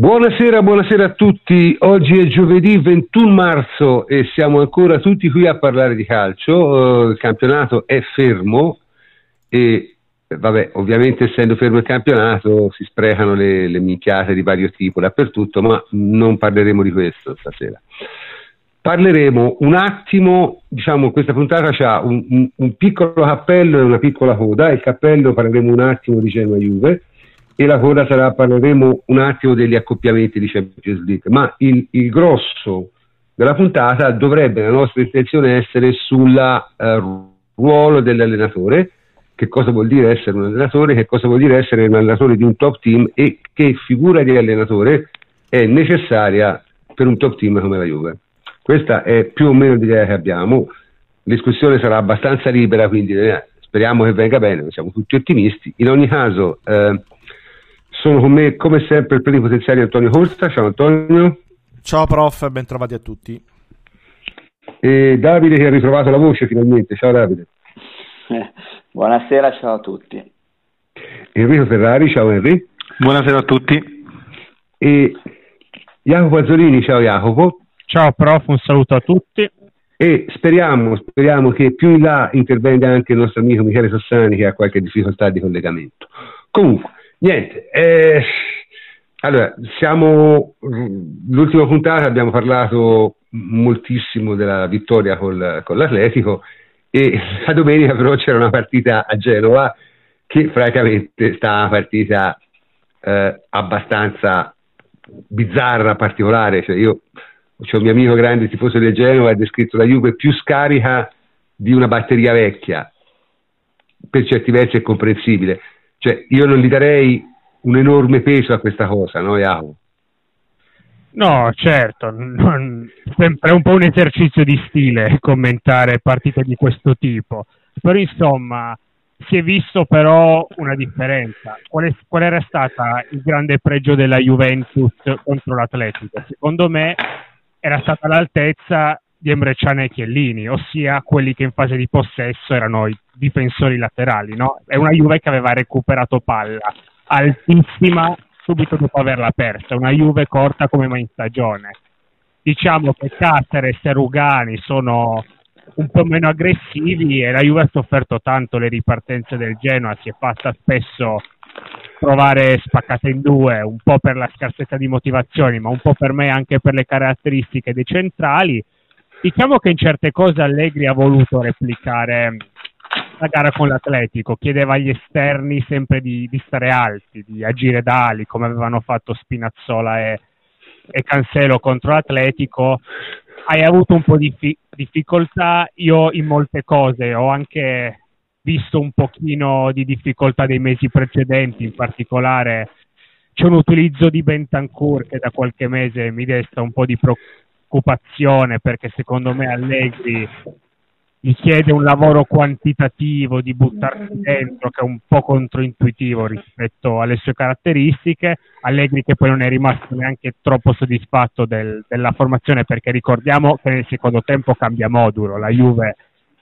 Buonasera, buonasera a tutti. Oggi è giovedì 21 marzo e siamo ancora tutti qui a parlare di calcio. Uh, il campionato è fermo e vabbè, ovviamente essendo fermo il campionato si sprecano le, le minchiate di vario tipo dappertutto, ma non parleremo di questo stasera. Parleremo un attimo, diciamo, questa puntata ha un, un, un piccolo cappello e una piccola coda. Il cappello parleremo un attimo di Genoa Juve e la coda sarà, parleremo un attimo degli accoppiamenti di Champions League, ma il, il grosso della puntata dovrebbe la nostra intenzione essere sul eh, ruolo dell'allenatore, che cosa vuol dire essere un allenatore, che cosa vuol dire essere un allenatore di un top team e che figura di allenatore è necessaria per un top team come la Juve. Questa è più o meno l'idea che abbiamo. La discussione sarà abbastanza libera, quindi eh, speriamo che venga bene, siamo tutti ottimisti. In ogni caso, eh, sono con me come sempre il plenipotenziario Antonio Corsa. Ciao Antonio. Ciao prof, ben trovati a tutti. E Davide che ha ritrovato la voce finalmente. Ciao Davide. Eh, buonasera, ciao a tutti. Enrico Ferrari, ciao Henry. Buonasera a tutti. E Jacopo Azzolini, ciao Jacopo. Ciao prof, un saluto a tutti. E speriamo, speriamo che più in là intervenga anche il nostro amico Michele Sassani che ha qualche difficoltà di collegamento. Comunque, Niente, eh, allora, siamo, l'ultima puntata abbiamo parlato moltissimo della vittoria col, con l'Atletico e la domenica però c'era una partita a Genova che francamente sta una partita eh, abbastanza bizzarra, particolare, cioè io c'è un mio amico grande tifoso del Genova ha descritto la Juve più scarica di una batteria vecchia, per certi versi è comprensibile, cioè, io non gli darei un enorme peso a questa cosa, no, Iago? No, certo, non, sempre un po' un esercizio di stile commentare partite di questo tipo, però insomma si è visto però una differenza. Qual, è, qual era stata il grande pregio della Juventus contro l'Atletico? Secondo me era stata l'altezza di Emre Can e Chiellini, ossia quelli che in fase di possesso erano i difensori laterali. No? È una Juve che aveva recuperato palla altissima subito dopo averla persa, una Juve corta come mai in stagione. Diciamo che Caceres e Rugani sono un po' meno aggressivi e la Juve ha sofferto tanto le ripartenze del Genoa, si è fatta spesso provare spaccata in due, un po' per la scarsezza di motivazioni, ma un po' per me anche per le caratteristiche dei centrali Diciamo che in certe cose Allegri ha voluto replicare la gara con l'Atletico, chiedeva agli esterni sempre di, di stare alti, di agire da ali, come avevano fatto Spinazzola e, e Cancelo contro l'Atletico. Hai avuto un po' di fi- difficoltà, io in molte cose ho anche visto un pochino di difficoltà dei mesi precedenti, in particolare c'è un utilizzo di Bentancur che da qualche mese mi desta un po' di preoccupazione preoccupazione perché secondo me Allegri gli chiede un lavoro quantitativo di buttarsi dentro che è un po' controintuitivo rispetto alle sue caratteristiche. Allegri che poi non è rimasto neanche troppo soddisfatto del, della formazione perché ricordiamo che nel secondo tempo cambia modulo la Juve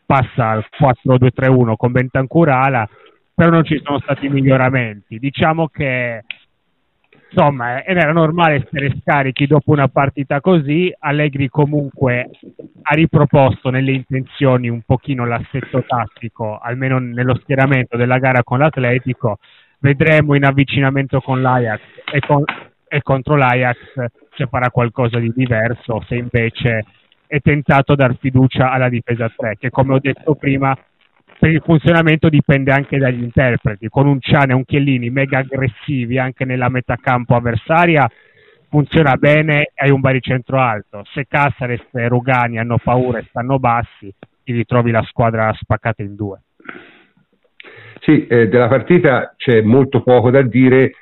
passa al 4-2-3-1 con Bentancur ala però non ci sono stati miglioramenti. Diciamo che insomma, era normale essere scarichi dopo una partita così. Allegri comunque ha riproposto nelle intenzioni un pochino l'assetto tattico, almeno nello schieramento della gara con l'Atletico. Vedremo in avvicinamento con l'Ajax e, con, e contro l'Ajax se farà qualcosa di diverso, se invece è tentato a dar fiducia alla difesa 3, che come ho detto prima per il funzionamento dipende anche dagli interpreti. Con un Ciane e un Chiellini mega aggressivi anche nella metà campo avversaria funziona bene hai un baricentro alto. Se Casares e Rugani hanno paura e stanno bassi, ti ritrovi la squadra spaccata in due. Sì, eh, della partita c'è molto poco da dire.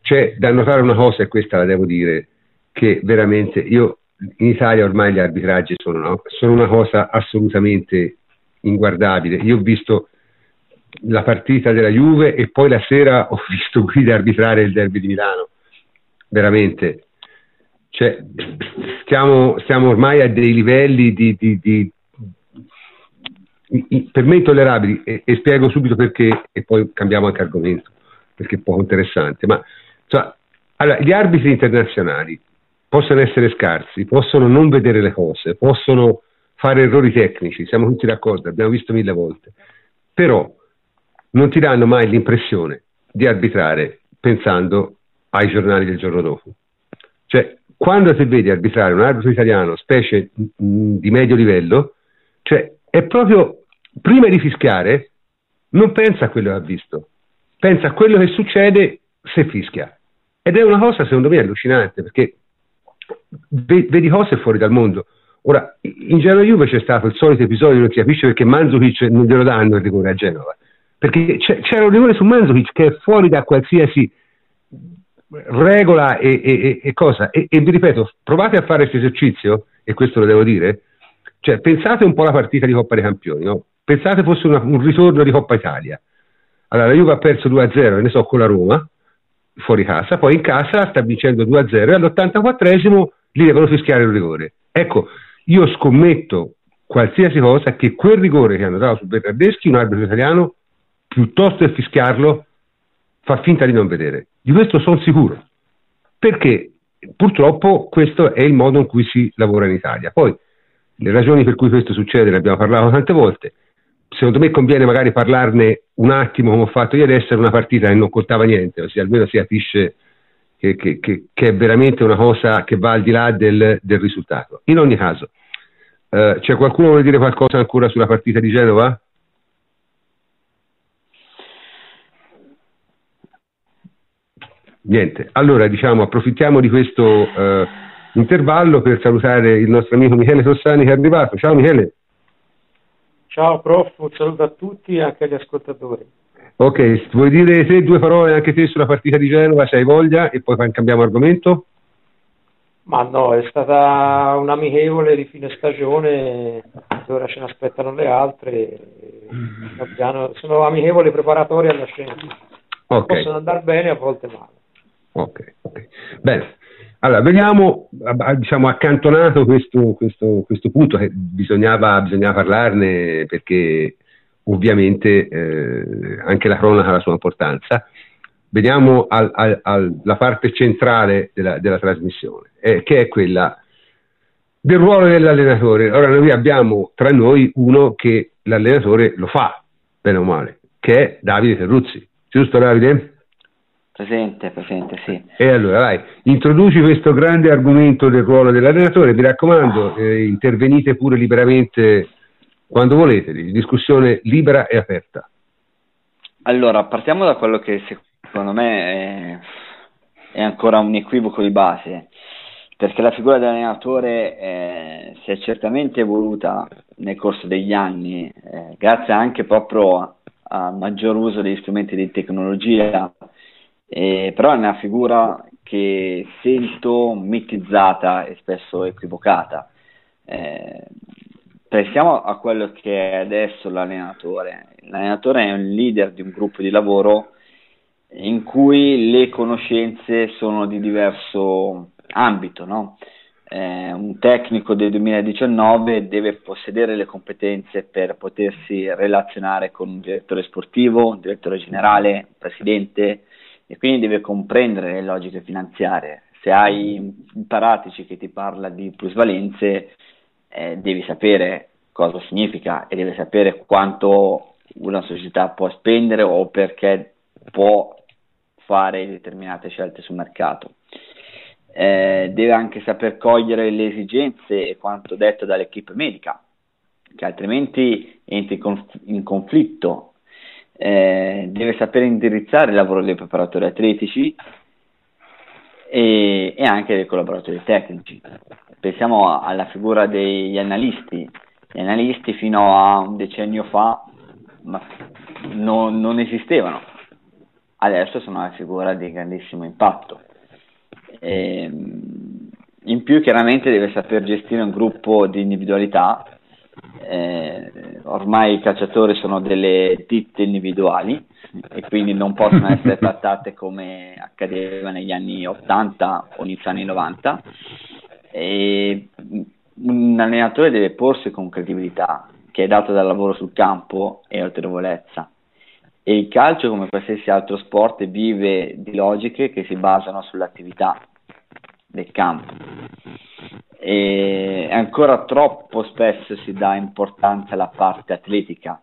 C'è da notare una cosa, e questa la devo dire, che veramente io in Italia ormai gli arbitraggi sono, no? sono una cosa assolutamente inguardabile. Io ho visto la partita della Juve e poi la sera ho visto Guida arbitrare il derby di Milano. Veramente. Cioè, stiamo, stiamo, ormai a dei livelli di, di, di, per me intollerabili e, e, spiego subito perché e poi cambiamo anche argomento perché è poco interessante. Ma cioè, allora, gli arbitri internazionali possono essere scarsi, possono non vedere le cose, possono fare errori tecnici, siamo tutti d'accordo, abbiamo visto mille volte, però non ti danno mai l'impressione di arbitrare pensando ai giornali del giorno dopo. Cioè, quando ti vedi arbitrare un arbitro italiano, specie di medio livello, cioè è proprio prima di fischiare, non pensa a quello che ha visto, pensa a quello che succede se fischia. Ed è una cosa secondo me allucinante perché vedi cose fuori dal mondo. Ora, in Genoa Juve c'è stato il solito episodio, non si capisce perché Manzukic non glielo danno il rigore a Genova, perché c'era un rigore su Manzukic che è fuori da qualsiasi regola e, e, e cosa. E, e, vi ripeto, provate a fare questo esercizio, e questo lo devo dire, cioè pensate un po' alla partita di Coppa dei Campioni, no? pensate fosse una, un ritorno di Coppa Italia. Allora la Juve ha perso 2-0, ne so, con la Roma, fuori casa, poi in casa sta vincendo 2-0 e all'84esimo gli devono fischiare il rigore. Ecco, io scommetto qualsiasi cosa che quel rigore che hanno dato su Bernardeschi, un arbitro italiano, piuttosto che fischiarlo, fa finta di non vedere. Di questo sono sicuro, perché purtroppo questo è il modo in cui si lavora in Italia. Poi le ragioni per cui questo succede ne abbiamo parlato tante volte, secondo me conviene magari parlarne un attimo come ho fatto ieri, essere una partita che non contava niente, ossia almeno si capisce che, che, che, è veramente una cosa che va al di là del, del risultato. In ogni caso, eh, c'è qualcuno che vuole dire qualcosa ancora sulla partita di Genova? Niente, allora diciamo approfittiamo di questo eh, intervallo per salutare il nostro amico Michele Tossani che è arrivato. Ciao Michele. Ciao prof, un saluto a tutti e anche agli ascoltatori. Ok, vuoi dire te due parole anche te sulla partita di Genova, se hai voglia, e poi cambiamo argomento? Ma no, è stata un'amichevole di fine stagione, ora ce ne aspettano le altre, sono amichevoli preparatori alla scienza. Okay. Possono andare bene, a volte male. Ok, ok. Bene. Allora, veniamo, diciamo, accantonato questo, questo, questo punto che bisognava, bisognava, parlarne perché ovviamente eh, anche la cronaca ha la sua importanza. Veniamo al, al, alla parte centrale della, della trasmissione, eh, che è quella del ruolo dell'allenatore. Ora noi abbiamo tra noi uno che l'allenatore lo fa, bene o male, che è Davide Ferruzzi. Giusto Davide? Presente, presente, sì. E allora, vai, introduci questo grande argomento del ruolo dell'allenatore, mi raccomando, eh, intervenite pure liberamente quando volete, discussione libera e aperta. Allora, partiamo da quello che secondo me è, è ancora un equivoco di base, perché la figura dell'allenatore eh, si è certamente evoluta nel corso degli anni, eh, grazie anche proprio al maggior uso degli strumenti di tecnologia eh, però è una figura che sento mitizzata e spesso equivocata. Eh, pensiamo a quello che è adesso l'allenatore. L'allenatore è un leader di un gruppo di lavoro in cui le conoscenze sono di diverso ambito. No? Eh, un tecnico del 2019 deve possedere le competenze per potersi relazionare con un direttore sportivo, un direttore generale, un presidente, e quindi deve comprendere le logiche finanziarie. Se hai un paratici che ti parla di plusvalenze, eh, devi sapere cosa significa e devi sapere quanto una società può spendere o perché può fare determinate scelte sul mercato. Eh, deve anche saper cogliere le esigenze e quanto detto dall'equipe medica, che altrimenti entri in conflitto eh, deve sapere indirizzare il lavoro dei preparatori atletici e, e anche dei collaboratori tecnici. Pensiamo alla figura degli analisti. Gli analisti fino a un decennio fa non, non esistevano, adesso sono una figura di grandissimo impatto. E, ehm, in più chiaramente deve saper gestire un gruppo di individualità eh, ormai i cacciatori sono delle ditte individuali e quindi non possono essere trattate come accadeva negli anni 80 o inizio anni 90 e un allenatore deve porsi con credibilità che è data dal lavoro sul campo e autorevolezza E il calcio, come qualsiasi altro sport, vive di logiche che si basano sull'attività del campo. E ancora troppo spesso si dà importanza alla parte atletica,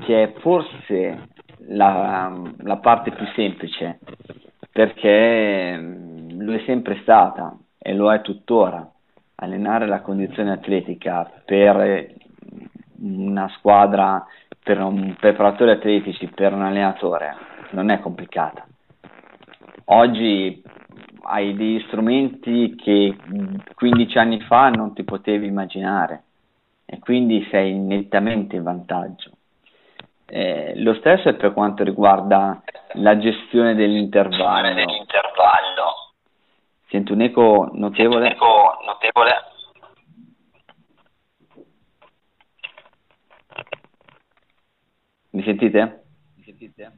che è forse la, la parte più semplice, perché mm, lo è sempre stata e lo è tuttora. Allenare la condizione atletica per una squadra, per un preparatore atletici, per un allenatore, non è complicata. Oggi hai degli strumenti che 15 anni fa non ti potevi immaginare e quindi sei nettamente in vantaggio. Eh, lo stesso è per quanto riguarda la gestione dell'intervallo. dell'intervallo. Sento un eco notevole. Un eco notevole. Mi sentite? Mi sentite?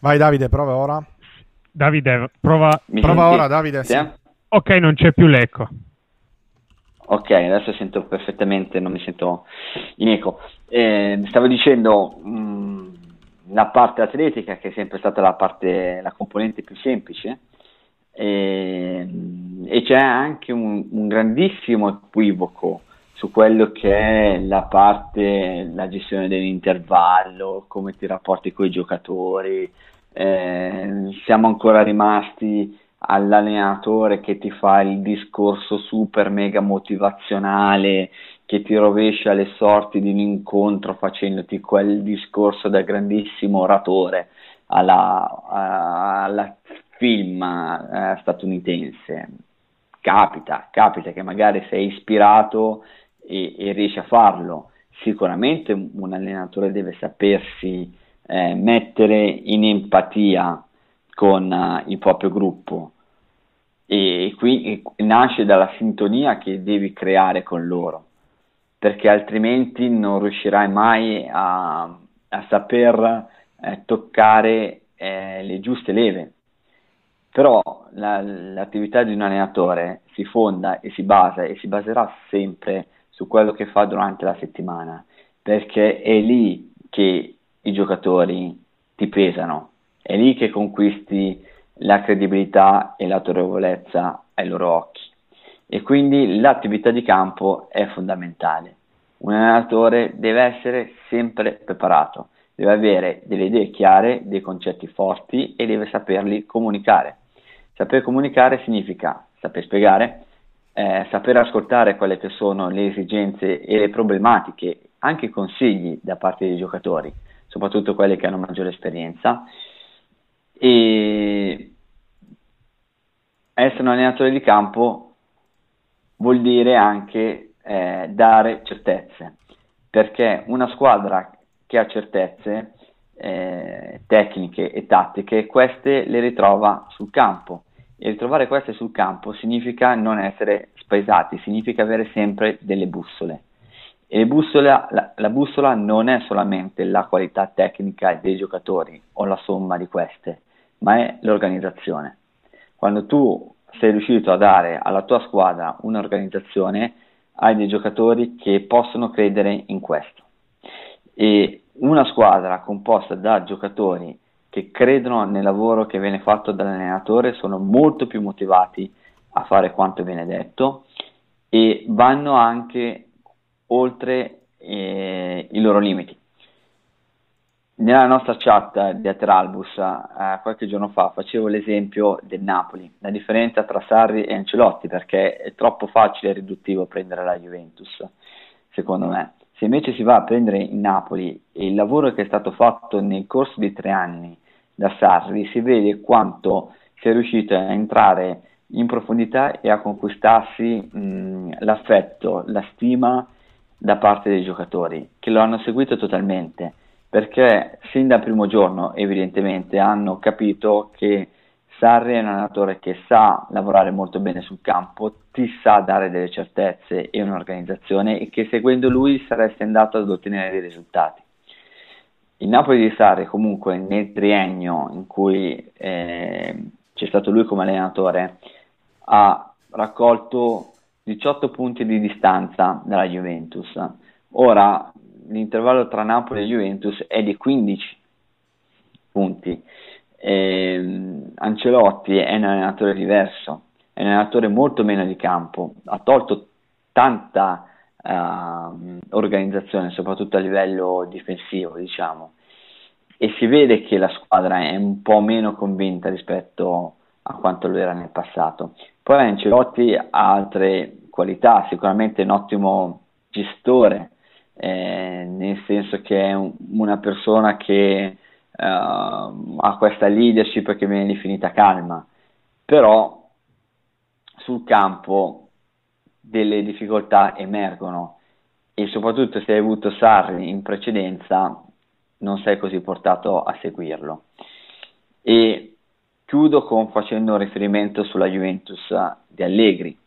Vai Davide, prova ora. Davide, prova, prova ora Davide. Sì. Ok, non c'è più l'eco. Ok, adesso sento perfettamente, non mi sento in eco. Eh, stavo dicendo mh, mm, la parte atletica, che è sempre stata la, parte, la componente più semplice, eh, e c'è anche un, un, grandissimo equivoco su quello che è la parte, la gestione dell'intervallo, come ti rapporti con i giocatori. Eh, siamo ancora rimasti all'allenatore che ti fa il discorso super mega motivazionale, che ti rovescia le sorti di un incontro facendoti quel discorso da grandissimo oratore alla, alla film eh, statunitense. Capita, capita che magari sei ispirato e, e riesci a farlo. Sicuramente un allenatore deve sapersi eh, mettere in empatia con uh, il proprio gruppo e qui nasce dalla sintonia che devi creare con loro perché altrimenti non riuscirai mai a, a saper eh, toccare eh, le giuste leve però la, l'attività di un allenatore si fonda e si basa e si baserà sempre su quello che fa durante la settimana perché è lì che i giocatori ti pesano è lì che conquisti la credibilità e l'autorevolezza ai loro occhi. E quindi l'attività di campo è fondamentale. Un allenatore deve essere sempre preparato, deve avere delle idee chiare, dei concetti forti e deve saperli comunicare. Saper comunicare significa saper spiegare, eh, saper ascoltare quelle che sono le esigenze e le problematiche, anche i consigli da parte dei giocatori, soprattutto quelli che hanno maggiore esperienza, e essere un allenatore di campo vuol dire anche eh, dare certezze, perché una squadra che ha certezze eh, tecniche e tattiche, queste le ritrova sul campo. E ritrovare queste sul campo significa non essere spaesati, significa avere sempre delle bussole. E bussola, la, la, bussola non è solamente la qualità tecnica dei giocatori o la somma di queste, ma è l'organizzazione. Quando tu sei riuscito a dare alla tua squadra un'organizzazione, hai dei giocatori che possono credere in questo. E una squadra composta da giocatori che credono nel lavoro che viene fatto dall'allenatore sono molto più motivati a fare quanto viene detto e vanno anche oltre eh, i loro limiti. Nella nostra chat di Ateralbus eh, qualche giorno fa facevo l'esempio del Napoli, la differenza tra Sarri e Ancelotti perché è troppo facile e riduttivo prendere la Juventus, secondo me. Se invece si va a prendere il Napoli il lavoro che è stato fatto nel corso di tre anni da Sarri, si vede quanto sia riuscito a entrare in profondità e a conquistarsi mh, l'affetto, la stima da parte dei giocatori che lo hanno seguito totalmente perché sin dal primo giorno evidentemente hanno capito che Sarri è un allenatore che sa lavorare molto bene sul campo, ti sa dare delle certezze e un'organizzazione e che seguendo lui saresti andato ad ottenere dei risultati. Il Napoli di Sarri comunque nel triennio in cui eh, c'è stato lui come allenatore ha raccolto 18 punti di distanza dalla Juventus. Ora l'intervallo tra Napoli e Juventus è di 15 punti. E, Ancelotti è un allenatore diverso, è un allenatore molto meno di campo, ha tolto tanta uh, organizzazione, soprattutto a livello difensivo, diciamo, e si vede che la squadra è un po' meno convinta rispetto a quanto lo era nel passato. Poi Ancelotti ha altre qualità, sicuramente un ottimo gestore, eh, nel senso che è un, una persona che uh, ha questa leadership che viene definita calma, però sul campo delle difficoltà emergono e soprattutto se hai avuto Sarri in precedenza non sei così portato a seguirlo. E chiudo con, facendo un riferimento sulla Juventus di Allegri,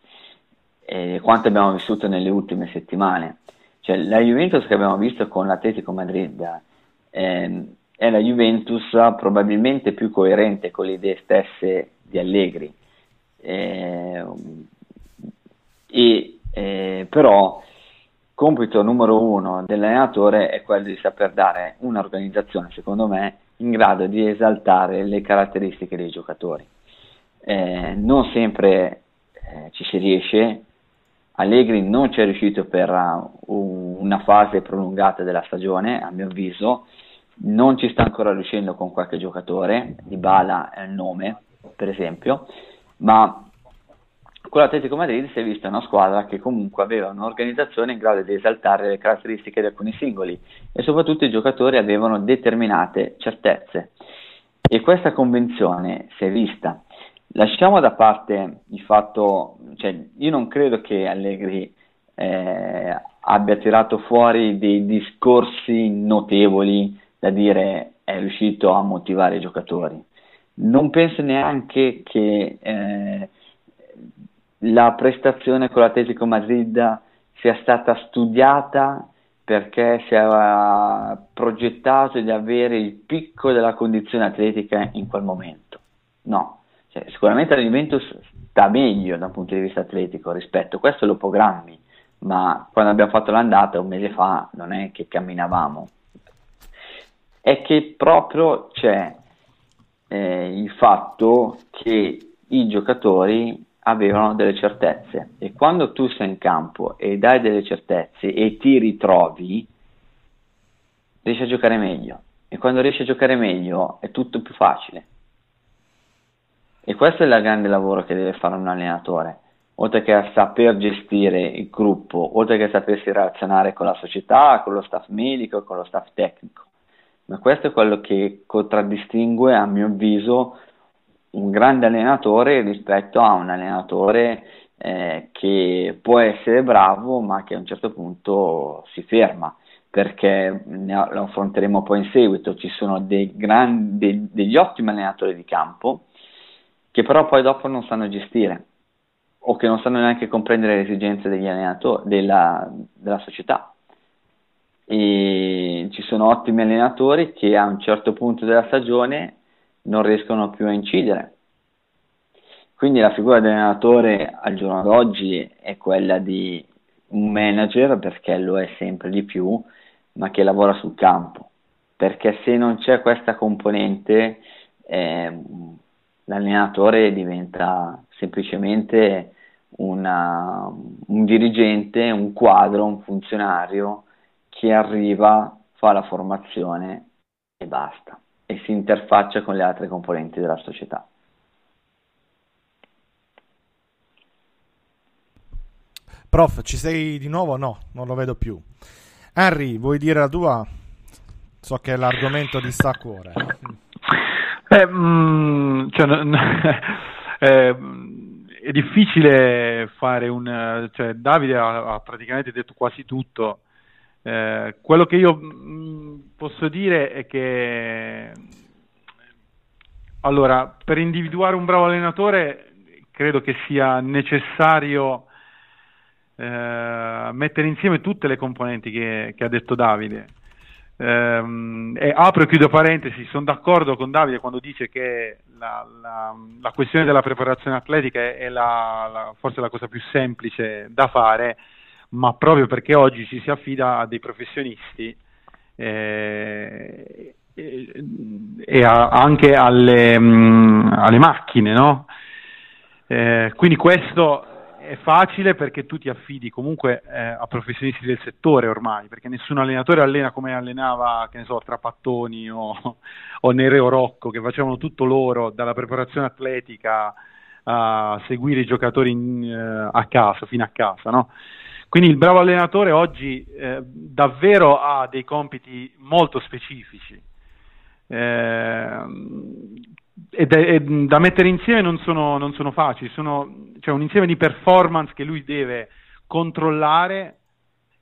e quanto abbiamo vissuto nelle ultime settimane. Cioè, la Juventus che abbiamo visto con l'Atletico Madrid eh, è la Juventus probabilmente più coerente con le idee stesse di Allegri. Eh, e, eh, però compito numero uno dell'allenatore è quello di saper dare un'organizzazione, secondo me, in grado di esaltare le caratteristiche dei giocatori. Eh, non sempre eh, ci si riesce, Allegri non ci è riuscito per uh, una fase prolungata della stagione, a mio avviso, non ci sta ancora riuscendo con qualche giocatore, Di Bala è il nome, per esempio, ma con l'Atletico Madrid si è vista una squadra che comunque aveva un'organizzazione in grado di esaltare le caratteristiche di alcuni singoli e soprattutto i giocatori avevano determinate certezze e questa convenzione si è vista. Lasciamo da parte il fatto, cioè io non credo che Allegri eh, abbia tirato fuori dei discorsi notevoli da dire è riuscito a motivare i giocatori. Non penso neanche che eh, la prestazione con l'Atletico Madrid sia stata studiata perché si era progettato di avere il picco della condizione atletica in quel momento. No, cioè, sicuramente la Juventus sta meglio da un punto di vista atletico rispetto, questo lo programmi, ma quando abbiamo fatto l'andata un mese fa non è che camminavamo, è che proprio c'è eh, il fatto che i giocatori avevano delle certezze e quando tu sei in campo e dai delle certezze e ti ritrovi, riesci a giocare meglio e quando riesci a giocare meglio è tutto più facile. E questo è il grande lavoro che deve fare un allenatore, oltre che a saper gestire il gruppo, oltre che a sapersi relazionare con la società, con lo staff medico, con lo staff tecnico. Ma questo è quello che contraddistingue, a mio avviso, un grande allenatore rispetto a un allenatore eh, che può essere bravo ma che a un certo punto si ferma perché lo affronteremo poi in seguito, ci sono grandi, degli ottimi allenatori di campo che però poi dopo non sanno gestire o che non sanno neanche comprendere le esigenze della, della società. E ci sono ottimi allenatori che a un certo punto della stagione non riescono più a incidere. Quindi la figura dell'allenatore al giorno d'oggi è quella di un manager, perché lo è sempre di più, ma che lavora sul campo. Perché se non c'è questa componente, eh, l'allenatore diventa semplicemente una, un dirigente, un quadro, un funzionario che arriva, fa la formazione e basta e si interfaccia con le altre componenti della società. Prof, ci sei di nuovo? No, non lo vedo più. Henry, vuoi dire la tua? So che l'argomento ti sta a cuore. Eh, mm, cioè, n- eh, è difficile fare un... Cioè, Davide ha, ha praticamente detto quasi tutto eh, quello che io mm, posso dire è che allora, per individuare un bravo allenatore credo che sia necessario eh, mettere insieme tutte le componenti che, che ha detto Davide. Ehm, e apro e chiudo parentesi, sono d'accordo con Davide quando dice che la, la, la questione della preparazione atletica è la, forse la cosa più semplice da fare, ma proprio perché oggi ci si affida a dei professionisti eh, e, e a, anche alle, mh, mm, alle macchine, no? eh, quindi questo è facile perché tu ti affidi comunque eh, a professionisti del settore ormai, perché nessun allenatore allena come allenava, che ne so, Trapattoni o, o Nereo Rocco, che facevano tutto loro, dalla preparazione atletica a seguire i giocatori in, eh, a casa, fino a casa, no? Quindi il bravo allenatore oggi eh, davvero ha dei compiti molto specifici. Eh, ed è, è, da mettere insieme non sono, non sono facili, sono cioè un insieme di performance che lui deve controllare,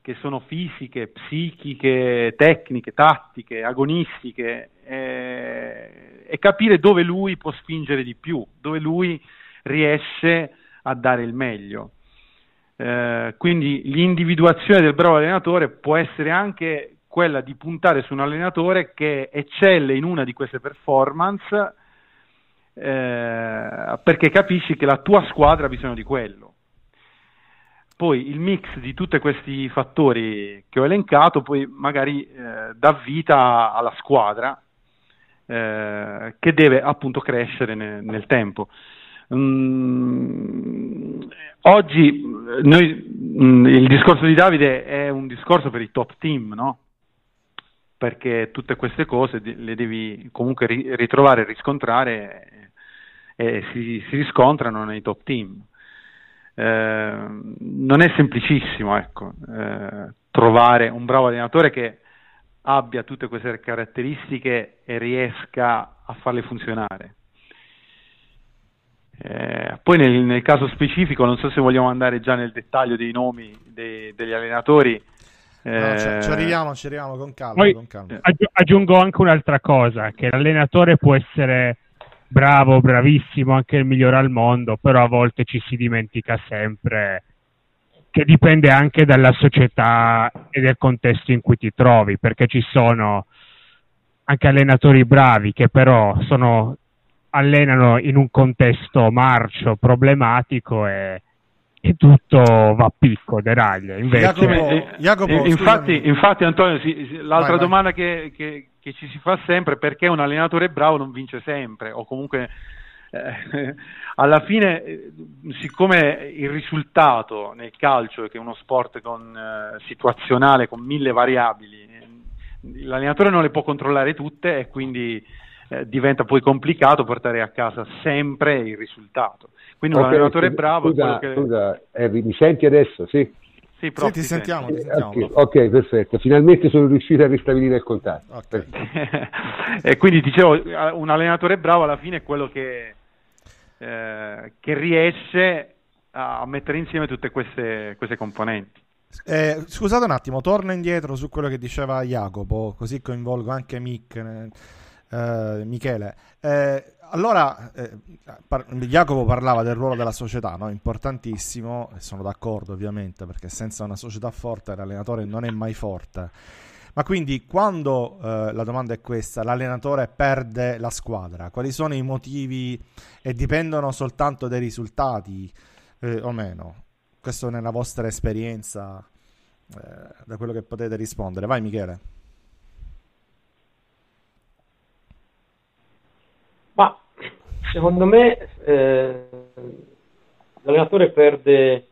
che sono fisiche, psichiche, tecniche, tattiche, agonistiche, eh, e capire dove lui può spingere di più, dove lui riesce a dare il meglio. Eh, quindi l'individuazione del bravo allenatore può essere anche quella di puntare su un allenatore che eccelle in una di queste performance eh, perché capisci che la tua squadra ha bisogno di quello. Poi il mix di tutti questi fattori che ho elencato poi magari eh, dà vita alla squadra eh, che deve appunto crescere ne, nel tempo. Mm, oggi noi, mm, il discorso di Davide è un discorso per i top team, no? perché tutte queste cose le devi comunque ritrovare riscontrare e si, si riscontrano nei top team. Eh, non è semplicissimo ecco, eh, trovare un bravo allenatore che abbia tutte queste caratteristiche e riesca a farle funzionare. Eh, poi nel, nel, caso specifico, non so se vogliamo andare già nel dettaglio dei nomi dei, degli allenatori. No, ci, ci, arriviamo, ci arriviamo con calma. Poi, con calma. Aggiungo anche un'altra cosa, che l'allenatore può essere bravo, bravissimo, anche il migliore al mondo, però a volte ci si dimentica sempre che dipende anche dalla società e del contesto in cui ti trovi, perché ci sono anche allenatori bravi che però sono, allenano in un contesto marcio, problematico e, e tutto va a picco, deraglia. Invece, Jacopo, eh, Jacopo, infatti, infatti, Antonio, sì, l'altra vai, domanda vai. Che, che, che ci si fa sempre perché un allenatore bravo non vince sempre o comunque eh, alla fine eh, siccome il risultato nel calcio che è uno sport con, eh, situazionale con mille variabili l'allenatore non le può controllare tutte e quindi eh, diventa poi complicato portare a casa sempre il risultato quindi un okay, allenatore bravo scusa, che... scusa Harry, mi senti adesso? Sì sì, sì, ti sentiamo, ti sentiamo. Okay, ok, perfetto. Finalmente sono riuscito a ristabilire il contatto. Okay. e quindi dicevo, un allenatore bravo alla fine è quello che, eh, che riesce a mettere insieme tutte queste, queste componenti. Eh, scusate un attimo, torno indietro su quello che diceva Jacopo, così coinvolgo anche Mick, eh, Michele. Eh, allora, eh, par- Jacopo parlava del ruolo della società, no? importantissimo, e sono d'accordo ovviamente, perché senza una società forte l'allenatore non è mai forte. Ma quindi quando, eh, la domanda è questa, l'allenatore perde la squadra, quali sono i motivi e dipendono soltanto dai risultati eh, o meno? Questo nella vostra esperienza, eh, da quello che potete rispondere. Vai Michele. Secondo me eh, l'allenatore perde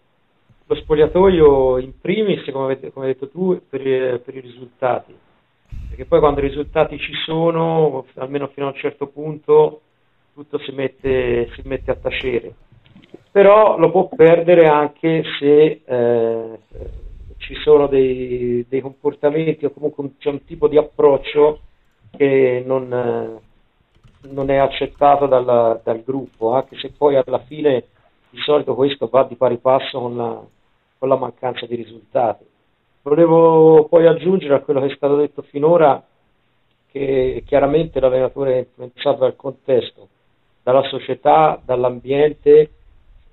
lo spogliatoio in primis, come, come hai detto tu, per, per, i risultati. Perché poi quando i risultati ci sono, almeno fino a un certo punto, tutto si mette, si mette a tacere. Però lo può perdere anche se eh, ci sono dei, dei, comportamenti o comunque c'è un tipo di approccio che non, non è accettato dal, dal, gruppo, anche se poi alla fine di solito questo va di pari passo con la, con la mancanza di risultati. Volevo poi aggiungere a quello che è stato detto finora che chiaramente l'allenatore è influenzato dal contesto, dalla società, dall'ambiente,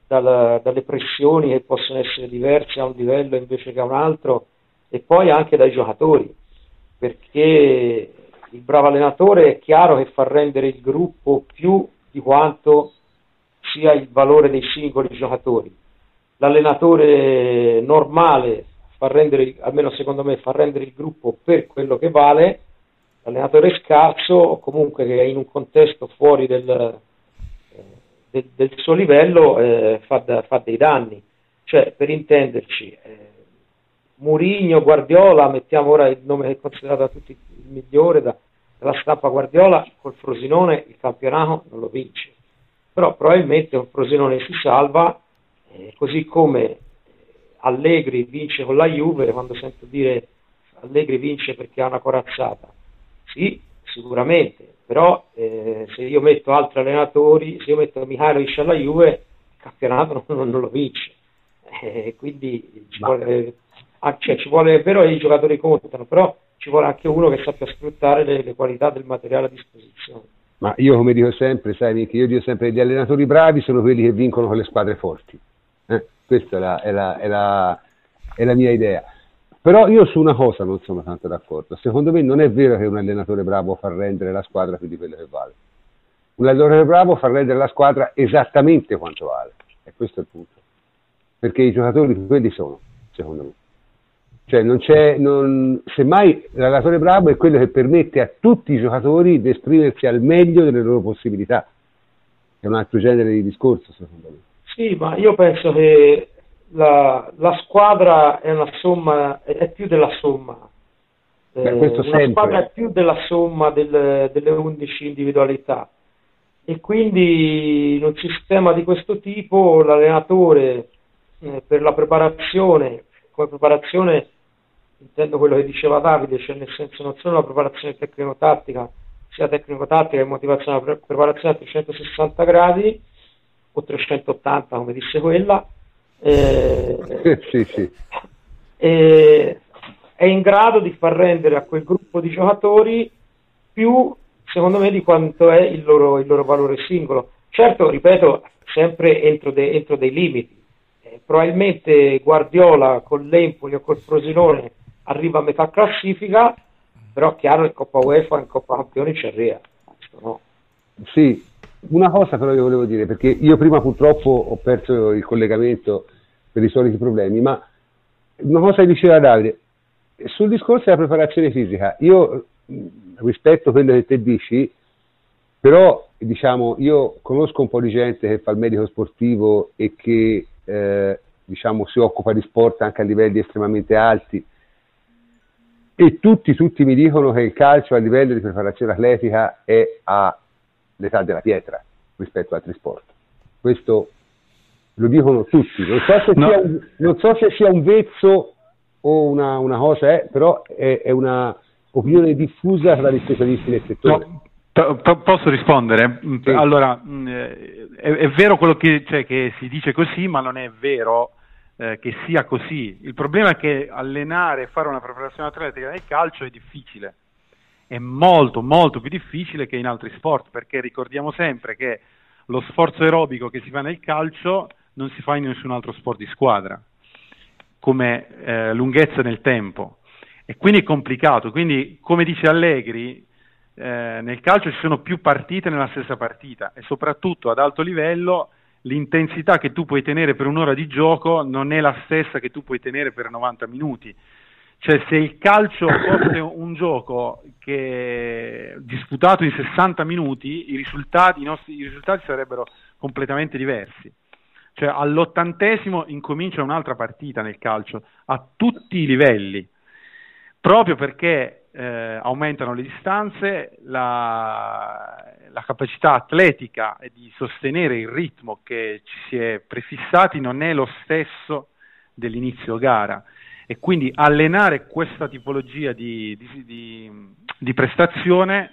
dalla, dalle pressioni che possono essere diverse a un livello invece che a un altro e poi anche dai giocatori perché il bravo allenatore è chiaro che fa rendere il gruppo più di quanto sia il valore dei singoli giocatori. L'allenatore normale fa rendere, almeno secondo me, fa rendere il gruppo per quello che vale, l'allenatore scarso o comunque che è in un contesto fuori del, eh, del, del suo livello eh, fa, fa, dei danni. Cioè, per intenderci, eh, Murigno, Guardiola, mettiamo ora il nome che è considerato da tutti il migliore da, dalla stampa Guardiola, col Frosinone il campionato non lo vince. Però probabilmente col Frosinone si salva, eh, così come Allegri vince con la Juve, quando sento dire Allegri vince perché ha una corazzata. Sì, sicuramente, però eh, se io metto altri allenatori, se io metto Mihailovic alla Juve, il campionato non, non lo vince. Eh, quindi ci vuole, cioè, ci vuole, è vero che i giocatori contano, però ci vuole anche uno che sappia sfruttare le, le qualità del materiale a disposizione. Ma io come dico sempre, sai Nick, io dico sempre che gli allenatori bravi sono quelli che vincono con le squadre forti. Eh, questa è la, è, la, è, la, è la mia idea. Però io su una cosa non sono tanto d'accordo. Secondo me non è vero che un allenatore bravo fa rendere la squadra più di quello che vale. Un allenatore bravo fa rendere la squadra esattamente quanto vale. E questo è il punto. Perché i giocatori quelli sono, secondo me. Cioè non c'è, non, semmai l'allenatore bravo è quello che permette a tutti i giocatori di esprimersi al meglio delle loro possibilità. È un altro genere di discorso, secondo me. Sì, ma io penso che la, la squadra è una somma, è più della somma. Beh, eh, la squadra è più della somma del, delle 11 individualità e quindi in un sistema di questo tipo l'allenatore eh, per la preparazione, come preparazione intendo quello che diceva Davide, cioè nel senso non solo la preparazione tecnico-tattica, sia tecnico-tattica che motivazione, la preparazione a 360 gradi o 380 come disse quella, eh, sì, sì. Eh, è in grado di far rendere a quel gruppo di giocatori più, secondo me, di quanto è il loro, il loro valore singolo. Certo, ripeto, sempre entro, de, entro dei limiti. Eh, probabilmente Guardiola con l'Empoli o col Frosinone arriva a metà classifica, però chiaro in Coppa UEFA in Coppa Campioni c'è Rea. No. Sì, una cosa però io volevo dire, perché io prima purtroppo ho perso il collegamento per i soliti problemi, ma una cosa che diceva Davide, sul discorso della preparazione fisica, io rispetto quello che te dici, però diciamo, io conosco un po' di gente che fa il medico sportivo e che eh, diciamo, si occupa di sport anche a livelli estremamente alti e tutti, tutti mi dicono che il calcio a livello di preparazione atletica è all'età della pietra rispetto ad altri sport. Questo lo dicono tutti. Non so se, no. sia, un, non so se sia un vezzo o una, una cosa, eh, però è, è una opinione diffusa tra gli specialisti nel settore. No. P- posso rispondere? Sì. Allora, mm, eh, è, è, vero quello che, cioè, che, si dice così, ma non è vero eh, che sia così. Il problema è che allenare e fare una preparazione atletica nel calcio è difficile. È molto, molto più difficile che in altri sport, perché ricordiamo sempre che lo sforzo aerobico che si fa nel calcio non si fa in nessun altro sport di squadra, come eh, lunghezza nel tempo. E quindi è complicato. Quindi, come dice Allegri, eh, nel calcio ci sono più partite nella stessa partita e soprattutto ad alto livello l'intensità che tu puoi tenere per un'ora di gioco non è la stessa che tu puoi tenere per 90 minuti. Cioè se il calcio fosse un gioco che, disputato in 60 minuti, i risultati, i nostri, i risultati sarebbero completamente diversi. Cioè all'ottantesimo incomincia un'altra partita nel calcio, a tutti i livelli, proprio perché eh, aumentano le distanze, la, la, capacità atletica di sostenere il ritmo che ci si è prefissati non è lo stesso dell'inizio gara e quindi allenare questa tipologia di, di, di, di prestazione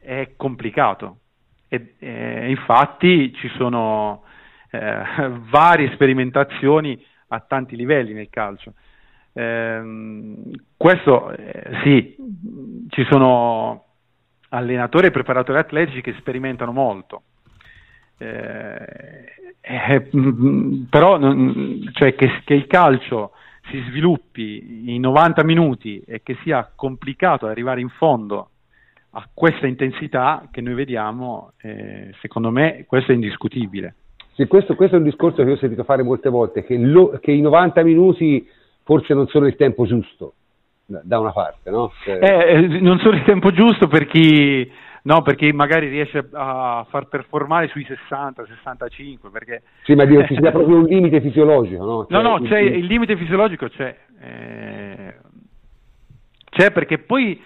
è complicato e, e infatti ci sono eh, varie sperimentazioni a tanti livelli nel calcio. Eh, questo eh, sì, ci sono allenatori e preparatori atletici che sperimentano molto. Eh, eh, però non, cioè che, che, il calcio si sviluppi in 90 minuti e che sia complicato arrivare in fondo a questa intensità che noi vediamo, eh, secondo me questo è indiscutibile. Sì, questo, questo, è un discorso che ho sentito fare molte volte, che, lo, che, i 90 minuti forse non sono il tempo giusto, da una parte, no? Cioè... Eh, eh, non sono il tempo giusto per chi, no, perché magari riesce a far performare sui 60, 65, perché... Sì, ma dico, ci sia proprio un limite fisiologico, no? Cioè, no, no, c'è, il limite fisiologico c'è. Eh, c'è perché poi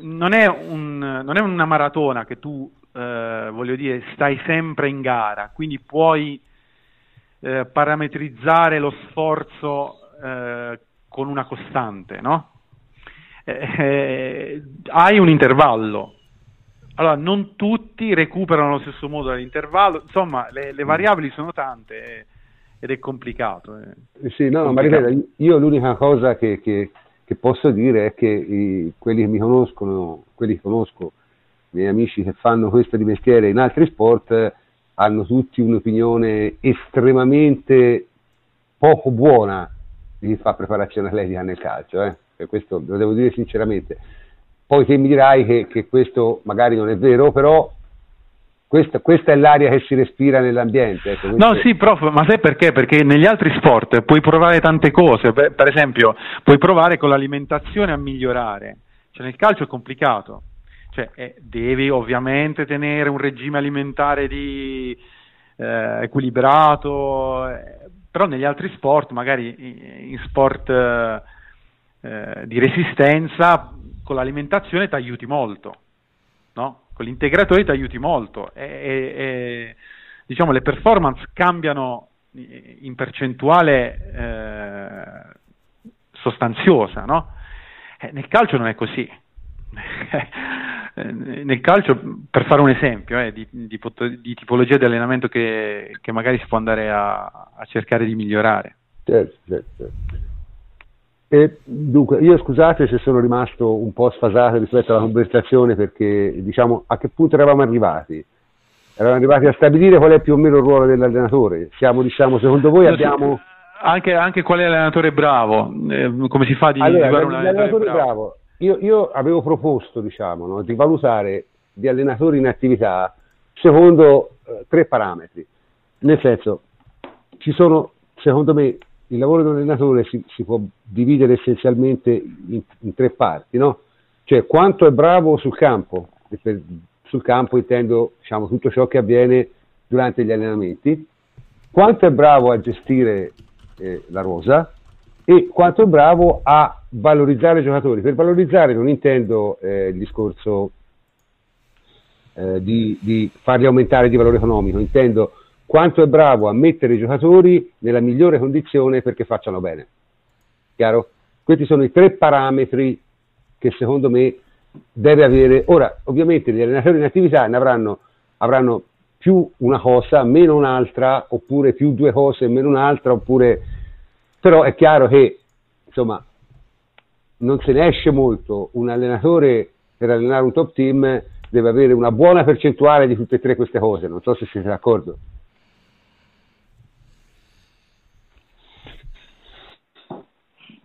non è, un, non è una maratona che tu, eh, voglio dire, stai sempre in gara, quindi puoi eh, parametrizzare lo sforzo eh, con una costante, no? Eh, hai un intervallo. Allora, non tutti recuperano allo stesso modo dall'intervallo, insomma, le, le variabili sono tante eh, ed è complicato. Eh. Sì, no, ma ripeto, io l'unica cosa che, che che posso dire è che i, quelli che mi conoscono, quelli che conosco, i miei amici che fanno questo di mestiere in altri sport, hanno tutti un'opinione estremamente poco buona chi fa preparazione atletica nel calcio, eh? questo lo devo dire sinceramente. Poi che mi dirai che, che questo magari non è vero, però questa, questa, è l'aria che si respira nell'ambiente. Ecco, no, sì, prof, ma sai perché? Perché negli altri sport puoi provare tante cose, per esempio, puoi provare con l'alimentazione a migliorare, cioè nel calcio è complicato, cioè, eh, devi ovviamente tenere un regime alimentare di, eh, equilibrato, eh, però negli altri sport, magari in, sport eh, di resistenza, con l'alimentazione ti aiuti molto, no? con l'integratore ti aiuti molto e, e, e diciamo, le performance cambiano in percentuale eh, sostanziosa, no? eh, nel calcio non è così. nel calcio, per fare un esempio eh, di, di, di, tipologia di allenamento che, che, magari si può andare a, a cercare di migliorare. Certo, certo, certo. E, dunque, io scusate se sono rimasto un po' sfasato rispetto alla conversazione perché diciamo a che punto eravamo arrivati? Eravamo arrivati a stabilire qual è più o meno il ruolo dell'allenatore. Siamo, diciamo, secondo voi abbiamo. Anche, anche qual è l'allenatore bravo? Eh, come si fa di allora, un allenatore, allenatore bravo? bravo. Io, io, avevo proposto, diciamo, no, di valutare gli allenatori in attività secondo eh, tre parametri. Nel senso, ci sono, secondo me, il lavoro di un allenatore si, si può dividere essenzialmente in, in tre parti, no? Cioè quanto è bravo sul campo, per, sul campo intendo diciamo, tutto ciò che avviene durante gli allenamenti, quanto è bravo a gestire eh, la rosa e quanto è bravo a valorizzare i giocatori. Per valorizzare non intendo eh, il discorso eh, di, di farli aumentare di valore economico, intendo quanto è bravo a mettere i giocatori nella migliore condizione perché facciano bene. Chiaro? Questi sono i tre parametri che secondo me deve avere. Ora, ovviamente gli allenatori in attività ne avranno, avranno più una cosa, meno un'altra, oppure più due cose, meno un'altra, oppure... Però è chiaro che, insomma, non se ne esce molto. Un allenatore per allenare un top team deve avere una buona percentuale di tutte e tre queste cose, non so se siete d'accordo.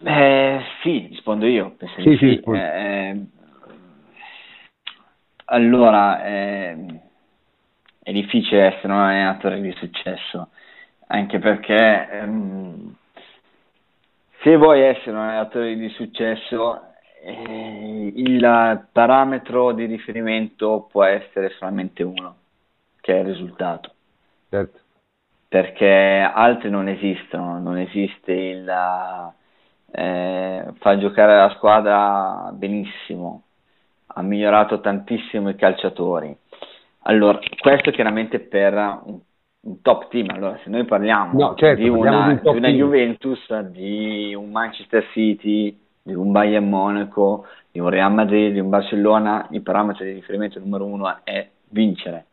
Eh, sì, rispondo io. Sì, sì. sì. Eh, allora, eh, è difficile essere un allenatore di successo, anche perché ehm, se vuoi essere un allenatore di successo, eh, il parametro di riferimento può essere solamente uno, che è il risultato. Certo. Perché altri non esistono, non esiste il eh, fa giocare la squadra benissimo, ha migliorato tantissimo i calciatori. Allora, questo chiaramente per un, un top team. Allora, se noi parliamo, no, certo, di, una, di, di una Juventus, di un Manchester City, di un Bayern Monaco, di un Real Madrid, di un Barcellona, il parametro di riferimento numero uno è vincere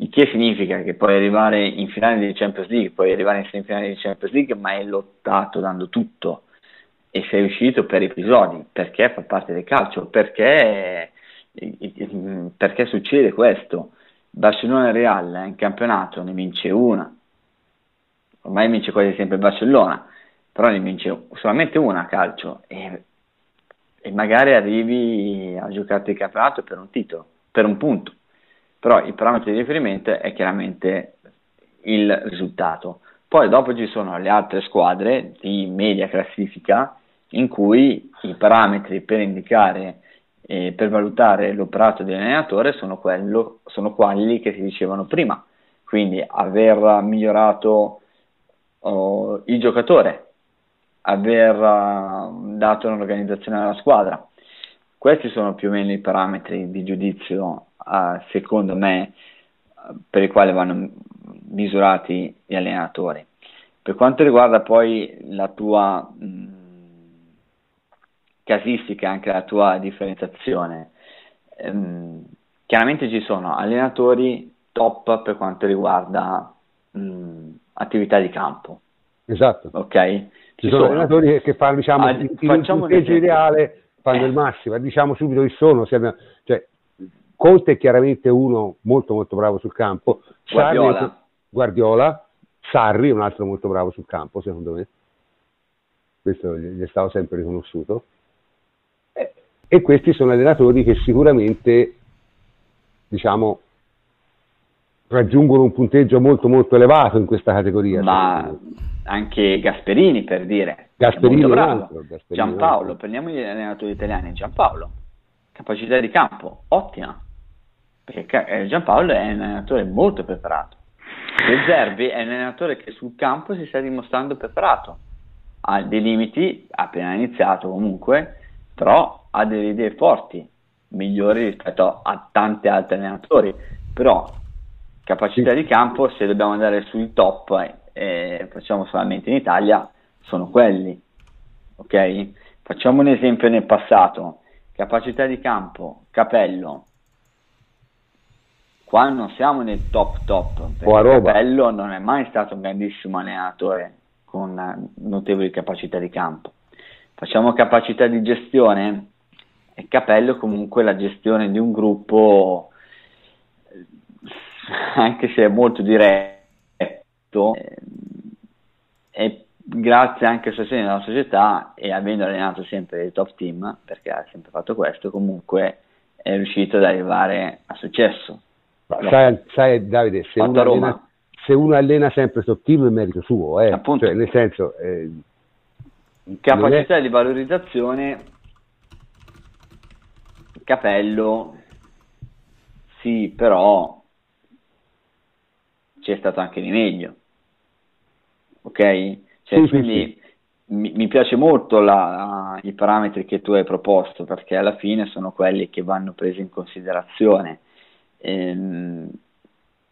il che significa che puoi arrivare in finale di Champions League, puoi arrivare in semifinale di Champions League, ma hai lottato dando tutto e sei uscito per episodi, perché fa parte del calcio, perché, perché succede questo. Barcellona e Real in campionato ne vince una, ormai vince quasi sempre Barcellona, però ne vince solamente una a calcio e, e magari arrivi a giocare il campionato per un titolo, per un punto. Però il parametro di riferimento è chiaramente il risultato. Poi dopo ci sono le altre squadre di media classifica in cui i parametri per indicare e per valutare l'operato dell'allenatore sono, quello, sono quelli che si dicevano prima, quindi aver migliorato oh, il giocatore, aver uh, dato un'organizzazione alla squadra. Questi sono più o meno i parametri di giudizio, uh, secondo me, per i quali vanno misurati gli allenatori. Per quanto riguarda poi la tua mh, casistica, anche la tua differenziazione, ehm, chiaramente ci sono allenatori top per quanto riguarda mh, attività di campo. Esatto. Ok? Ci, ci sono, sono, allenatori che fanno, diciamo, ah, in, in un punteggio ideale, fanno eh. il massimo, diciamo subito chi sono, cioè, Conte è chiaramente uno molto molto bravo sul campo, Guardiola. Sarri, Guardiola, Sarri un altro molto bravo sul campo secondo me, questo gli è stato sempre riconosciuto, e, questi sono allenatori che sicuramente diciamo raggiungono un punteggio molto molto elevato in questa categoria. Ma anche Gasperini per dire, Gasperini, bravo. Altro, Gasperini Giampaolo, prendiamo gli allenatori italiani, Giampaolo, capacità di campo ottima, perché eh, Giampaolo è un allenatore molto preparato. De Zerbi è un allenatore che sul campo si sta dimostrando preparato, ha dei limiti, ha appena iniziato comunque, però ha delle idee forti, migliori rispetto a tanti altri allenatori, però capacità di campo, se dobbiamo andare sui top, e eh, facciamo solamente in Italia, sono quelli, ok? Facciamo un esempio nel passato, capacità di campo, Capello, qua non siamo nel top top, perché Capello non è mai stato un grandissimo allenatore con notevoli capacità di campo. Facciamo capacità di gestione e Capello comunque la gestione di un gruppo, anche se è molto diretto, e grazie anche al sostegno della società e avendo allenato sempre il top team, perché ha sempre fatto questo, comunque è riuscito ad arrivare a successo. Sai, sai, Davide, se uno, allena, se uno, allena, sempre top team è merito suo, eh. cioè, nel senso... Eh, capacità è... di valorizzazione, capello, sì, però c'è stato anche di meglio, ok? Cioè, sì, quindi sì. Mi, mi, piace molto la, i parametri che tu hai proposto perché alla fine sono quelli che vanno presi in considerazione Ehm,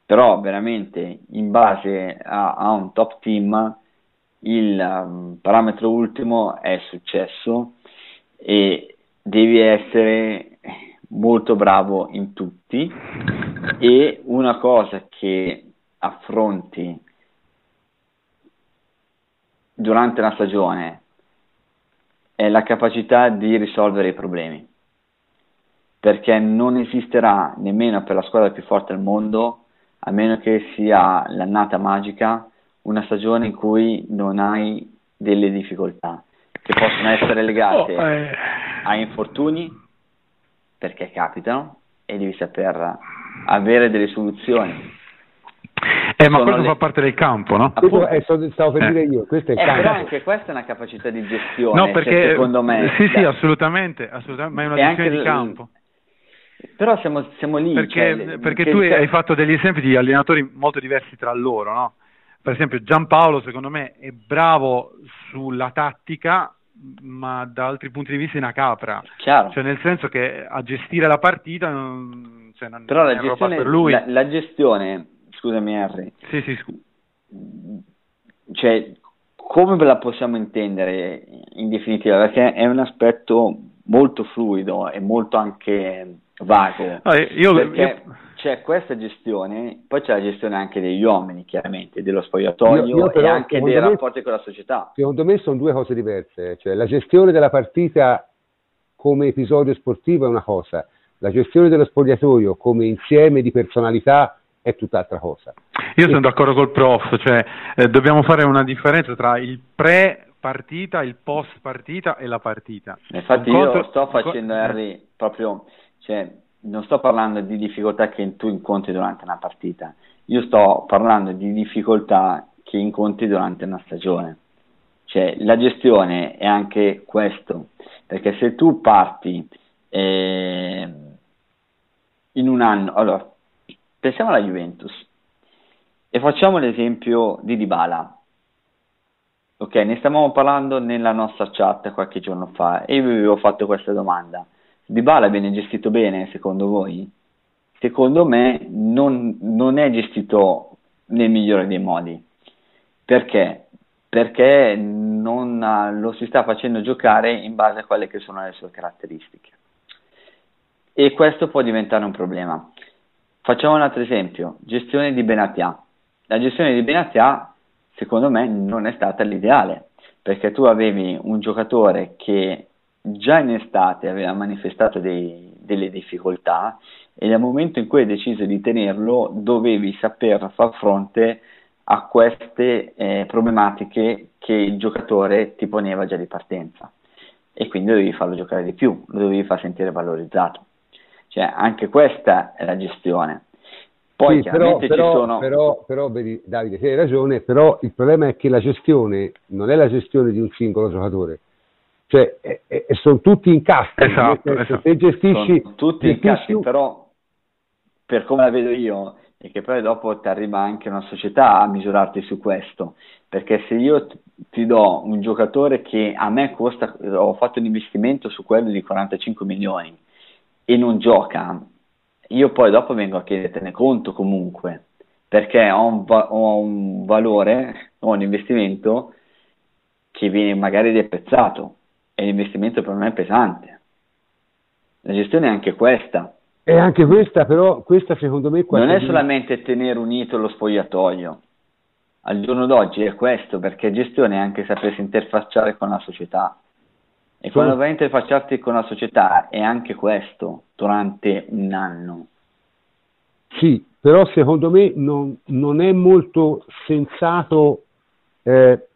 però veramente in base a, a un top team il um, parametro ultimo è successo e devi essere molto bravo in tutti e una cosa che affronti durante la stagione è la capacità di risolvere i problemi perché non esisterà nemmeno per la squadra più forte al mondo, a meno che sia l'annata magica, una stagione in cui non hai delle difficoltà, che possono essere legate oh, eh. a infortuni, perché capitano, e devi saper avere delle soluzioni. Eh, ma questo le... fa parte del campo, no? Appunto, eh, stavo per eh. dire io, questo è il eh, campo. Però anche questa è una capacità di gestione, no, perché, cioè, secondo me. Sì, sì, assolutamente, assolutamente, ma è una gestione di campo. Però siamo, siamo lì. Perché, cioè, perché tu hai fatto degli esempi di allenatori molto diversi tra loro, no? Per esempio Giampaolo secondo me è bravo sulla tattica, ma da altri punti di vista è una capra. Chiaro. Cioè nel senso che a gestire la partita non, cioè, non Però la gestione, per lui. La, la, gestione, scusami Harry. Sì, sì, scu- cioè, come la possiamo intendere in definitiva? Perché è un aspetto molto fluido e molto anche vago. No, io, perché io... c'è questa gestione, poi c'è la gestione anche degli uomini, chiaramente, dello spogliatoio io, io però, e anche dei me, rapporti con la società. Secondo me sono due cose diverse, cioè la gestione della partita come episodio sportivo è una cosa, la gestione dello spogliatoio come insieme di personalità è tutt'altra cosa. Io sono d'accordo col prof, cioè eh, dobbiamo fare una differenza tra il pre partita, il post partita e la partita. Infatti io sto facendo Harry proprio, cioè, non sto parlando di difficoltà che tu incontri durante una partita, io sto parlando di difficoltà che incontri durante una stagione. Cioè, la gestione è anche questo, perché se tu parti eh, in un anno, allora, pensiamo alla Juventus e facciamo l'esempio di Dybala. Ok, ne stavamo parlando nella nostra chat qualche giorno fa e io vi avevo fatto questa domanda. Dybala viene gestito bene secondo voi? Secondo me non, non è gestito nel migliore dei modi. Perché? Perché non lo si sta facendo giocare in base a quelle che sono le sue caratteristiche. E questo può diventare un problema. Facciamo un altro esempio, gestione di Benatia. La gestione di Benatia, secondo me, non è stata l'ideale, perché tu avevi un giocatore che già in estate aveva manifestato dei, delle difficoltà e nel momento in cui hai deciso di tenerlo dovevi saper far fronte a queste eh, problematiche che il giocatore ti poneva già di partenza e quindi dovevi farlo giocare di più, lo dovevi far sentire valorizzato. Cioè, anche questa è la gestione. Poi sì, chiaramente però, però, ci sono... Però, però vedi, Davide, hai ragione, però il problema è che la gestione non è la gestione di un singolo giocatore, cioè è, è, sono tutti in cassa. Esatto, esatto. Se gestisci... Sono tutti in cassa, però per come la vedo io, e che poi dopo ti arriva anche una società a misurarti su questo, perché se io ti do un giocatore che a me costa, ho fatto un investimento su quello di 45 milioni e non gioca, io poi dopo vengo a chiedertene conto comunque, perché ho un, va- ho un valore, ho un investimento che viene magari deprezzato e l'investimento per me è pesante. La gestione è anche questa, e anche questa, però, questa secondo me... Non è solamente tenere unito lo spogliatoio. Al giorno d'oggi è questo, perché gestione è anche sapersi interfacciare con la società. E quando vai a interfacciarti con la società è anche questo durante un anno. Sì, però secondo me non, non è molto sensato eh,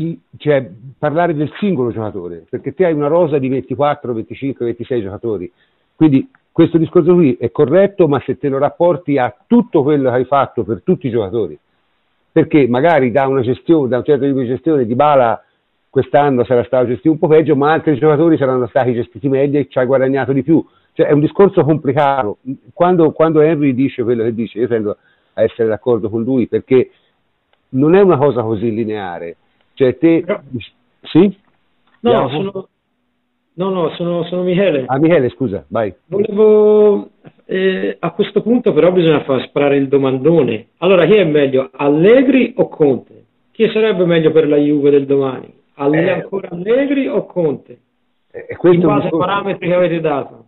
i, cioè, parlare del singolo giocatore, perché te hai una rosa di 24, 25, 26 giocatori, quindi questo discorso qui è corretto, ma se te lo rapporti a tutto quello che hai fatto per tutti i giocatori, perché magari da una gestione, da un certo tipo di gestione di Bala quest'anno sarà stato gestito un po' peggio, ma altri giocatori saranno stati gestiti meglio e ci hai guadagnato di più. Cioè è un discorso complicato. Quando, quando Henry dice quello che dice, io tendo a essere d'accordo con lui, perché non è una cosa così lineare. Cioè te... Però... Sì? No, sono, No, no, sono, sono Michele. Ah, Michele, scusa, vai. Volevo, eh, a questo punto però bisogna far sparare il domandone. Allora, chi è meglio, Allegri o Conte? Chi sarebbe meglio per la Juve del domani? Allegri, eh, ancora Allegri o Conte? Eh, in base ai parametri che avete dato.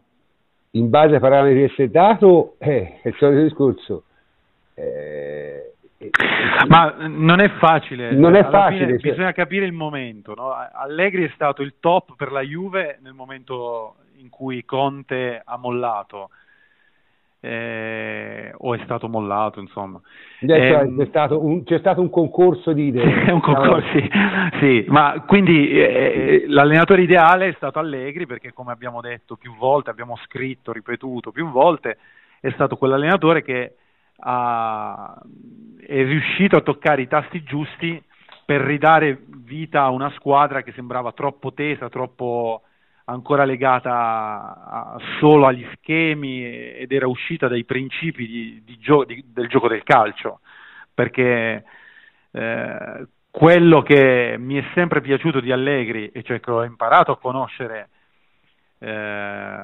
In base ai parametri che avete dato, eh, è il solito discorso. Eh, ma non è facile, non è facile cioè... bisogna capire il momento. No? Allegri è stato il top per la Juve nel momento in cui Conte ha mollato. Eh, o è stato mollato, insomma. Eh, c'è, stato un, c'è, stato un, concorso di idee. un concorso, sì, sì, ma quindi eh, l'allenatore ideale è stato Allegri perché, come abbiamo detto più volte, abbiamo scritto, ripetuto più volte, è stato quell'allenatore che ha, è riuscito a toccare i tasti giusti per ridare vita a una squadra che sembrava troppo tesa, troppo ancora legata a, solo agli schemi ed era uscita dai principi di, di gio- di, del gioco del calcio, perché eh, quello che mi è sempre piaciuto di Allegri, e cioè che ho imparato a conoscere eh,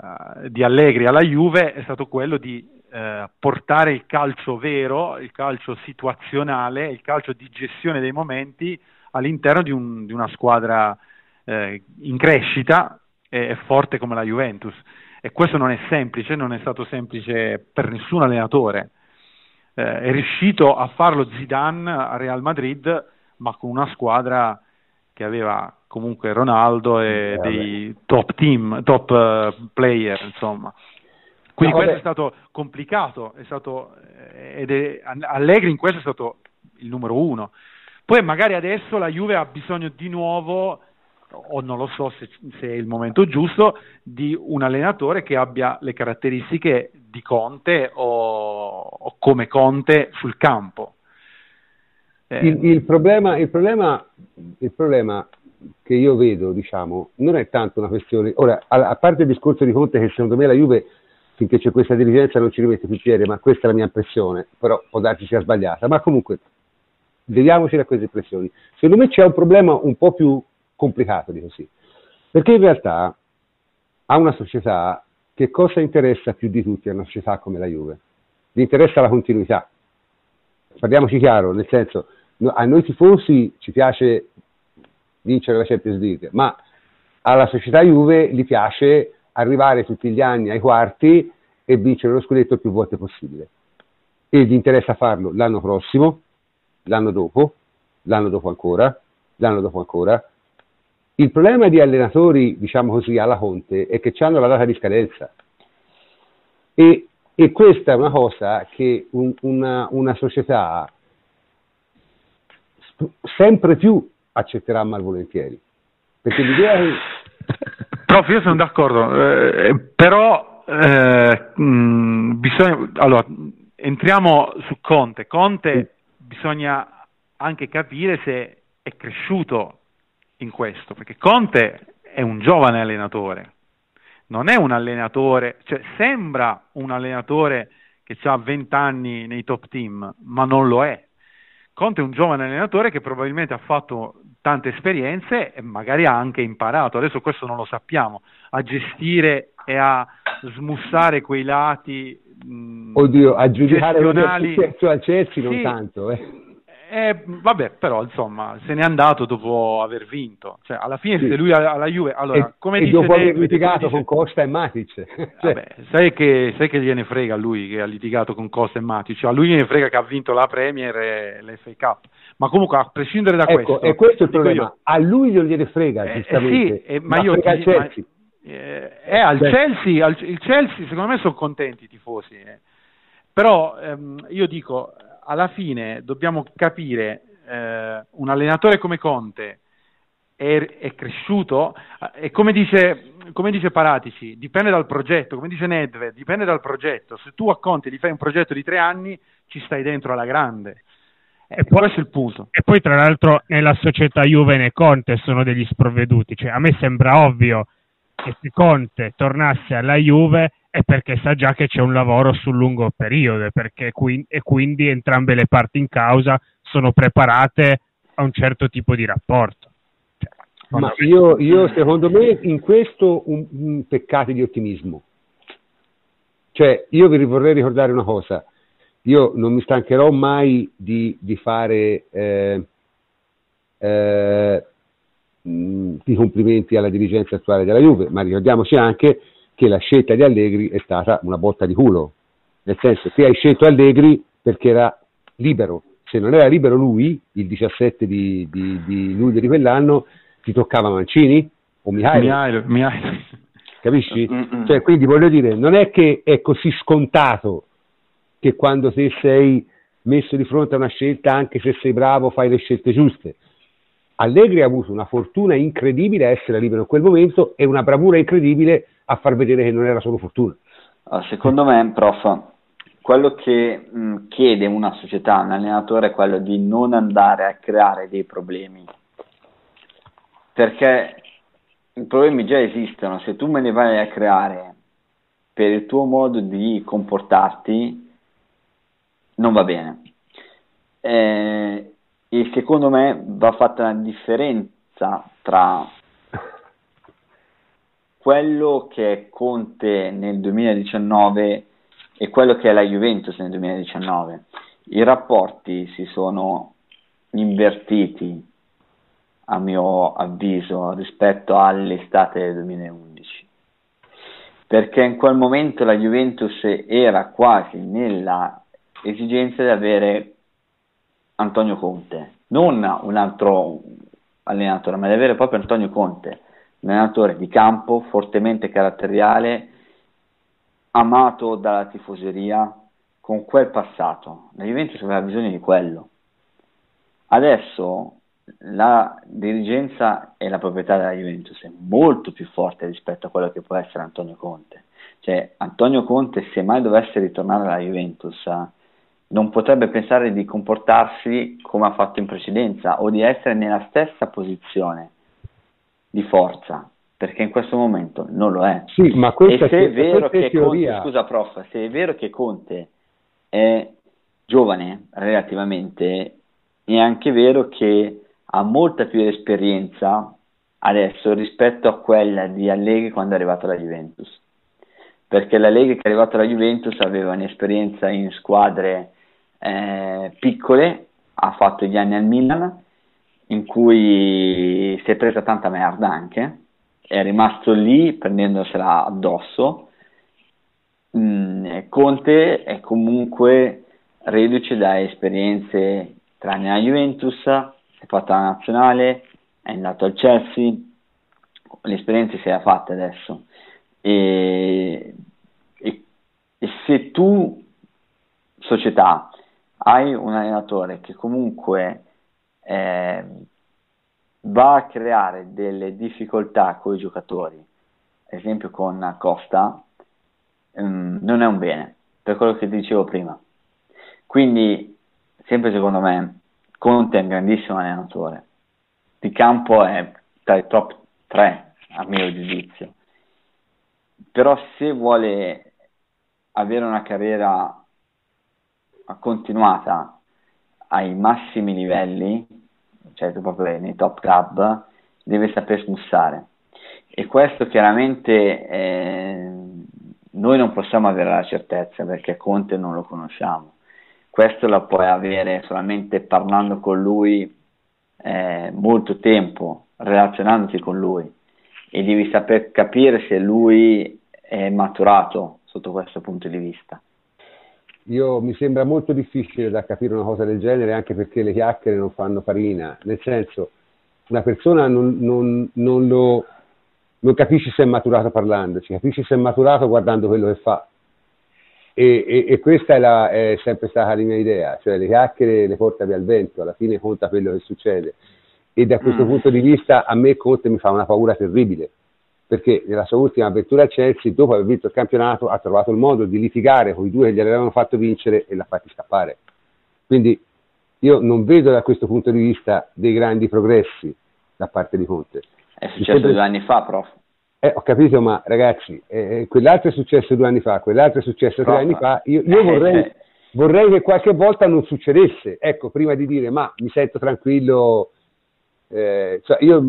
di Allegri alla Juve, è stato quello di eh, portare il calcio vero, il calcio situazionale, il calcio di gestione dei momenti all'interno di, un, di una squadra eh, in crescita e forte come la Juventus. E questo non è semplice, non è stato semplice per nessun allenatore. Eh, è riuscito a farlo Zidane a Real Madrid, ma con una squadra che aveva comunque Ronaldo e eh, dei top team, top uh, player, insomma. Quindi no, questo è stato complicato, è stato, eh, ed è, Allegri in questo è stato il numero uno. Poi magari adesso la Juve ha bisogno di nuovo, o non lo so se, se, è il momento giusto, di un allenatore che abbia le caratteristiche di Conte o, o come Conte sul campo. Eh. Il, il, problema, il, problema, il problema che io vedo, diciamo, non è tanto una questione. Ora, a, a, parte il discorso di Conte, che secondo me la Juve, finché c'è questa dirigenza, non ci rimette più piede, ma questa è la mia impressione, però può darci sia sbagliata. Ma comunque, vediamoci da queste impressioni. Secondo me c'è un problema un po' più complicato di così, perché in realtà a una società che cosa interessa più di tutti a una società come la Juve? Gli interessa la continuità. Parliamoci chiaro, nel senso, a noi tifosi ci piace vincere la Champions League, ma alla società Juve gli piace arrivare tutti gli anni ai quarti e vincere lo scudetto più volte possibile. E gli interessa farlo l'anno prossimo, l'anno dopo, l'anno dopo ancora, l'anno dopo ancora. Il problema di allenatori, diciamo così, alla Conte è che hanno la data di scadenza. E, e questa è una cosa che un, una, una società sempre più accetterà malvolentieri. Perché l'idea è... Prof, io sono d'accordo, eh, però eh, mh, bisogna... Allora, entriamo su Conte. Conte bisogna anche capire se è cresciuto in questo, perché Conte è un giovane allenatore, non è un allenatore, cioè sembra un allenatore che ha 20 anni nei top team, ma non lo è. Conte è un giovane allenatore che probabilmente ha fatto tante esperienze e magari ha anche imparato, adesso questo non lo sappiamo, a gestire e a smussare quei lati mh, Oddio, a giudicare gestionali... al Chelsea non sì, tanto, eh. Eh, vabbè, però insomma, se n'è andato dopo aver vinto. Cioè, alla fine, sì. se lui alla Juve, allora, e, come e dice dopo aver litigato con Costa e Matic, cioè. vabbè, sai, che, sai che gliene frega a lui che ha litigato con Costa e Matic, a lui gliene frega che ha vinto la Premier e l'FA Cup. Ma comunque, a prescindere da ecco, questo, e questo è il problema. Io, a lui non gliene frega, eh, giustamente. Eh, sì, ma io ti, Chelsea. Ma, eh, eh, al cioè. Chelsea, al, il Chelsea, secondo me, sono contenti i tifosi. Eh. Però ehm, io dico, alla fine dobbiamo capire eh, un allenatore come Conte è, è cresciuto e come dice, come dice, Paratici, dipende dal progetto, come dice Nedved, dipende dal progetto. Se tu a Conte gli fai un progetto di tre anni, ci stai dentro alla grande. E poi, questo è il punto. E poi, tra l'altro, nella società Juve e Conte sono degli sprovveduti. Cioè, a me sembra ovvio che se Conte tornasse alla Juve è perché sa già che c'è un lavoro sul lungo periodo e, perché, e quindi entrambe le parti in causa sono preparate a un certo tipo di rapporto. Cioè, Ma io, io, secondo me in questo un, un peccato di ottimismo. Cioè, io vi vorrei ricordare una cosa, io non mi stancherò mai di, di fare eh, eh, i complimenti alla dirigenza attuale della Juve, ma ricordiamoci anche che la scelta di Allegri è stata una botta di culo, nel senso che hai scelto Allegri perché era libero, se non era libero lui, il 17 di, di, di luglio di quell'anno, ti toccava Mancini o Mihailo. Mihailo, Mihailo. Capisci? Mm-mm. Cioè, quindi voglio dire, non è che è così scontato che quando te sei messo di fronte a una scelta, anche se sei bravo, fai le scelte giuste. Allegri ha avuto una fortuna incredibile a essere libero in quel momento e una bravura incredibile a far vedere che non era solo fortuna. Secondo me, prof, quello che mh, chiede una società, un allenatore, è quello di non andare a creare dei problemi, perché i problemi già esistono, se tu me ne vai a creare per il tuo modo di comportarti, non va bene. Eh, e secondo me va fatta una differenza tra quello che è Conte nel 2019 e quello che è la Juventus nel 2019. I rapporti si sono invertiti, a mio avviso, rispetto all'estate del 2011, perché in quel momento la Juventus era quasi nella esigenza di avere Antonio Conte, non un altro allenatore, ma di avere proprio Antonio Conte, un allenatore di campo fortemente caratteriale amato dalla tifoseria con quel passato. La Juventus aveva bisogno di quello. Adesso la dirigenza e la proprietà della Juventus è molto più forte rispetto a quello che può essere Antonio Conte. Cioè, Antonio Conte, se mai dovesse ritornare alla Juventus, non potrebbe pensare di comportarsi come ha fatto in precedenza o di essere nella stessa posizione di forza, perché in questo momento non lo è. Sì, ma e se è vero che Conte, scusa prof, se è vero che Conte è giovane relativamente, è anche vero che ha molta più esperienza adesso rispetto a quella di Allegri quando è arrivato alla Juventus. Perché l'Allegri che è arrivato alla Juventus aveva un'esperienza in squadre eh, piccole, ha fatto gli anni al Milan, in cui si è presa tanta merda anche, è rimasto lì prendendosela addosso. Mm, Conte è comunque reduce da esperienze tra la Juventus, è fatta la nazionale, è andato al Chelsea, l'esperienza si è fatta adesso. E, e, e se tu, società, hai un allenatore che comunque eh, va a creare delle difficoltà con i giocatori, ad esempio con Costa, ehm, non è un bene, per quello che dicevo prima. Quindi, sempre secondo me, Conte è un grandissimo allenatore. Di campo è tra i top 3, a mio giudizio. Però se vuole avere una carriera continuata ai massimi livelli, cioè proprio nei top club, deve saper smussare. E questo chiaramente eh, noi non possiamo avere la certezza perché Conte non lo conosciamo. Questo lo puoi avere solamente parlando con lui eh, molto tempo, relazionandoti con lui e devi saper capire se lui è maturato sotto questo punto di vista. Io, mi sembra molto difficile da capire una cosa del genere anche perché le chiacchiere non fanno farina, nel senso una persona non, non, non, lo, non capisce se è maturato parlandoci, capisce se è maturato guardando quello che fa. E, e, e questa è, la, è, sempre stata la mia idea, cioè le chiacchiere le porta via al vento, alla fine conta quello che succede. E da questo mm. punto di vista a me Conte mi fa una paura terribile, perché nella sua ultima avventura a Chelsea, dopo aver vinto il campionato, ha trovato il modo di litigare con i due che gli avevano fatto vincere e l'ha fatti scappare. Quindi io non vedo da questo punto di vista dei grandi progressi da parte di Conte. È successo sempre... due anni fa, prof. Eh, ho capito, ma ragazzi, eh, quell'altro è successo due anni fa, quell'altro è successo prof. tre anni fa. Io, io vorrei, eh, vorrei che qualche volta non succedesse. Ecco, prima di dire, ma mi sento tranquillo eh, cioè io,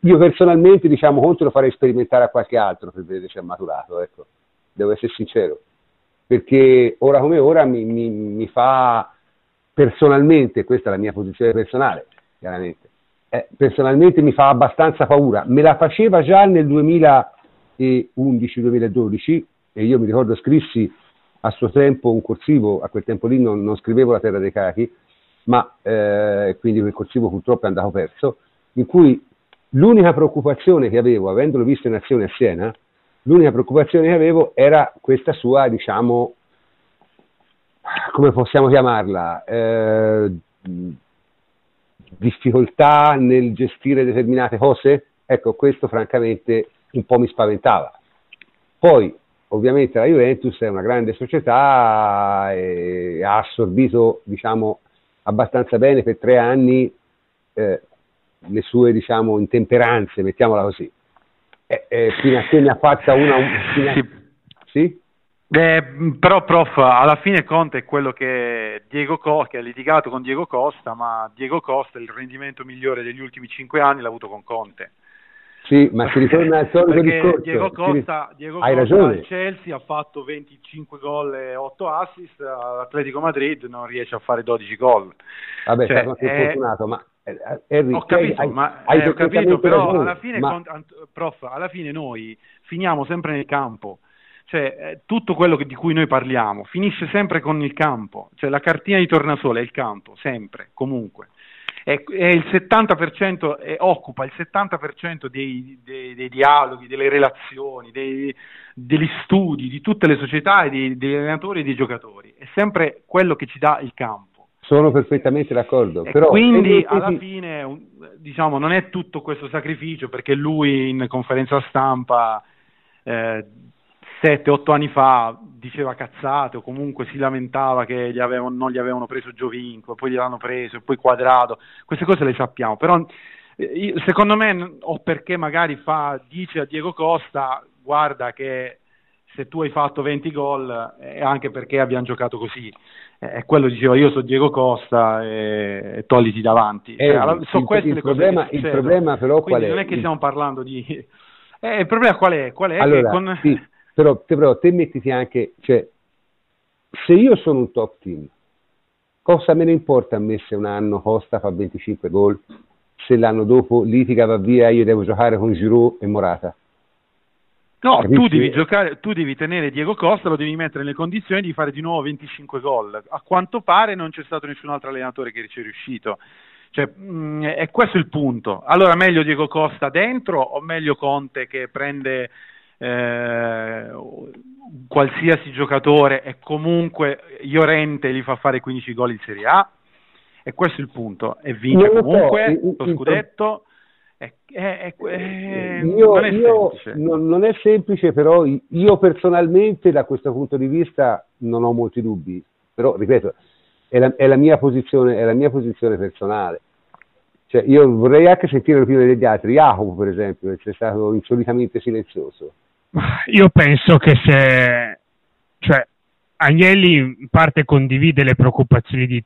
io, personalmente diciamo Conte lo farei sperimentare a qualche altro per vedere se è maturato ecco. devo essere sincero perché ora come ora mi, mi, mi, fa personalmente questa è la mia posizione personale chiaramente eh, personalmente mi fa abbastanza paura me la faceva già nel 2011-2012 e io mi ricordo scrissi a suo tempo un corsivo a quel tempo lì non, non scrivevo la terra dei cachi ma eh, quindi quel corsivo purtroppo è andato perso, in cui l'unica preoccupazione che avevo, avendolo visto in azione a Siena, l'unica preoccupazione che avevo era questa sua, diciamo, come possiamo chiamarla, eh, difficoltà nel gestire determinate cose? Ecco, questo francamente un po' mi spaventava. Poi, ovviamente, la Juventus è una grande società e ha assorbito, diciamo, abbastanza bene per tre anni eh, le sue diciamo, intemperanze, mettiamola così. Eh, eh, fino a che ne ha fatta una... una sì. sì? Eh, però prof, alla fine Conte è quello che Diego Costa, che ha litigato con Diego Costa, ma Diego Costa il rendimento migliore degli ultimi cinque anni l'ha avuto con Conte. Sì, ma si ritorna al solito discorso. Diego Costa, Diego Hai Costa ragione. Chelsea ha fatto 25 gol e 8 assist, l'Atletico Madrid non riesce a fare 12 gol. Vabbè, cioè, stato è... fortunato, ma Henry, ho capito, hai, ma, hai eh, ho capito però alla fine, ma... prof, alla fine noi finiamo sempre nel campo. Cioè, eh, tutto quello che, di cui noi parliamo finisce sempre con il campo, cioè la cartina di tornasole è il campo, sempre, comunque è, è il 70%, è, occupa il 70% dei, dei, dei, dialoghi, delle relazioni, dei, degli studi di tutte le società e dei, degli allenatori e dei giocatori. È sempre quello che ci dà il campo. Sono perfettamente d'accordo. Però, quindi alla fine diciamo, non è tutto questo sacrificio perché lui in conferenza stampa eh, 7-8 anni fa diceva cazzate o comunque si lamentava che gli avevano, non gli avevano preso Giovinco, poi gliel'hanno preso e poi Quadrato, queste cose le sappiamo, però eh, secondo me o perché magari fa, dice a Diego Costa guarda che se tu hai fatto 20 gol è anche perché abbiamo giocato così e quello diceva io sono Diego Costa e, e togliti davanti eh, cioè, so il, il, problema, il, problema, però Quindi qual è? non è che stiamo parlando di eh, il problema qual è? Qual è allora, con... sì, però, però te mettiti anche cioè, se io sono un top team cosa me ne importa a me se un anno Costa fa 25 gol se l'anno dopo litiga va via io devo giocare con Giroud e Morata No, tu devi, giocare, tu devi tenere Diego Costa, lo devi mettere nelle condizioni di fare di nuovo 25 gol. A quanto pare non c'è stato nessun altro allenatore che ci è riuscito. Cioè, mh, mm, è questo il punto. Allora, meglio Diego Costa dentro o meglio Conte che prende eh, qualsiasi giocatore e comunque Iorente gli fa fare 15 gol in Serie A? E questo è il punto. E vince comunque so. lo scudetto. È, è, è, io, non, è io, non, non, è semplice, però io personalmente da questo punto di vista non ho molti dubbi, però ripeto, è la, è la, mia, posizione, la mia posizione personale. Cioè, io vorrei anche sentire l'opinione degli altri, Jacopo per esempio, che è stato insolitamente silenzioso. Io penso che se cioè, Agnelli in parte condivide le preoccupazioni di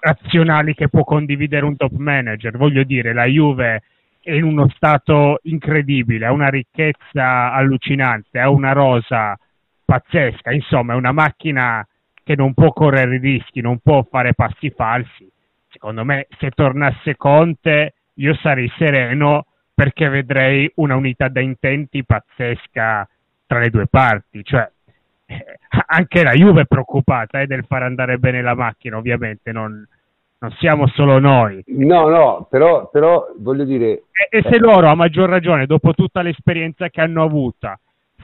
razionali che può condividere un top manager, voglio dire, la Juve è in uno stato incredibile, ha una ricchezza allucinante, ha una rosa pazzesca, insomma è una macchina che non può correre rischi, non può fare passi falsi. Secondo me se tornasse Conte io sarei sereno perché vedrei una unità da intenti pazzesca tra le due parti, cioè eh, anche la Juve è preoccupata eh, del far andare bene la macchina, ovviamente non, non siamo solo noi. No, no, però, però voglio dire... E, e, se loro, a maggior ragione, dopo tutta l'esperienza che hanno avuta,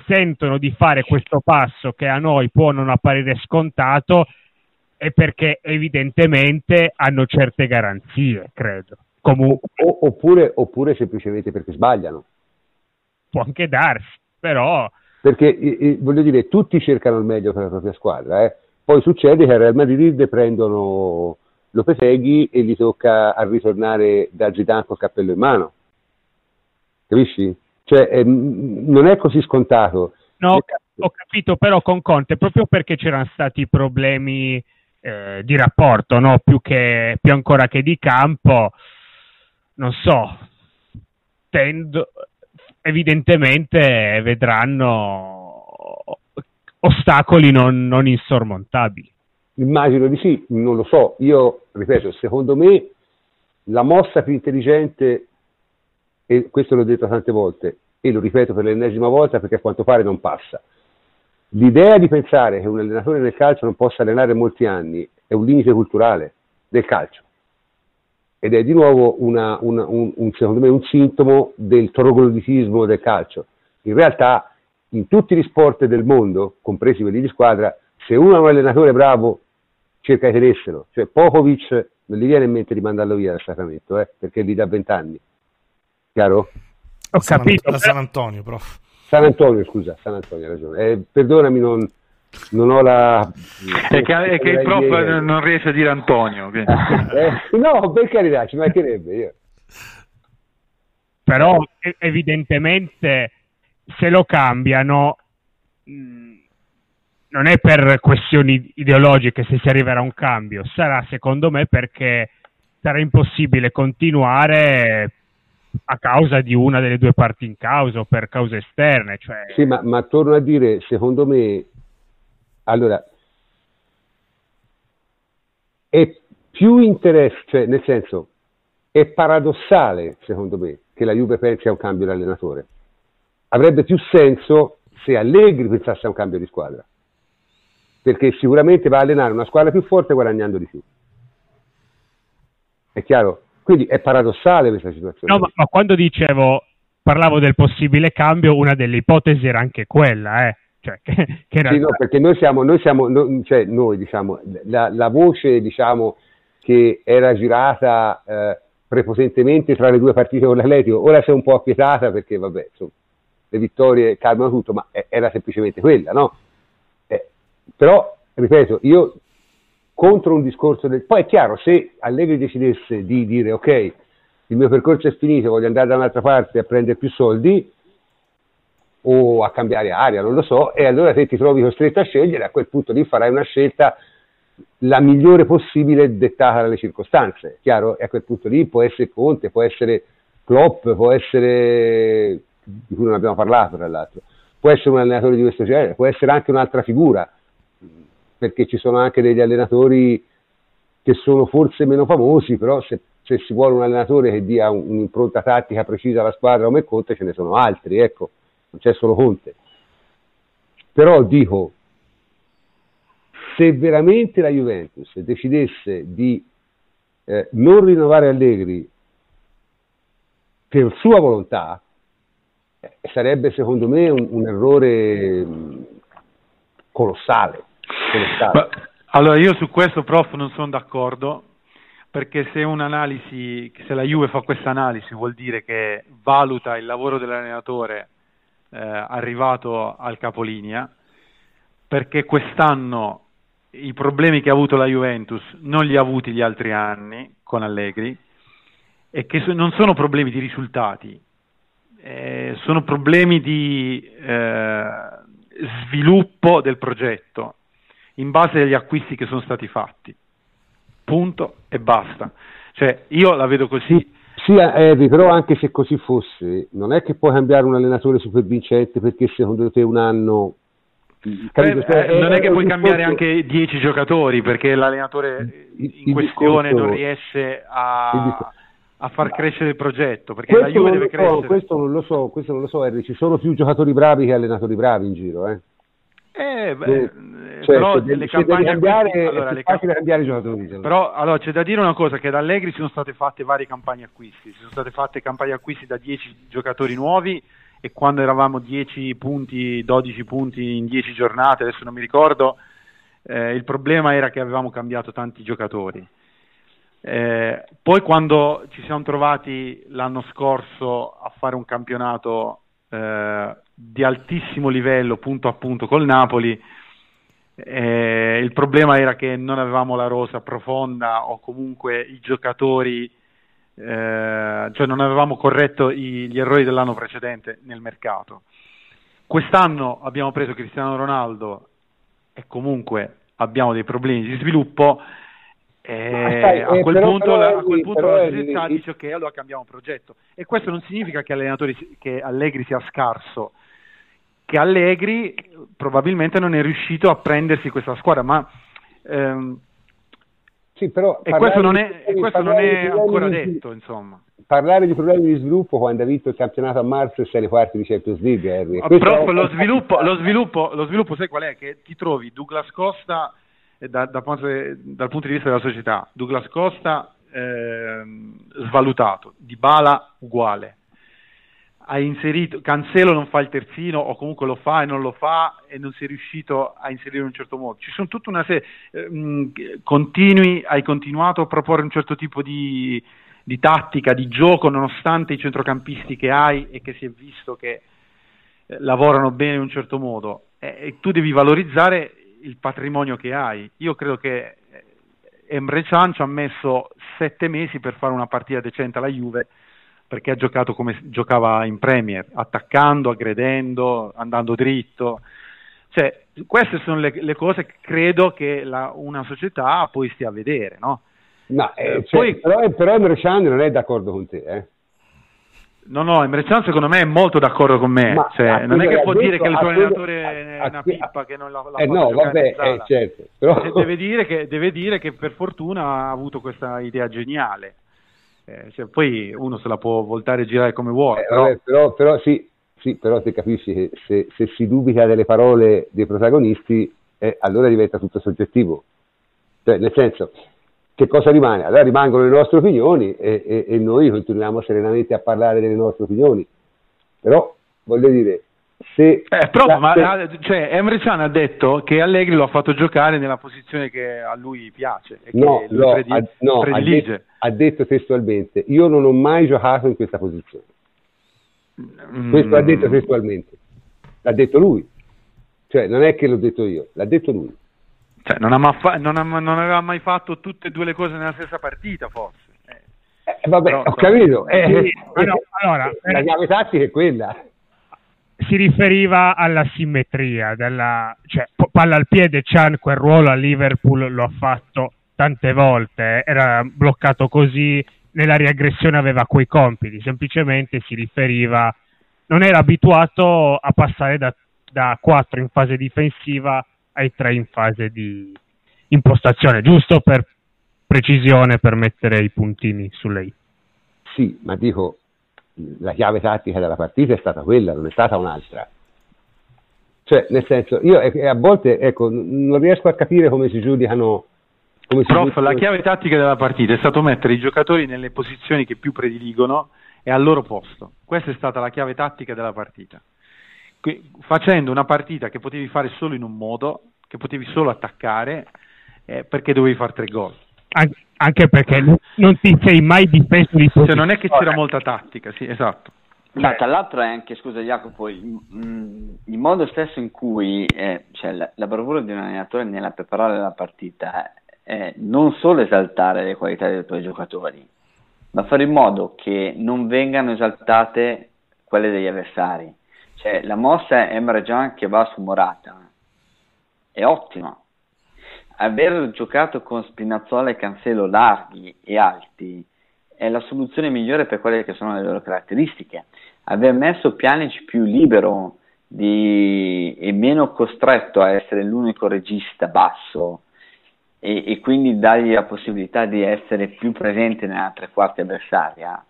sentono di fare questo passo che a noi può non apparire scontato, è perché evidentemente hanno certe garanzie, credo. Comunque, o, oppure, oppure semplicemente perché sbagliano. Può anche darsi, però... Perché, eh, voglio dire, tutti cercano il meglio per la propria squadra, eh? poi succede che al Real Madrid prendono Lopeteghi e gli tocca a ritornare da Zidane col cappello in mano. Capisci? Cioè, eh, non è così scontato. No, ho capito, però con Conte, proprio perché c'erano stati problemi eh, di rapporto, no? più, che, più ancora che di campo, non so, tendo, evidentemente vedranno ostacoli non, non insormontabili. Immagino di sì, non lo so. Io, ripeto, secondo me la mossa più intelligente, e questo l'ho detto tante volte, e lo ripeto per l'ennesima volta perché a quanto pare non passa, l'idea di pensare che un allenatore nel calcio non possa allenare molti anni è un limite culturale del calcio. Ed è di nuovo una, una, un, un, secondo me un sintomo del trogloditismo del calcio. In realtà, in tutti gli sport del mondo, compresi quelli di squadra, se uno è un allenatore bravo cerca di tenerselo. Cioè Popovic non gli viene in mente di mandarlo via dal Sacramento, eh, perché gli dà vent'anni. Chiaro? Ho San, capito. Da San Antonio, prof. San Antonio, scusa, San Antonio, hai ragione. Eh, perdonami, non, non ho la... È che, è che il prof ieri. non riesce a dire Antonio. eh, no, per carità, ci mancherebbe io. Però evidentemente se lo cambiano... Mh, non è per questioni ideologiche se si arriverà a un cambio, sarà secondo me perché sarà impossibile continuare a causa di una delle due parti in causa o per cause esterne. Cioè... Sì, ma, ma torno a dire, secondo me, allora, è più interesse, cioè nel senso, è paradossale, secondo me, che la Juve pensi a un cambio di allenatore. Avrebbe più senso se Allegri pensasse a un cambio di squadra perché sicuramente va a allenare una squadra più forte guadagnando di più. È chiaro? Quindi è paradossale questa situazione. No, ma, ma quando dicevo, parlavo del possibile cambio, una delle ipotesi era anche quella, eh. Cioè, che, che sì, no, perché noi siamo, noi siamo no, cioè noi diciamo, la, la voce diciamo, che era girata eh, prepotentemente tra le due partite con l'Atletico, ora si è un po' acquietata perché vabbè, insomma, le vittorie calmano tutto, ma era semplicemente quella, no? Eh, però, ripeto, io contro un discorso del... Poi è chiaro, se Allegri decidesse di dire ok, il mio percorso è finito, voglio andare da un'altra parte a prendere più soldi o a cambiare aria, non lo so, e allora te ti trovi costretto a scegliere, a quel punto lì farai una scelta la migliore possibile dettata dalle circostanze, chiaro? E a quel punto lì può essere Conte, può essere Klopp, può essere, di cui non abbiamo parlato tra l'altro, può essere un allenatore di questo genere, può essere anche un'altra figura, perché ci sono anche degli allenatori che sono forse meno famosi, però se, se si vuole un allenatore che dia un, un'impronta tattica precisa alla squadra come Conte ce ne sono altri, ecco, non c'è solo Conte. Però dico, se veramente la Juventus decidesse di eh, non rinnovare Allegri per sua volontà, eh, sarebbe secondo me un, un errore mm, colossale. Ma, allora io su questo prof non sono d'accordo perché se un'analisi, se la Juve fa questa analisi vuol dire che valuta il lavoro dell'allenatore eh, arrivato al capolinea perché quest'anno i problemi che ha avuto la Juventus non li ha avuti gli altri anni con Allegri e che non sono problemi di risultati, eh, sono problemi di eh, sviluppo del progetto in base agli acquisti che sono stati fatti. Punto e basta. Cioè, io la vedo così. Sì, Harry, però anche se così fosse, non è che puoi cambiare un allenatore super vincente perché secondo te un anno Beh, cioè, eh, non è che puoi cambiare anche 10 giocatori perché l'allenatore in il questione discorso, non riesce a, a, far crescere il progetto perché questo la Juve deve so, crescere. Questo non lo so, questo non lo so, Harry. ci sono più giocatori bravi che allenatori bravi in giro. Eh. Eh, beh, eh, cioè, però se le campagne cambiare, acquisti, allora, le camp- cambiare i giocatori. Però allora, c'è da dire una cosa, che da Allegri sono state fatte varie campagne acquisti, sono state fatte campagne acquisti da 10 giocatori nuovi e quando eravamo 10 punti, 12 punti in 10 giornate, adesso non mi ricordo, eh, il problema era che avevamo cambiato tanti giocatori. Eh, poi quando ci siamo trovati l'anno scorso a fare un campionato eh, di altissimo livello, punto a punto col Napoli, eh, il problema era che non avevamo la rosa profonda o comunque i giocatori eh, cioè non avevamo corretto i, gli errori dell'anno precedente nel mercato. Quest'anno abbiamo preso Cristiano Ronaldo e comunque abbiamo dei problemi di sviluppo. E sai, a, quel però, punto, però, a quel punto però, la società dice ok allora cambiamo progetto e questo non significa che, che Allegri sia scarso che Allegri probabilmente non è riuscito a prendersi questa squadra ma ehm, sì, però e questo non è, e questo non è ancora di, detto, insomma. Parlare di problemi di sviluppo quando ha vinto il campionato a marzo e sei le quarti di Champions League, Harry. Però lo sviluppo, lo, sviluppo, lo sviluppo, sai qual è? Che ti trovi Douglas Costa eh, da, da, dal punto di vista della società, Douglas Costa eh, svalutato, Di Bala uguale, ha inserito, Cancelo non fa il terzino o comunque lo fa e non lo fa e non si è riuscito a inserire in un certo modo. Ci sono tutta una serie, eh, continui, hai continuato a proporre un certo tipo di, di, tattica, di gioco nonostante i centrocampisti che hai e che si è visto che eh, lavorano bene in un certo modo e tu devi valorizzare il patrimonio che hai. Io credo che eh, Emre Can ci ha messo sette mesi per fare una partita decente alla Juve perché ha giocato come giocava in Premier, attaccando, aggredendo, andando dritto. Cioè, queste sono le, le cose che credo che la, una società poi stia a vedere, no? No, eh, eh, cioè, poi, però, però Emre Can non è d'accordo con te, eh? No, no, Emre Can secondo me è molto d'accordo con me, cioè, non è che può detto, dire che il suo allenatore è una pippa che non l'ha, l'ha eh no, vabbè, eh, certo, però... deve, dire che, deve dire che per fortuna ha avuto questa idea geniale eh, cioè, poi uno se la può voltare e girare come vuole. Eh, però... Vabbè, però, però, sì, sì, però ti capisci che se, se, si dubita delle parole dei protagonisti, eh, allora diventa tutto soggettivo. Cioè, nel senso, che cosa rimane? Allora rimangono le nostre opinioni e, e, e noi continuiamo serenamente a parlare delle nostre opinioni. Però, voglio dire, se eh, però, ma, cioè, Emre Can ha detto che Allegri lo ha fatto giocare nella posizione che a lui piace e no, che no, predi- ha, no, predilige. Ha detto, ha detto testualmente io non ho mai giocato in questa posizione mm. questo ha detto testualmente l'ha detto lui cioè non è che l'ho detto io l'ha detto lui cioè, non, ha fa- non, ha, non, aveva mai fatto tutte e due le cose nella stessa partita forse. Eh, eh vabbè, però, ho capito. Eh, sì, no, allora, la chiave tattica è quella. Si riferiva alla simmetria, della, cioè palla al piede, Chan quel ruolo a Liverpool lo ha fatto tante volte, era bloccato così, nella riaggressione aveva quei compiti, semplicemente si riferiva, non era abituato a passare da, da 4 in fase difensiva ai 3 in fase di impostazione, giusto per precisione per mettere i puntini su lei. Sì, ma dico, la chiave tattica della partita è stata quella, non è stata un'altra. Cioè, nel senso, io a volte ecco, non riesco a capire come si giudicano. Come si Prof, giudicano... la chiave tattica della partita è stato mettere i giocatori nelle posizioni che più prediligono e al loro posto. Questa è stata la chiave tattica della partita. Facendo una partita che potevi fare solo in un modo, che potevi solo attaccare, eh, perché dovevi fare tre gol anche perché non ti sei mai difeso di cioè, non è che c'era molta tattica, sì, esatto. Ma tra l'altro è anche, scusa Jacopo, il, il modo stesso in cui eh, cioè, la, la, bravura di un allenatore nella preparare la partita è non solo esaltare le qualità dei tuoi giocatori, ma fare in modo che non vengano esaltate quelle degli avversari. Cioè, la mossa Emre Can che va su Morata è ottima, aver giocato con Spinazzola e Cancelo larghi e alti è la soluzione migliore per quelle che sono le loro caratteristiche. Aver messo Pjanic più libero di, e meno costretto a essere l'unico regista basso e, e, quindi dargli la possibilità di essere più presente nella tre quarti avversaria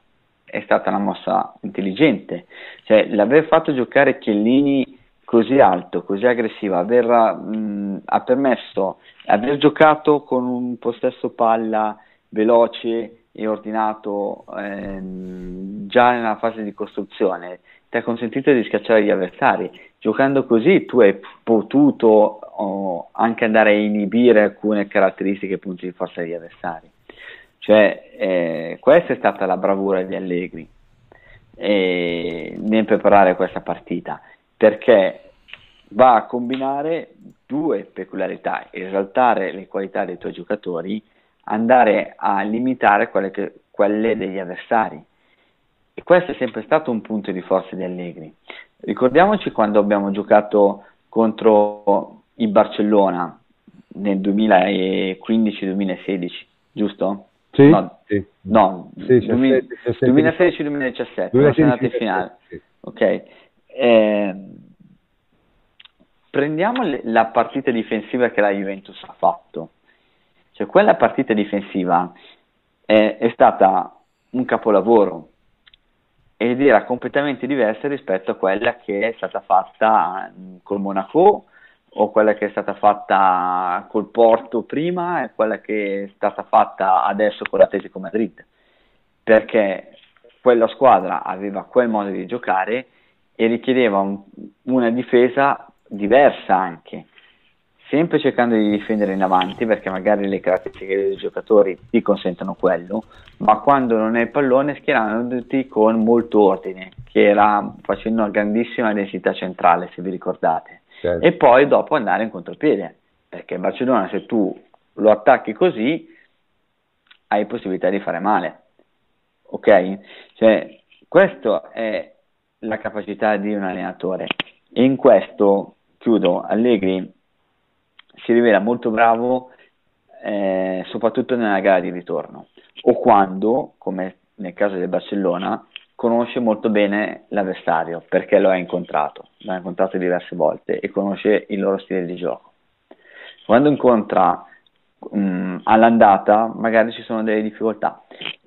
è stata una mossa intelligente. Cioè, l'aver fatto giocare Chiellini così alto, così aggressivo, aver, mh, ha permesso aver giocato con un possesso palla veloce e ordinato ehm, già nella fase di costruzione ti ha consentito di schiacciare gli avversari. Giocando così tu hai potuto oh, anche andare a inibire alcune caratteristiche e punti di forza degli avversari. Cioè, eh, questa è stata la bravura di Allegri eh, nel preparare questa partita, perché va a combinare due peculiarità, esaltare le qualità dei tuoi giocatori, andare a limitare quelle, che, quelle degli avversari. E questo è sempre stato un punto di forza di Allegri. Ricordiamoci quando abbiamo giocato contro il Barcellona nel 2015-2016, giusto? Sì, no, sì. no sì, 2016-2017, siamo andati in finale. Ok. Eh, prendiamo le, la partita difensiva che la Juventus ha fatto. Cioè, quella partita difensiva è, è stata un capolavoro ed era completamente diversa rispetto a quella che è stata fatta col Monaco o quella che è stata fatta col Porto prima e quella che è stata fatta adesso con l'Atletico Madrid. Perché quella squadra aveva quel modo di giocare e richiedeva un, una difesa diversa anche, sempre cercando di difendere in avanti perché magari le caratteristiche dei giocatori ti consentono quello, ma quando non è il pallone schierandoti con molto ordine, che era facendo una grandissima densità centrale se vi ricordate, certo. e poi dopo andare in contropiede, perché Barcellona se tu lo attacchi così hai possibilità di fare male, ok? Cioè, questa è la capacità di un allenatore e in questo, chiudo, Allegri si rivela molto bravo eh, soprattutto nella gara di ritorno o quando, come nel caso del Barcellona, conosce molto bene l'avversario perché lo ha incontrato, lo ha incontrato diverse volte e conosce il loro stile di gioco. Quando incontra mh, all'andata magari ci sono delle difficoltà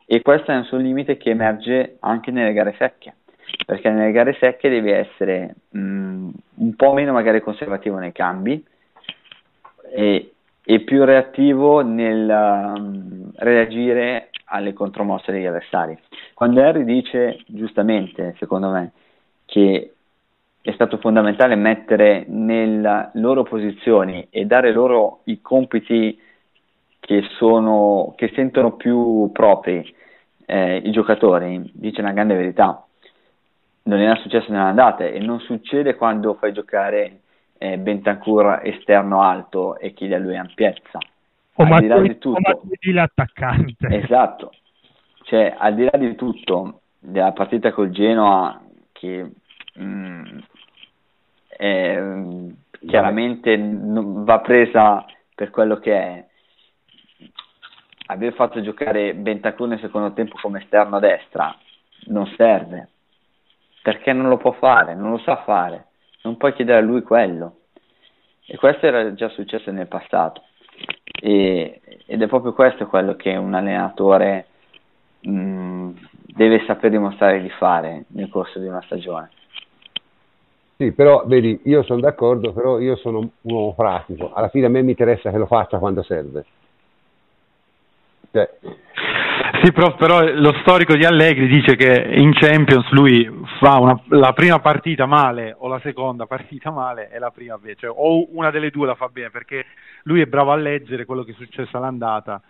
e questo è un suo limite che emerge anche nelle gare secche perché nelle gare secche devi essere mh, un po' meno magari conservativo nei cambi e, e più reattivo nel um, reagire alle contromosse degli avversari. Quando Harry dice giustamente, secondo me, che è stato fondamentale mettere nelle loro posizioni e dare loro i compiti che, sono, che sentono più propri eh, i giocatori, dice una grande verità. Non era successo nell'andata e non succede quando fai giocare eh, Bentancur esterno alto e chiede a lui ampiezza. O al di là di tutto, l'attaccante. Esatto, cioè al di là di tutto della partita col Genoa che mh, mm, è, chiaramente va presa per quello che è. Aver fatto giocare Bentancur nel secondo tempo come esterno a destra non serve. Perché non lo può fare, non lo sa fare. Non puoi chiedere a lui quello. E questo era già successo nel passato e, ed è proprio questo quello che un allenatore mh, mm, deve saper dimostrare di fare nel corso di una stagione. Sì, però vedi, io sono d'accordo, però io sono un uomo pratico. Alla fine a me mi interessa che lo faccia quando serve. Cioè, sì, però, però, lo storico di Allegri dice che in Champions lui fa una, la prima partita male o la seconda partita male e la prima bene, cioè, o una delle due la fa bene perché lui è bravo a leggere quello che è successo all'andata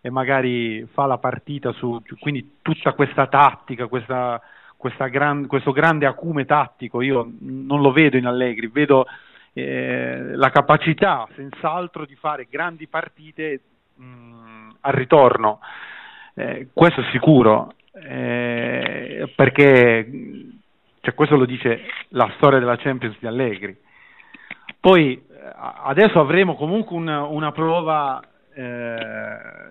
e magari fa la partita su quindi tutta questa tattica, questa, questa gran, questo grande acume tattico, io non lo vedo in Allegri, vedo eh, la capacità senz'altro di fare grandi partite mh, al ritorno eh, questo è sicuro, eh, perché cioè, questo lo dice la storia della Champions di Allegri. Poi eh, adesso avremo comunque una, una prova eh,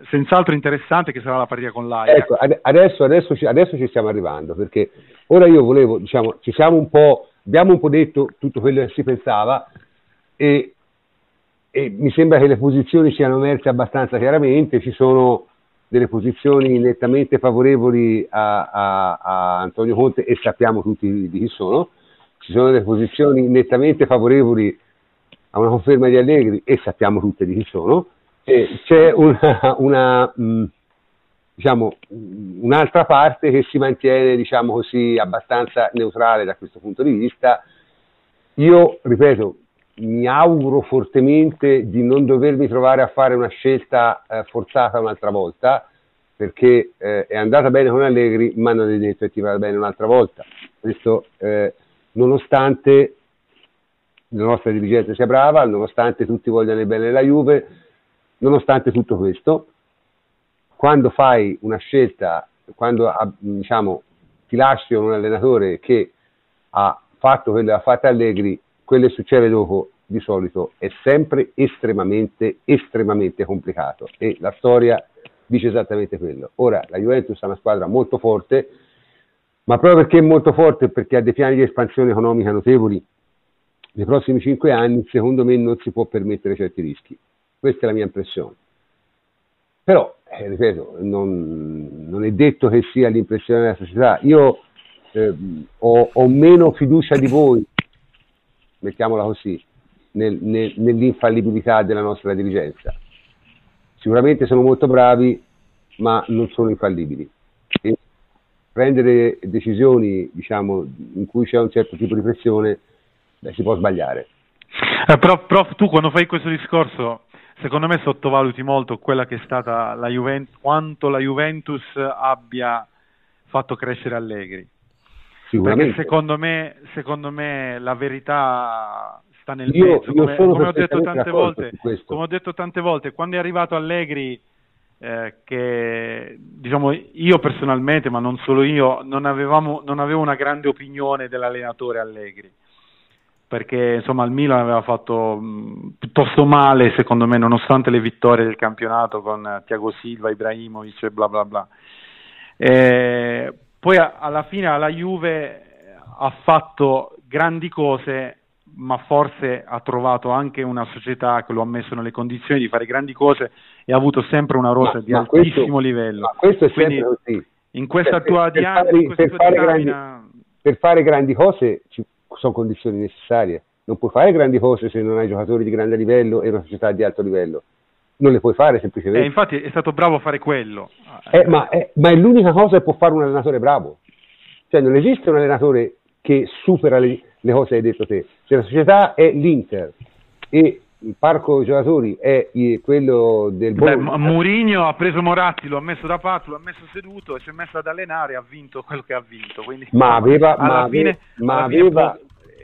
senz'altro interessante che sarà la partita con l'Ajax. Ecco, adesso, adesso, adesso, ci, stiamo arrivando perché ora io volevo, diciamo, ci siamo un po', abbiamo un po' detto tutto quello che si pensava e, e mi sembra che le posizioni siano emerse abbastanza chiaramente, ci sono delle posizioni nettamente favorevoli a, a, a, Antonio Conte e sappiamo tutti di chi sono, ci sono delle posizioni nettamente favorevoli a una conferma di Allegri e sappiamo tutte di chi sono, e c'è una, una mh, diciamo, un'altra parte che si mantiene diciamo così, abbastanza neutrale da questo punto di vista. Io, ripeto, mi auguro fortemente di non dovermi trovare a fare una scelta eh, forzata un'altra volta, perché eh, è andata bene con Allegri, ma non è detto che ti vada bene un'altra volta. Questo eh, nonostante la nostra dirigenza sia brava, nonostante tutti vogliano il bene della Juve, nonostante tutto questo, quando fai una scelta, quando diciamo, ti lasci un allenatore che ha fatto quello che ha fatto Allegri, quello che succede dopo di solito è sempre estremamente, estremamente complicato e la storia dice esattamente quello. Ora, la Juventus è una squadra molto forte, ma proprio perché è molto forte perché ha dei piani di espansione economica notevoli, nei prossimi cinque anni, secondo me, non si può permettere certi rischi. Questa è la mia impressione. Però, eh, ripeto, non, non, è detto che sia l'impressione della società. Io eh, ho, ho meno fiducia di voi mettiamola così, nel, nel, nell'infallibilità della nostra dirigenza. Sicuramente sono molto bravi, ma non sono infallibili. E prendere decisioni diciamo, in cui c'è un certo tipo di pressione beh, si può sbagliare. Eh, però, prof, tu quando fai questo discorso, secondo me sottovaluti molto quella che è stata la Juventus, quanto la Juventus abbia fatto crescere Allegri. Perché secondo me, secondo me la verità sta nel io, mezzo. Come, come, ho detto tante volte, come ho detto tante volte, quando è arrivato Allegri, eh, che diciamo io personalmente, ma non solo io, non, avevamo, non avevo una grande opinione dell'allenatore Allegri. Perché insomma il Milan aveva fatto mh, piuttosto male, secondo me, nonostante le vittorie del campionato con Tiago Silva, Ibrahimovic e bla bla bla. Eh, poi alla fine alla Juve ha fatto grandi cose, ma forse ha trovato anche una società che lo ha messo nelle condizioni di fare grandi cose e ha avuto sempre una rosa di altissimo questo, livello. Ma questo è Quindi, sempre così. In questa per, tua diagnosi, per, per, fare grandi, per fare grandi cose ci sono condizioni necessarie. Non puoi fare grandi cose se non hai giocatori di grande livello e una società di alto livello non le puoi fare semplicemente. Eh, infatti è stato bravo a fare quello. Eh, ma, è, ma, è, l'unica cosa che può fare un allenatore bravo. Cioè non esiste un allenatore che supera le, le cose che hai detto te. Se la società è l'Inter e il parco giocatori è quello del Bologna. Mourinho ha preso Moratti, lo ha messo da patto, lo ha messo seduto e si è messo ad allenare e ha vinto quello che ha vinto. Quindi, ma aveva, ma fine, ma aveva,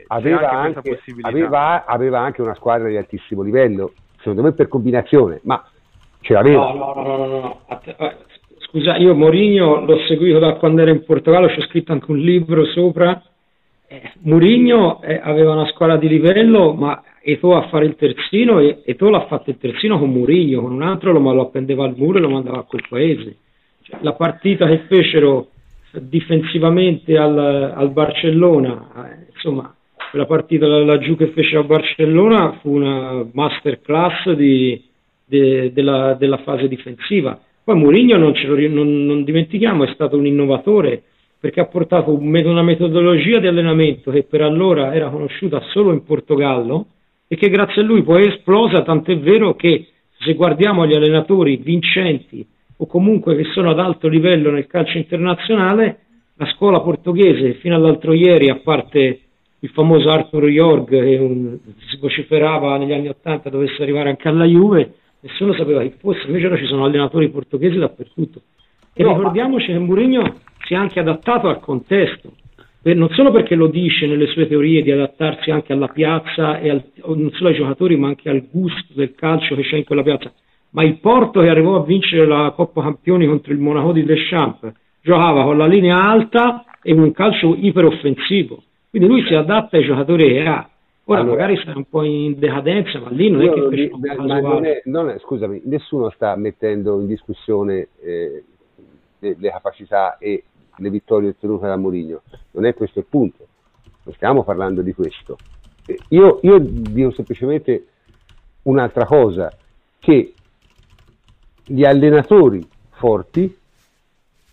aveva, anche, aveva, aveva, anche, una squadra di altissimo livello, secondo me per combinazione, ma ce l'aveva. No, no, no, no, no. Eh, scusa, io Mourinho l'ho seguito da quando ero in Portogallo, c'ho scritto anche un libro sopra. Eh, Mourinho eh, aveva una squadra di livello, ma Eto a fare il terzino e Eto l'ha fatto il terzino con Murigno, con un altro lo, lo appendeva al muro e lo mandava a quel paese. Cioè, la partita che fecero difensivamente al, al Barcellona, eh, insomma, quella partita laggiù che fece a Barcellona fu una masterclass di, de, della, della, fase difensiva. Poi Mourinho, non, non, non, dimentichiamo, è stato un innovatore perché ha portato una metodologia di allenamento che per allora era conosciuta solo in Portogallo, e che grazie a lui poi è esplosa, tant'è vero che se guardiamo gli allenatori vincenti o comunque che sono ad alto livello nel calcio internazionale, la scuola portoghese fino all'altro ieri, a parte il famoso Arthur Jorg che un, si vociferava negli anni Ottanta dovesse arrivare anche alla Juve, nessuno sapeva chi fosse, invece ora ci sono allenatori portoghesi dappertutto. E no, ricordiamoci ma... che Mourinho si è anche adattato al contesto non solo perché lo dice nelle sue teorie di adattarsi anche alla piazza e al, non solo ai giocatori ma anche al gusto del calcio che c'è in quella piazza, ma il Porto che arrivò a vincere la Coppa Campioni contro il Monaco di Deschamps giocava con la linea alta e un calcio iperoffensivo, quindi lui si adatta ai giocatori che ha. Ora allora, magari sta un po' in decadenza, ma lì non è che fece un ma non è, non è, scusami, nessuno sta mettendo in discussione eh, le, le capacità e le vittorie ottenute da Mourinho. Non è questo il punto, non stiamo parlando di questo. Io, io dico semplicemente un'altra cosa, che gli allenatori forti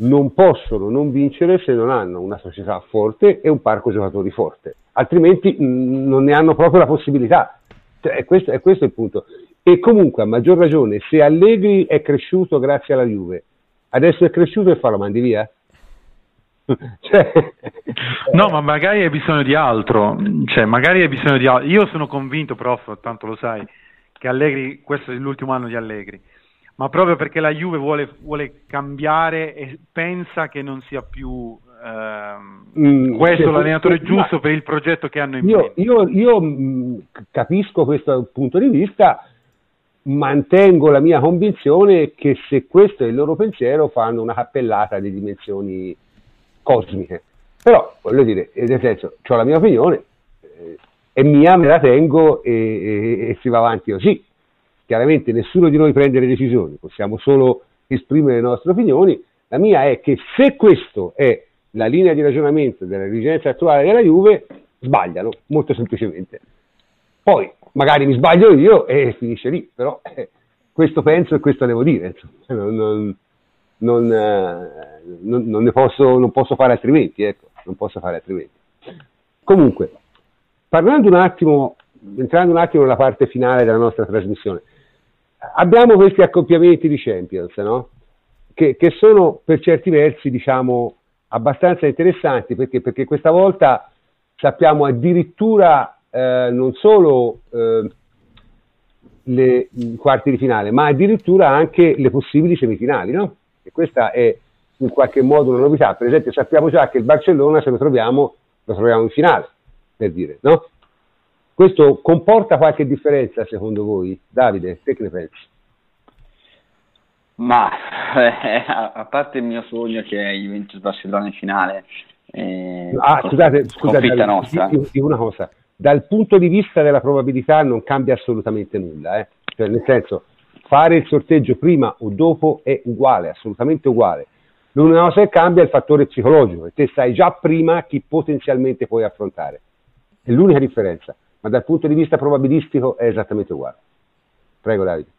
non possono non vincere se non hanno una società forte e un parco giocatori forte, altrimenti mh, non ne hanno proprio la possibilità. Cioè, è, questo, è questo il punto. E comunque, a maggior ragione, se Allegri è cresciuto grazie alla Juve, adesso è cresciuto e fa lo mandi via? cioè... No, ma magari hai bisogno di altro, cioè, magari hai bisogno di altro. Io sono convinto, prof, tanto lo sai, che Allegri, questo è l'ultimo anno di Allegri, ma proprio perché la Juve vuole, vuole cambiare e pensa che non sia più ehm, mm, questo sì, l'allenatore sì, giusto per il progetto che hanno in io, mente. Io, io mm, capisco questo punto di vista, mantengo la mia convinzione che se questo è il loro pensiero fanno una cappellata di dimensioni cosmiche. Però, voglio dire, nel senso, ho la mia opinione, eh, è mia, me la tengo e, e, e, si va avanti così. Chiaramente nessuno di noi prende le decisioni, possiamo solo esprimere le nostre opinioni. La mia è che se questo è la linea di ragionamento della dirigenza attuale della Juve, sbagliano, molto semplicemente. Poi, magari mi sbaglio io e finisce lì, però eh, questo penso e questo devo dire. Non, non, non, eh, non, posso, posso fare altrimenti, ecco, non posso fare altrimenti. Comunque, parlando un attimo, entrando un attimo nella parte finale della nostra trasmissione, abbiamo questi accoppiamenti di Champions, no? che, che, sono per certi versi, diciamo, abbastanza interessanti, perché, perché questa volta sappiamo addirittura eh, non solo eh, le quarti di finale, ma addirittura anche le possibili semifinali, no? E questa è in qualche modo una novità. Per esempio sappiamo già che il Barcellona se lo troviamo, lo troviamo in finale, per dire, no? Questo comporta qualche differenza secondo voi? Davide, te che ne pensi? Ma eh, a parte il mio sogno che è Juventus Barcellona in finale, eh, ah, scusate, scusate dal, dico una cosa, dal punto di vista della probabilità non cambia assolutamente nulla, eh? cioè, nel senso fare il sorteggio prima o dopo è uguale, assolutamente uguale. L'unica cosa che cambia è il fattore psicologico, e te sai già prima chi potenzialmente puoi affrontare. È l'unica differenza, ma dal punto di vista probabilistico è esattamente uguale. Prego Davide.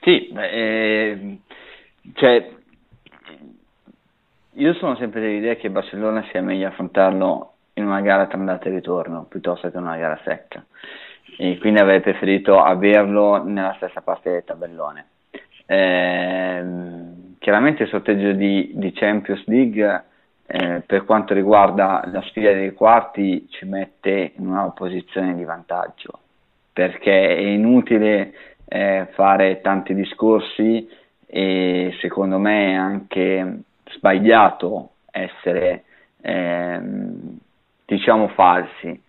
Sì, eh, cioè, io sono sempre dell'idea che Barcellona sia meglio affrontarlo in una gara tra andata e ritorno piuttosto che in una gara secca e quindi avrei preferito averlo nella stessa parte del tabellone. Eh, chiaramente il sorteggio di, di Champions League eh, per quanto riguarda la sfida dei quarti ci mette in una posizione di vantaggio perché è inutile eh, fare tanti discorsi e secondo me è anche sbagliato essere ehm, diciamo falsi.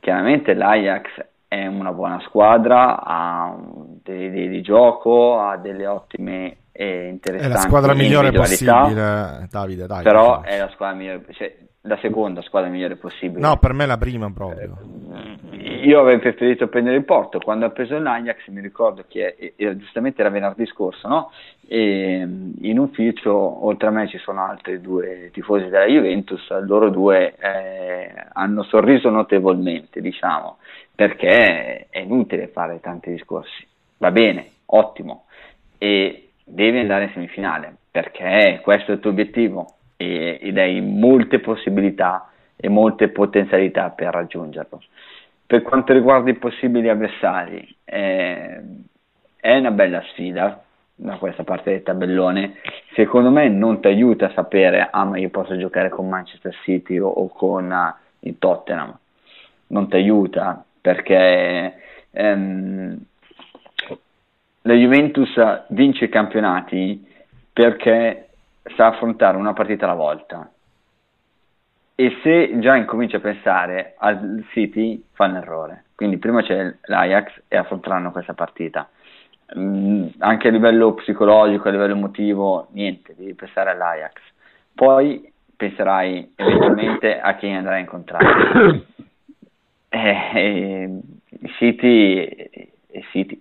Chiaramente l'Ajax è una buona squadra ha delle idee di gioco ha delle ottime interessanti. È la squadra migliore possibile, Davide. Dai, però è la squadra migliore, cioè, la seconda squadra migliore possibile. No, per me la prima proprio. Eh, io avrei preferito prendere il Porto. Quando ha preso l'Ajax, mi ricordo che era, giustamente era venerdì scorso, no? E in ufficio, oltre a me, ci sono altri due tifosi della Juventus. Loro due eh, hanno sorriso notevolmente, diciamo, perché è inutile fare tanti discorsi. Va bene, ottimo. E devi andare in semifinale perché questo è il tuo obiettivo e, ed hai molte possibilità e molte potenzialità per raggiungerlo. Per quanto riguarda i possibili avversari, eh, è una bella sfida da questa parte del tabellone. Secondo me non ti aiuta a sapere, ah ma io posso giocare con Manchester City o, o con uh, il Tottenham. Non ti aiuta perché ehm, la Juventus vince i campionati perché sa affrontare una partita alla volta. E se già incomincia a pensare al City fa un errore quindi prima c'è l'Ajax e affronteranno questa partita. Mm, anche a livello psicologico a livello emotivo niente devi pensare all'Ajax. Poi penserai eventualmente a chi andrai a incontrare. Eh, eh, City e City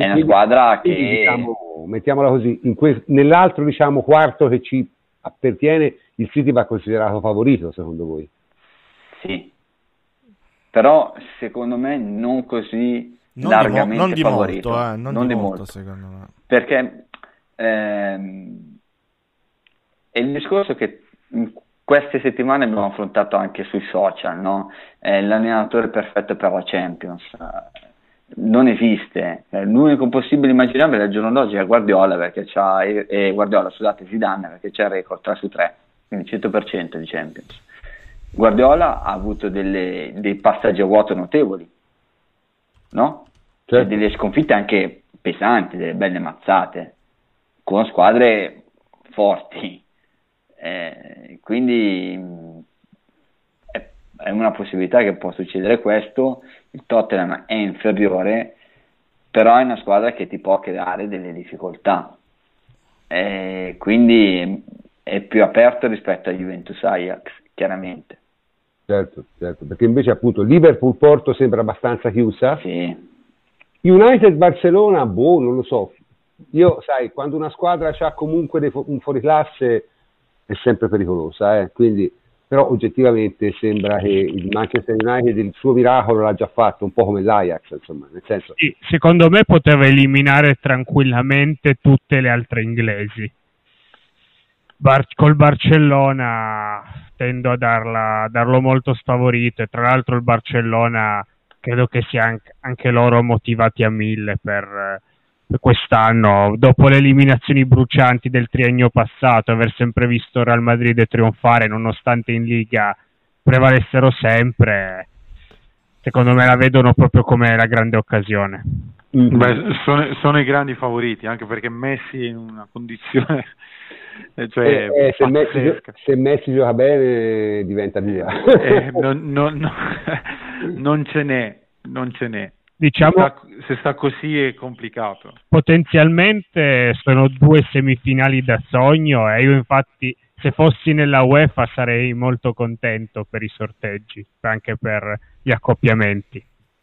è una squadra che... Diciamo, mettiamola così, que- nell'altro diciamo, quarto che ci appartiene, il City va considerato favorito secondo voi? Sì, però secondo me non così non largamente di mo- non di favorito. Molto, eh, non, non, di, di molto, molto, secondo me. Perché ehm, è il discorso che in queste settimane abbiamo affrontato anche sui social, no? È l'allenatore perfetto per la Champions non esiste. Eh, l'unico possibile immaginabile al giorno d'oggi è Guardiola, perché c'ha, eh, Guardiola, scusate, Zidane, perché c'è il record 3 su 3, quindi 100% di Champions. Guardiola ha avuto delle, dei passaggi a vuoto notevoli, no? Certo. Delle sconfitte anche pesanti, delle belle mazzate, con squadre forti. Eh, quindi è, una possibilità che può succedere questo il Tottenham è inferiore, però è una squadra che ti può creare delle difficoltà. E quindi è più aperto rispetto a Juventus Ajax, chiaramente. Certo, certo, perché invece appunto Liverpool-Porto sembra abbastanza chiusa. Sì. United-Barcellona, boh, non lo so. Io, sai, quando una squadra ha comunque un fuoriclasse è sempre pericolosa, eh? quindi però oggettivamente sembra che il Manchester United il suo miracolo l'ha già fatto, un po' come l'Ajax, insomma, nel senso... Sì, secondo me poteva eliminare tranquillamente tutte le altre inglesi. Bar- col Barcellona tendo a darla, darlo molto sfavorito e tra l'altro il Barcellona credo che sia anche, anche loro motivati a mille per quest'anno, dopo le eliminazioni brucianti del triennio passato, aver sempre visto Real Madrid trionfare nonostante in Liga prevalessero sempre, secondo me la vedono proprio come la grande occasione. Mm-hmm. Beh, sono, sono, i grandi favoriti, anche perché Messi in una condizione... Cioè, eh, eh, se, Messi, se, Messi, gioca bene diventa via. eh, non, non, non ce n'è, non ce n'è diciamo, se, sta, se sta così è complicato. Potenzialmente sono due semifinali da sogno e io infatti se fossi nella UEFA sarei molto contento per i sorteggi, anche per gli accoppiamenti.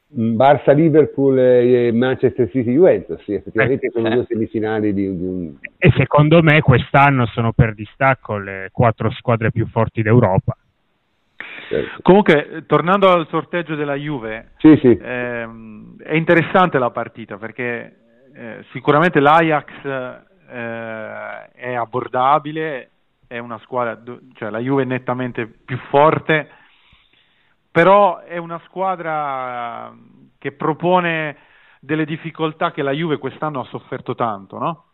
Barça Liverpool e Manchester City Juventus, sì, effettivamente eh, sono eh. due semifinali di, di, un... E secondo me quest'anno sono per distacco le quattro squadre più forti d'Europa. Certo. Comunque, tornando al sorteggio della Juve, sì, sì. Ehm, è interessante la partita perché eh, sicuramente l'Ajax eh, è abbordabile, è una squadra, cioè la Juve è nettamente più forte, però è una squadra che propone delle difficoltà che la Juve quest'anno ha sofferto tanto, no?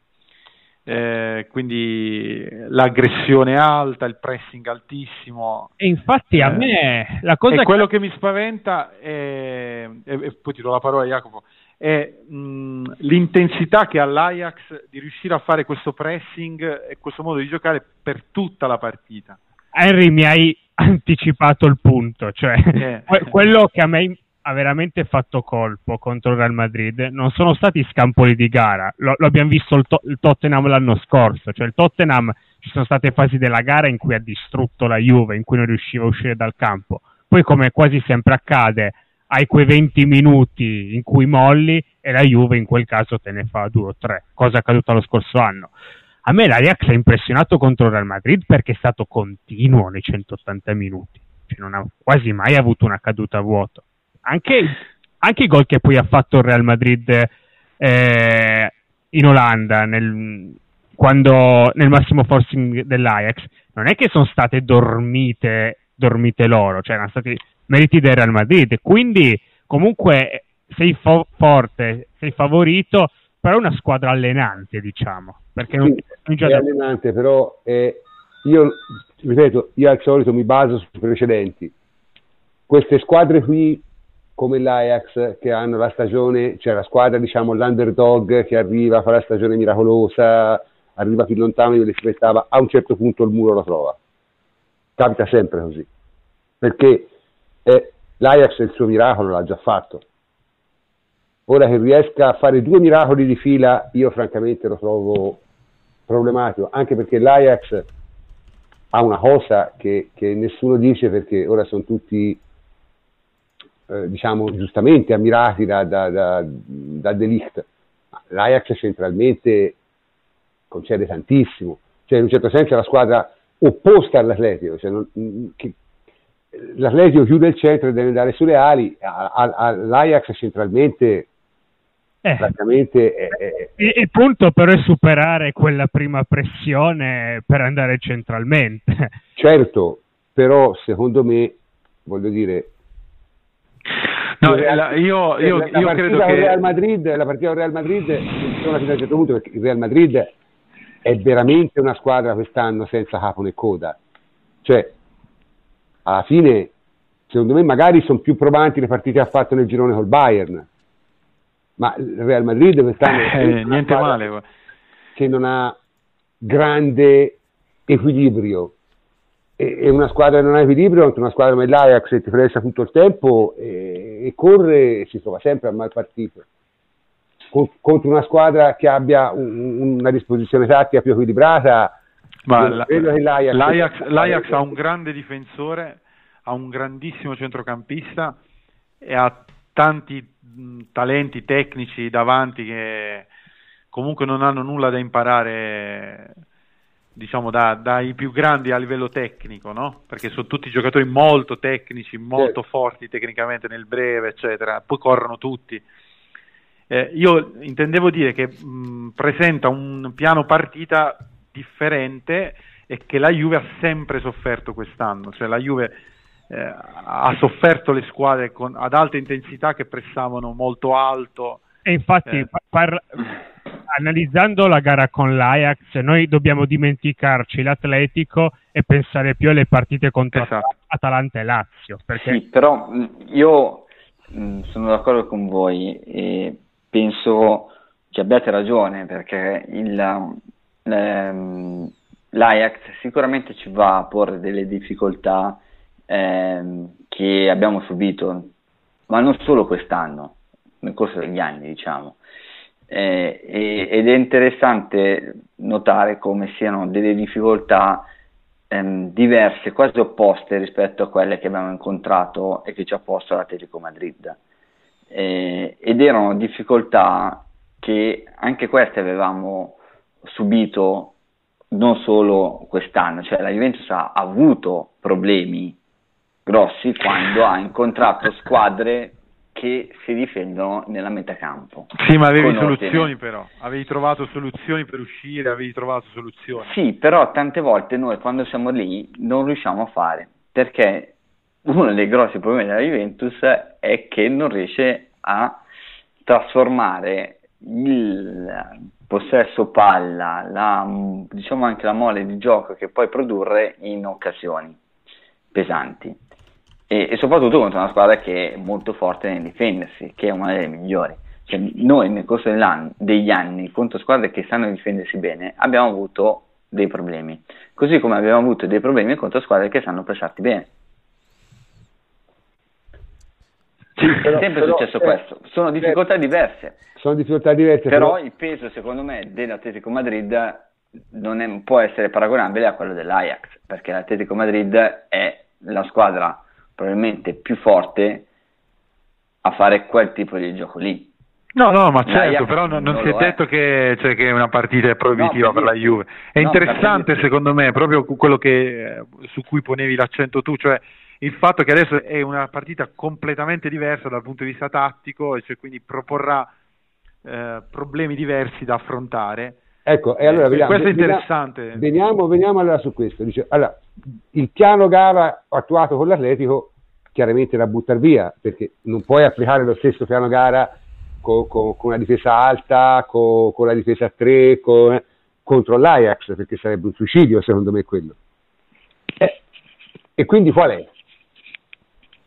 Eh, quindi l'aggressione alta, il pressing altissimo. E infatti a eh, me la cosa... E quello che mi spaventa è, e, poi ti do la parola a Jacopo, è mh, l'intensità che ha l'Ajax di riuscire a fare questo pressing e questo modo di giocare per tutta la partita. Henry mi hai anticipato il punto, cioè eh. quello che a me ha veramente fatto colpo contro il Real Madrid. Non sono stati scampoli di gara, lo, lo abbiamo visto il, to- il, Tottenham l'anno scorso, cioè il Tottenham ci sono state fasi della gara in cui ha distrutto la Juve, in cui non riusciva a uscire dal campo, poi come quasi sempre accade hai quei 20 minuti in cui molli e la Juve in quel caso te ne fa due o tre, cosa accaduta lo scorso anno. A me l'Ajax ha impressionato contro il Real Madrid perché è stato continuo nei 180 minuti, cioè non ha quasi mai avuto una caduta a vuoto anche, anche i gol che poi ha fatto il Real Madrid eh, in Olanda nel, quando, nel massimo forcing dell'Ajax non è che sono state dormite, dormite loro, cioè erano stati meriti del Real Madrid. Quindi, comunque, sei fo- forte, sei favorito, però è una squadra allenante, diciamo. Perché non, sì, non è allenante, però eh, io ripeto, io al solito mi baso sui precedenti. Queste squadre qui come l'Ajax che hanno la stagione, cioè la squadra diciamo l'underdog che arriva, fa la stagione miracolosa, arriva più lontano di dove si aspettava, a un certo punto il muro lo trova. Capita sempre così, perché eh, l'Ajax il suo miracolo l'ha già fatto. Ora che riesca a fare due miracoli di fila, io francamente lo trovo problematico, anche perché l'Ajax ha una cosa che, che nessuno dice perché ora sono tutti eh, diciamo giustamente ammirati da, da, da, da De Ligt, l'Ajax centralmente concede tantissimo, cioè in un certo senso è la squadra opposta all'Atletico, cioè non, mm, che, l'Atletico chiude il centro e deve andare sulle ali, all'Ajax centralmente eh, praticamente è, è, il, il punto però è superare quella prima pressione per andare centralmente. Certo, però secondo me, voglio dire, No, la, io, io, la, io credo che... Real Madrid, la partita del Real Madrid funziona fino a un certo punto perché il Real Madrid è veramente una squadra quest'anno senza capo né coda. Cioè, alla fine, secondo me, magari sono più probanti le partite che ha fatto nel girone col Bayern. Ma il Real Madrid quest'anno eh, niente male. Che non ha grande equilibrio e una squadra che non ha equilibrio contro una squadra come l'Ajax che ti pressa tutto il tempo e, e corre e si trova sempre a mal partito. Contro una squadra che abbia un, una disposizione tattica più equilibrata Ma la, l'Ajax, l'Ajax, l'Ajax ha un grande difensore ha un grandissimo centrocampista e ha tanti mh, talenti tecnici davanti che comunque non hanno nulla da imparare diciamo da, dai più grandi a livello tecnico, no? Perché sono tutti giocatori molto tecnici, molto sì. forti tecnicamente nel breve, eccetera, poi corrono tutti. Eh, io intendevo dire che mh, presenta un piano partita differente e che la Juve ha sempre sofferto quest'anno, cioè la Juve eh, ha sofferto le squadre con, ad alta intensità che pressavano molto alto. E infatti eh. parla analizzando la gara con l'Ajax, noi dobbiamo dimenticarci l'Atletico e pensare più alle partite contro esatto. Atalanta e Lazio. Perché... Sì, però io mh, sono d'accordo con voi e penso che abbiate ragione perché il, ehm, l'Ajax sicuramente ci va a porre delle difficoltà ehm, che abbiamo subito, ma non solo quest'anno, nel corso degli anni, diciamo eh, ed è interessante notare come siano delle difficoltà ehm, diverse, quasi opposte rispetto a quelle che abbiamo incontrato e che ci ha posto l'Atletico Madrid. Eh, ed erano difficoltà che anche queste avevamo subito non solo quest'anno, cioè la Juventus ha avuto problemi grossi quando ha incontrato squadre che si difendono nella metacampo. Sì, ma avevi soluzioni però, avevi trovato soluzioni per uscire, avevi trovato soluzioni. Sì, però tante volte noi quando siamo lì non riusciamo a fare, perché uno dei grossi problemi della Juventus è che non riesce a trasformare il possesso palla, la, diciamo anche la mole di gioco che puoi produrre in occasioni pesanti e, e, soprattutto contro una squadra che è molto forte nel difendersi, che è una delle migliori. Cioè, noi nel corso degli anni contro squadre che sanno difendersi bene abbiamo avuto dei problemi, così come abbiamo avuto dei problemi contro squadre che sanno pressarti bene. Però, è sempre però, successo eh, questo, sono difficoltà diverse. Sono difficoltà diverse. Però, però, il peso, secondo me, dell'Atletico Madrid non è, può essere paragonabile a quello dell'Ajax, perché l'Atletico Madrid è la squadra probabilmente più forte a fare quel tipo di gioco lì. No, no, ma certo, però non, non, si è detto che, cioè, che, una partita è proibitiva no, per, per la Juve. È no, interessante secondo me proprio quello che, su cui ponevi l'accento tu, cioè il fatto che adesso è una partita completamente diversa dal punto di vista tattico, e cioè quindi proporrà eh, problemi diversi da affrontare. Ecco, e allora eh, vediamo, questo è interessante. Veniamo, veniamo allora su questo. Dice, allora, il piano gara attuato con l'Atletico chiaramente da buttare via, perché non puoi applicare lo stesso piano gara con, con, con una difesa alta, con, con, la difesa a 3, eh, contro l'Ajax, perché sarebbe un suicidio secondo me quello. Eh, e quindi qual è?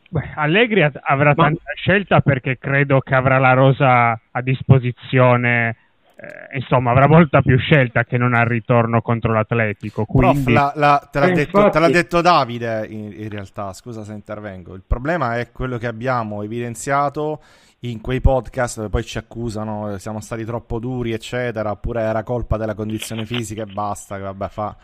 Beh, Allegri avrà Ma... tanta scelta perché credo che avrà la rosa a disposizione. Eh, insomma, avrà molta più scelta che non al ritorno contro l'Atletico. Quindi... Prof, la, la, te, l'ha eh, detto, infatti... te, l'ha detto, Davide in, in, realtà. Scusa se intervengo. Il problema è quello che abbiamo evidenziato in quei podcast dove poi ci accusano, siamo stati troppo duri, eccetera. Oppure era colpa della condizione fisica e basta. Che vabbè, fa.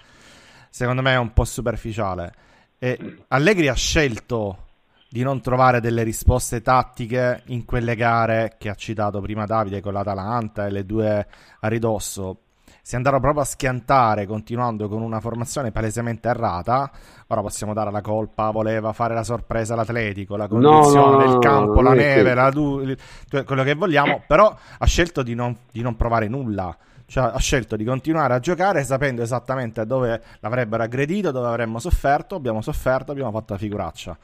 Secondo me è un po' superficiale. E Allegri ha scelto di non trovare delle risposte tattiche in quelle gare che ha citato prima Davide con l'Atalanta e le due a ridosso. Si andarono proprio a schiantare continuando con una formazione palesemente errata. Ora possiamo dare la colpa, voleva fare la sorpresa all'Atletico, la condizione no, no, del campo, no, la neve, la du- quello che vogliamo, però ha scelto di non, di non provare nulla. Cioè, ha scelto di continuare a giocare sapendo esattamente dove l'avrebbero aggredito, dove avremmo sofferto. Abbiamo sofferto, abbiamo fatto la figuraccia.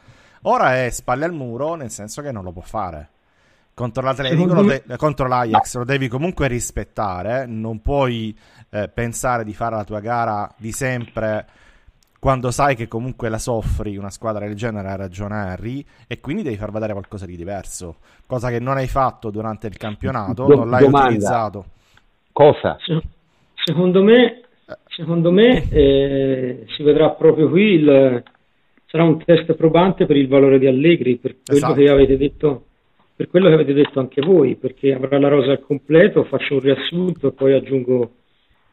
Ora è spalle al muro, nel senso che non lo può fare. Contro l'Atletico, me... de- contro l'Ajax no. lo devi comunque rispettare. Non puoi eh, pensare di fare la tua gara di sempre quando sai che comunque la soffri una squadra del genere ha ragione Harry e quindi devi far vedere qualcosa di diverso cosa che non hai fatto durante il campionato Do- non l'hai domanda. utilizzato cosa? secondo me, secondo me eh, si vedrà proprio qui il, sarà un test probante per il valore di Allegri, per quello esatto. che avete detto per quello che avete detto anche voi, perché avrà la rosa al completo, faccio un riassunto e poi aggiungo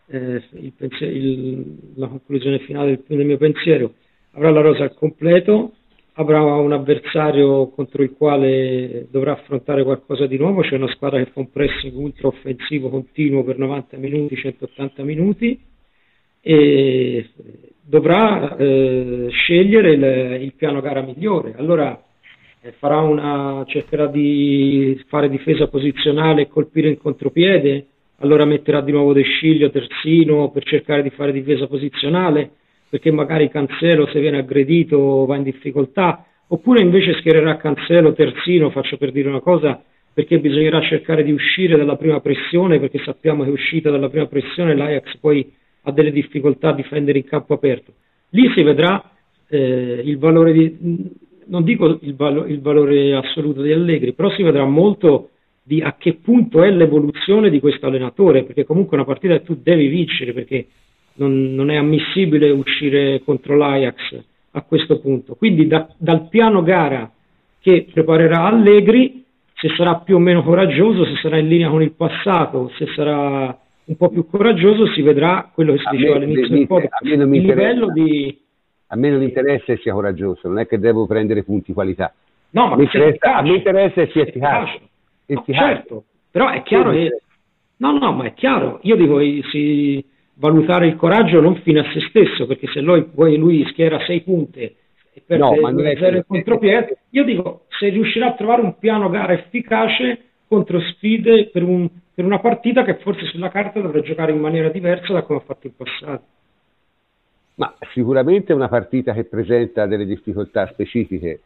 eh, il il, la conclusione finale del, del, mio pensiero. Avrà la rosa al completo, avrà un avversario contro il quale dovrà affrontare qualcosa di nuovo, c'è una squadra che fa un pressing ultra offensivo continuo per 90 minuti, 180 minuti e dovrà eh, scegliere il, il, piano gara migliore. Allora eh, una, cercherà di fare difesa posizionale e colpire in contropiede, allora metterà di nuovo De Sciglio terzino per cercare di fare difesa posizionale, perché magari Cancelo se viene aggredito va in difficoltà, oppure invece schiererà Cancelo terzino, faccio per dire una cosa, perché bisognerà cercare di uscire dalla prima pressione, perché sappiamo che uscita dalla prima pressione l'Ajax poi ha delle difficoltà a difendere in campo aperto. Lì si vedrà eh, il valore di, non dico il, valo, il, valore assoluto di Allegri, però si vedrà molto di a che punto è l'evoluzione di questo allenatore, perché comunque una partita tu devi vincere, perché non, non è ammissibile uscire contro l'Ajax a questo punto. Quindi da, dal piano gara che preparerà Allegri, se sarà più o meno coraggioso, se sarà in linea con il passato, se sarà un po' più coraggioso si vedrà quello che si a diceva me, all'inizio del podcast, il livello di... A me non interessa che sia coraggioso, non è che devo prendere punti qualità. No, ma mi interessa, a me interessa che sia efficace. No, certo, però è chiaro che... No, no, ma è chiaro. Io dico, si, valutare il coraggio non fino a se stesso, perché se lui, poi lui schiera sei punti e per no, zero il contropiede, io dico, se riuscirà a trovare un piano gara efficace contro sfide per un per una partita che forse sulla carta dovrà giocare in maniera diversa da come ha fatto in passato. Ma sicuramente è una partita che presenta delle difficoltà specifiche,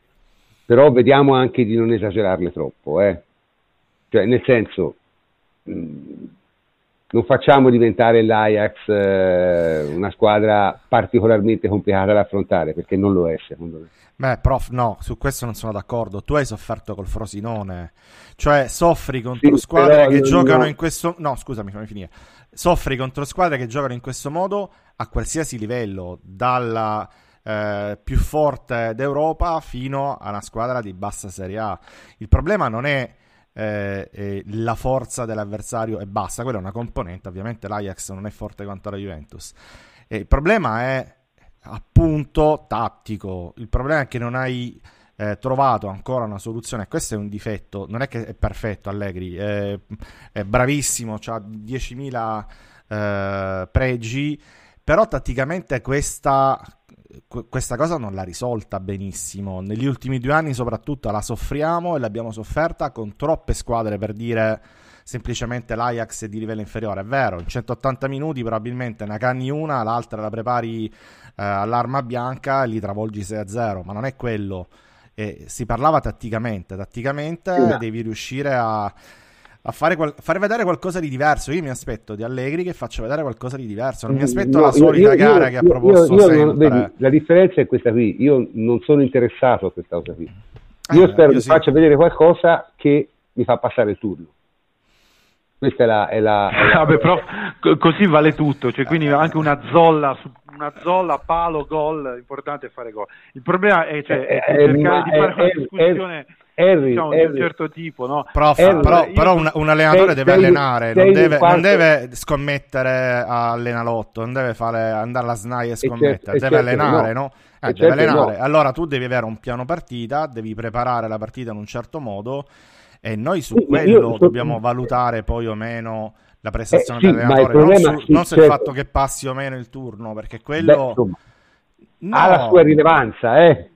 però vediamo anche di non esagerarle troppo. Eh? Cioè, nel senso, mh, non facciamo diventare l'Ajax eh, una squadra particolarmente complicata da affrontare, perché non lo è secondo me. Beh, prof, no, su questo non sono d'accordo. Tu hai sofferto col Frosinone, cioè soffri contro sì, squadre che giocano no. in questo... No, scusami, fammi finire. Soffri contro squadre che giocano in questo modo a qualsiasi livello, dalla eh, più forte d'Europa fino a una squadra di bassa Serie A. Il problema non è eh, la forza dell'avversario e basta, quella è una componente, ovviamente l'Ajax non è forte quanto la Juventus. E il problema è appunto tattico, il problema è che non hai eh, trovato ancora una soluzione, questo è un difetto, non è che è perfetto Allegri, è, è bravissimo, ha 10.000 eh, pregi, però tatticamente questa questa cosa non l'ha risolta benissimo. Negli ultimi due anni, soprattutto, la soffriamo e l'abbiamo sofferta con troppe squadre per dire semplicemente l'Ajax è di livello inferiore. È vero, in 180 minuti probabilmente ne canni una, l'altra la prepari eh, all'arma bianca e li travolgi 6-0, ma non è quello. E si parlava tatticamente. Tatticamente sì, devi riuscire a a fare, qual- fare, vedere qualcosa di diverso. Io mi aspetto di Allegri che faccia vedere qualcosa di diverso. Non mi aspetto no, la solita io, gara io, che ha proposto io, sempre. Vedi, la differenza è questa qui. Io non sono interessato a questa cosa qui. Eh, io eh, spero che sì. faccia vedere qualcosa che mi fa passare il turno. Questa è la. È la, è la... Vabbè, però così vale tutto. Cioè, quindi anche una zolla su una zolla, palo, gol, l'importante è fare gol. Il problema è, cioè, è, è cercare di fare una discussione Harry, diciamo, Harry. di un certo tipo. No? Prof, Harry, però, però un, un, allenatore sei, deve sei, allenare, sei non, deve, non, deve, scommettere all'enalotto, non deve fare, andare alla SNAI e scommettere, e deve certo, allenare, no? no? Eh, deve certo allenare. No. Allora tu devi avere un piano partita, devi preparare la partita in un certo modo e noi su quello io, dobbiamo io, valutare poi o meno la prestazione eh, sì, dell'allenatore, non, su, sì, non sul certo. fatto che passi o meno il turno, perché quello... Beh, insomma, no. Ha la sua rilevanza, eh?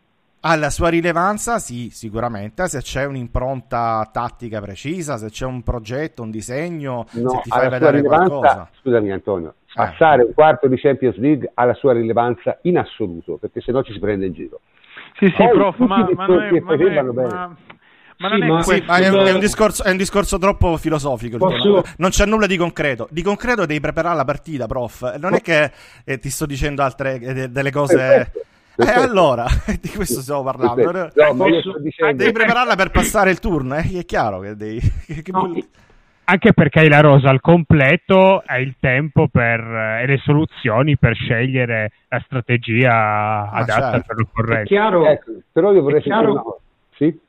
Ha la sua rilevanza, sì, sicuramente, se c'è un'impronta tattica precisa, se c'è un progetto, un disegno, no, se ti fai vedere qualcosa. Scusami Antonio, eh. passare eh. un quarto di Champions League ha la sua rilevanza in assoluto, perché se no ci si prende in giro. Sì, sì, Poi, prof, ma, ma, non è, ma, è, ma, ma non sì, è, ma sì, ma è, un, è, un discorso, è, un, discorso, troppo filosofico. Posso... Non c'è nulla di concreto. Di concreto devi preparare la partita, prof. Non è che eh, ti sto dicendo altre eh, delle cose. Perfetto. E eh, allora, di questo stiamo parlando. No, posso... Devi prepararla per passare il turno, eh? è chiaro che devi... Che no, anche perché hai la rosa al completo, hai il tempo per, e le soluzioni per scegliere la strategia ah, adatta certo. per l'occorrenza. È chiaro, ecco, però io vorrei chiaro... Sì?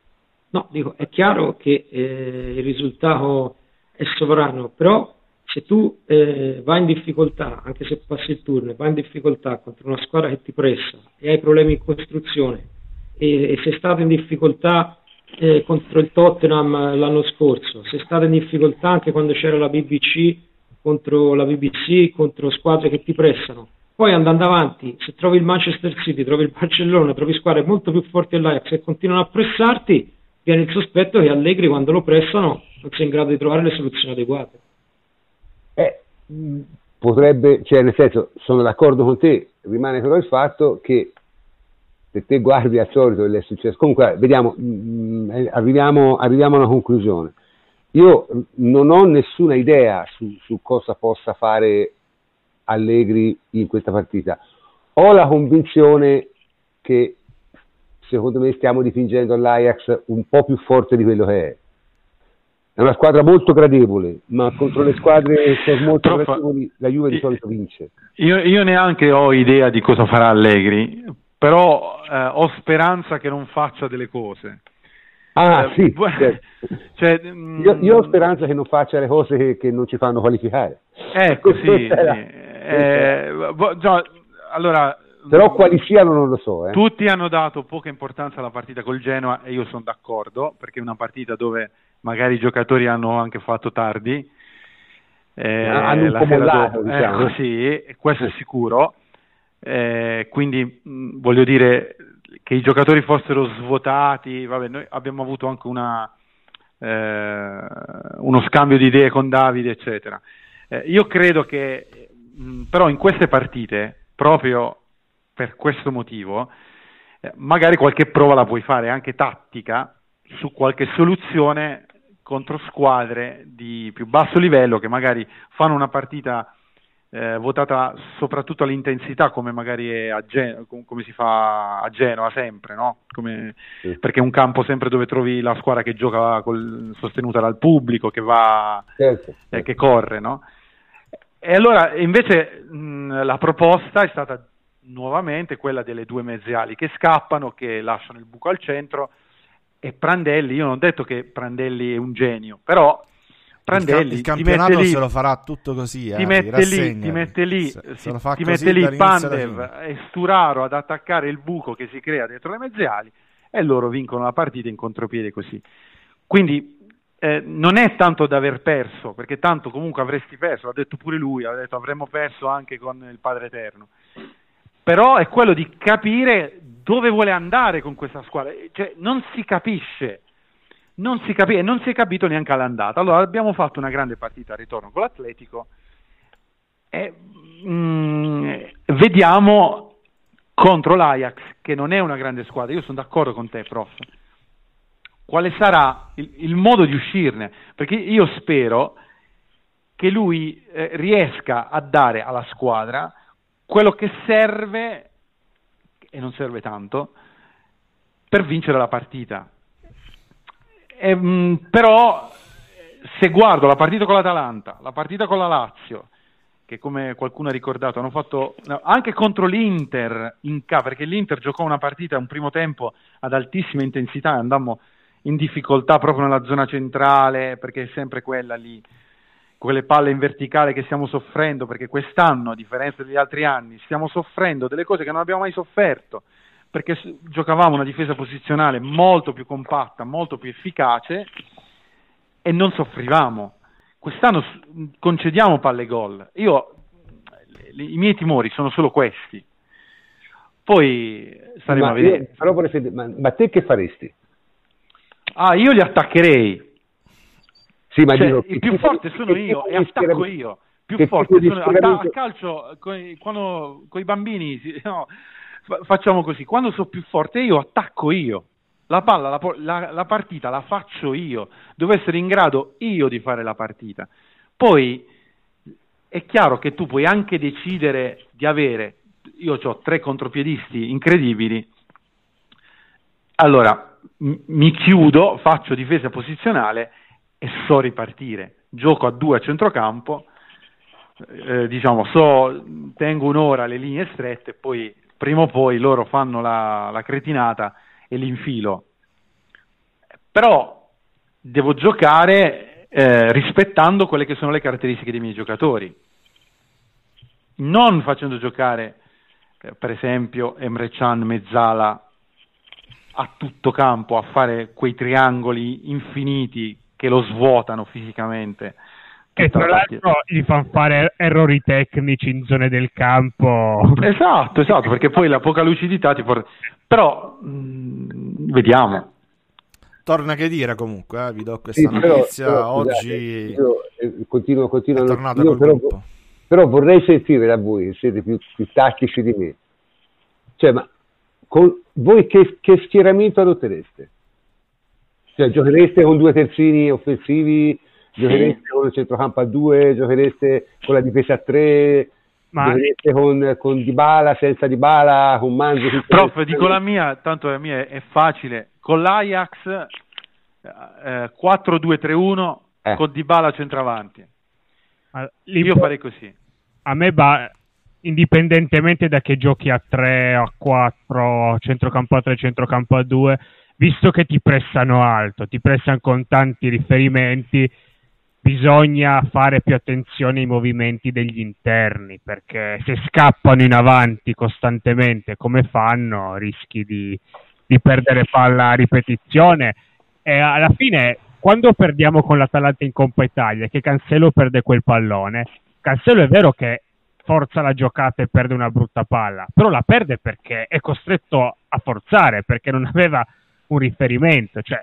No, dico, è chiaro che eh, il risultato è sovrano, però se tu eh, vai in difficoltà, anche se passi il turno, vai in difficoltà contro una squadra che ti pressa e hai problemi in costruzione e, e sei stato in difficoltà eh, contro il Tottenham l'anno scorso, sei stato in difficoltà anche quando c'era la BBC contro la BBC, contro squadre che ti pressano. Poi andando avanti, se trovi il Manchester City, trovi il Barcellona, trovi squadre molto più forti dell'Ajax e continuano a pressarti, viene il sospetto che Allegri quando lo pressano non sia in grado di trovare le soluzioni adeguate. Eh, potrebbe, cioè nel senso, sono d'accordo con te, rimane però il fatto che se te guardi al solito è successo, comunque vediamo, mh, mm, eh, arriviamo, arriviamo, a una conclusione. Io non ho nessuna idea su, su cosa possa fare Allegri in questa partita. Ho la convinzione che secondo me stiamo dipingendo l'Ajax un po' più forte di quello che è è una squadra molto gradevole, ma contro le squadre molto Troppo... gradevoli la Juve di solito vince. Io, io, neanche ho idea di cosa farà Allegri, però eh, ho speranza che non faccia delle cose. Ah, eh, sì. Certo. Cioè, mm, io, io, ho speranza che non faccia le cose che, che non ci fanno qualificare. Ecco, sì. sì. Eh, già, allora, però quali siano non lo so. Eh. Tutti hanno dato poca importanza alla partita col Genoa e io sono d'accordo, perché è una partita dove magari i giocatori hanno anche fatto tardi. Eh, hanno un po' mollato, do- diciamo. Eh, sì, questo è sicuro. Eh, quindi mh, voglio dire che i giocatori fossero svuotati, vabbè, noi abbiamo avuto anche una, eh, uno scambio di idee con Davide, eccetera. Eh, io credo che mh, però in queste partite, proprio per questo motivo, eh, magari qualche prova la puoi fare anche tattica su qualche soluzione contro squadre di più basso livello che magari fanno una partita eh, votata soprattutto all'intensità come magari Gen- come si fa a Genova sempre, no? come, sì. perché è un campo sempre dove trovi la squadra che gioca col, sostenuta dal pubblico, che va, certo. eh, che corre, no? E allora invece mh, la proposta è stata nuovamente quella delle due mezze ali che scappano, che lasciano il buco al centro e Prandelli, io non ho detto che Prandelli è un genio, però Prandelli, il, ca- il campionato lì, se lo farà tutto così. Ti, eh, mette lì, ti mette lì, se, si, se ti mette lì Pandev e Sturaro ad attaccare il buco che si crea dietro le mezze ali e loro vincono la partita in contropiede così. Quindi eh, non è tanto da aver perso, perché tanto comunque avresti perso, l'ha detto pure lui, ha detto avremmo perso anche con il Padre Eterno. Però è quello di capire dove vuole andare con questa squadra, cioè non si capisce non si, capi- non si è capito neanche all'andata. Allora abbiamo fatto una grande partita a ritorno con l'Atletico e mm, vediamo contro l'Ajax, che non è una grande squadra, io sono d'accordo con te, prof. Quale sarà il, il modo di uscirne? Perché io spero che lui eh, riesca a dare alla squadra quello che serve, e non serve tanto, per vincere la partita. Eh, però se guardo la partita con l'Atalanta, la partita con la Lazio, che come qualcuno ha ricordato hanno fatto no, anche contro l'Inter in K, perché l'Inter giocò una partita un primo tempo ad altissima intensità e andammo in difficoltà proprio nella zona centrale, perché è sempre quella lì, quelle palle in verticale che stiamo soffrendo, perché quest'anno, a differenza degli altri anni, stiamo soffrendo delle cose che non abbiamo mai sofferto perché giocavamo una difesa posizionale molto più compatta, molto più efficace e non soffrivamo. Quest'anno concediamo palle gol. Io i miei timori sono solo questi. Poi staremo ma a vedere. Io, però, ma, ma, te che faresti? Ah, io li attaccherei. Sì, ma cioè, dico, il più forte sono io e attacco io. Più forte sono, a, a calcio, con, quando con i bambini, no, facciamo così, quando sono più forte io attacco io. La palla, la, la, la, partita la faccio io, devo essere in grado io di fare la partita. Poi è chiaro che tu puoi anche decidere di avere, io ho tre contropiedisti incredibili, allora mi chiudo, faccio difesa posizionale e so ripartire. Gioco a due a centrocampo, eh, diciamo, so, tengo un'ora le linee strette poi prima o poi loro fanno la, la cretinata e l'infilo. Però devo giocare eh, rispettando quelle che sono le caratteristiche dei miei giocatori, non facendo giocare eh, per esempio Emre Can Mezzala a tutto campo a fare quei triangoli infiniti che lo svuotano fisicamente e tra l'altro gli fanno fare errori tecnici in zone del campo. Esatto, esatto, perché poi la poca lucidità ti porta... Però mh, mm, vediamo. Torna che dire comunque, eh? vi do questa sì, notizia però, però, oggi. Io eh, continuo, continuo è tornato io però, però, vorrei sentire da voi, siete più, più tattici di me. Cioè, ma con, voi che, che schieramento adottereste? Cioè, giochereste con due terzini offensivi giochereste sì. con il centrocampo a 2, giochereste con la difesa a 3, ma... giochereste con, con Dybala, senza Dybala, con Manzi. Prof, dico la mia, tanto la mia è facile, con l'Ajax eh, 4-2-3-1 eh. con Dybala centravanti. Io farei così. A me va indipendentemente da che giochi a 3, a 4, centrocampo a 3, centrocampo a 2, visto che ti pressano alto, ti pressano con tanti riferimenti, bisogna fare più attenzione ai movimenti degli interni perché se scappano in avanti costantemente come fanno rischi di, di perdere palla a ripetizione. E alla fine quando perdiamo con l'Atalanta in Coppa Italia che Cancelo perde quel pallone Cancelo è vero che forza la giocata e perde una brutta palla però la perde perché è costretto a forzare perché non aveva un riferimento cioè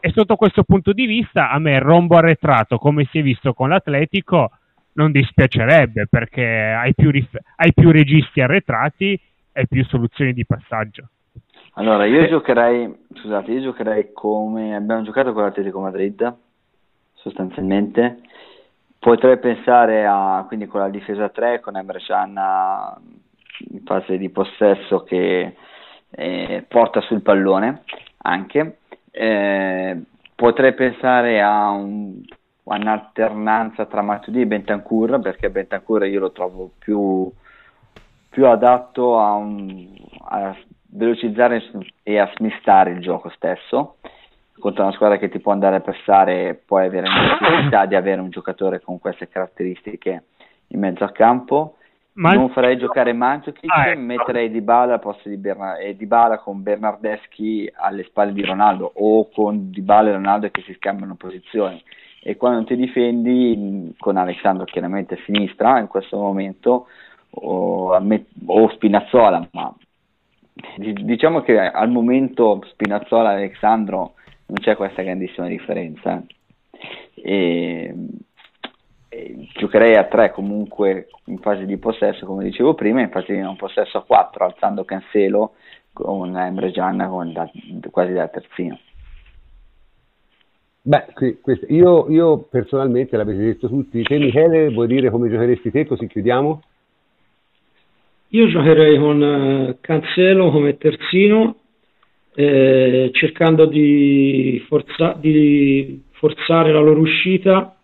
e, sotto questo punto di vista a me il rombo arretrato, come si è visto con l'Atletico, non dispiacerebbe perché hai più, rif- hai più registi arretrati e più soluzioni di passaggio. Allora, io giocherei, scusate, io giocherei come abbiamo giocato con l'Atletico Madrid, sostanzialmente. Potrei pensare a, quindi con la difesa 3, con Emre in fase di possesso che eh, porta sul pallone anche. Eh, potrei pensare a un, un'alternanza tra Matuidi e Bentancur perché Bentancur io lo trovo più, più adatto a, un, a, velocizzare e a smistare il gioco stesso contro una squadra che ti può andare a pressare puoi avere la necessità di avere un giocatore con queste caratteristiche in mezzo al campo ma... Non farei giocare Mandzukic, ah, ecco. metterei Dybala al posto di Berna- e Dybala con Bernardeschi alle spalle di Ronaldo o con Dybala e Ronaldo che si scambiano posizioni. E quando ti difendi con Alessandro chiaramente a sinistra in questo momento o, o Spinazzola, ma diciamo che al momento Spinazzola e Alessandro non c'è questa grandissima differenza. E giocherei a 3 comunque in fase di possesso come dicevo prima in fase di non possesso a 4 alzando Cancelo con Emre Gianna con da, quasi da terzino Beh, questo, io, io, personalmente l'avete detto tutti te Michele vuoi dire come giocheresti te così chiudiamo? Io giocherei con uh, Cancelo come terzino eh, cercando di, forza, di forzare la loro uscita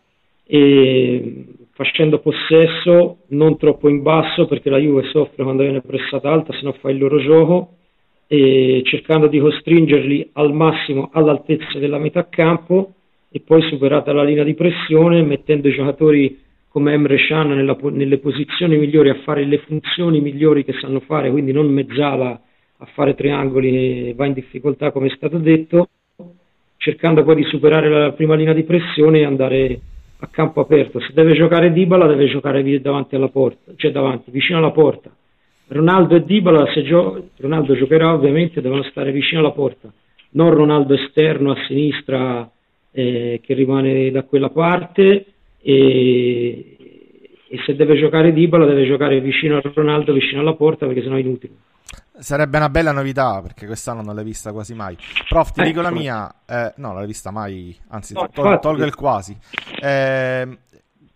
e facendo possesso non troppo in basso perché la Juve soffre quando viene pressata alta se no fa il loro gioco e cercando di costringerli al massimo all'altezza della metà campo e poi superata la linea di pressione mettendo i giocatori come Emre Can nella, nelle posizioni migliori a fare le funzioni migliori che sanno fare quindi non mezzala a fare triangoli e va in difficoltà come è stato detto cercando poi di superare la prima linea di pressione e andare a campo aperto. Se deve giocare Dybala deve giocare davanti alla porta, cioè davanti, vicino alla porta. Ronaldo e Dybala, se gio- Ronaldo giocherà ovviamente, devono stare vicino alla porta, non Ronaldo esterno a sinistra eh, che rimane da quella parte e, e se deve giocare Dybala deve giocare vicino a Ronaldo, vicino alla porta perché sennò è inutile. Sarebbe una bella novità perché quest'anno non l'hai vista quasi mai. Prof, ti ecco. dico la mia, eh, no, non l'hai vista mai, anzi, no, tol- tolgo il quasi. Eh,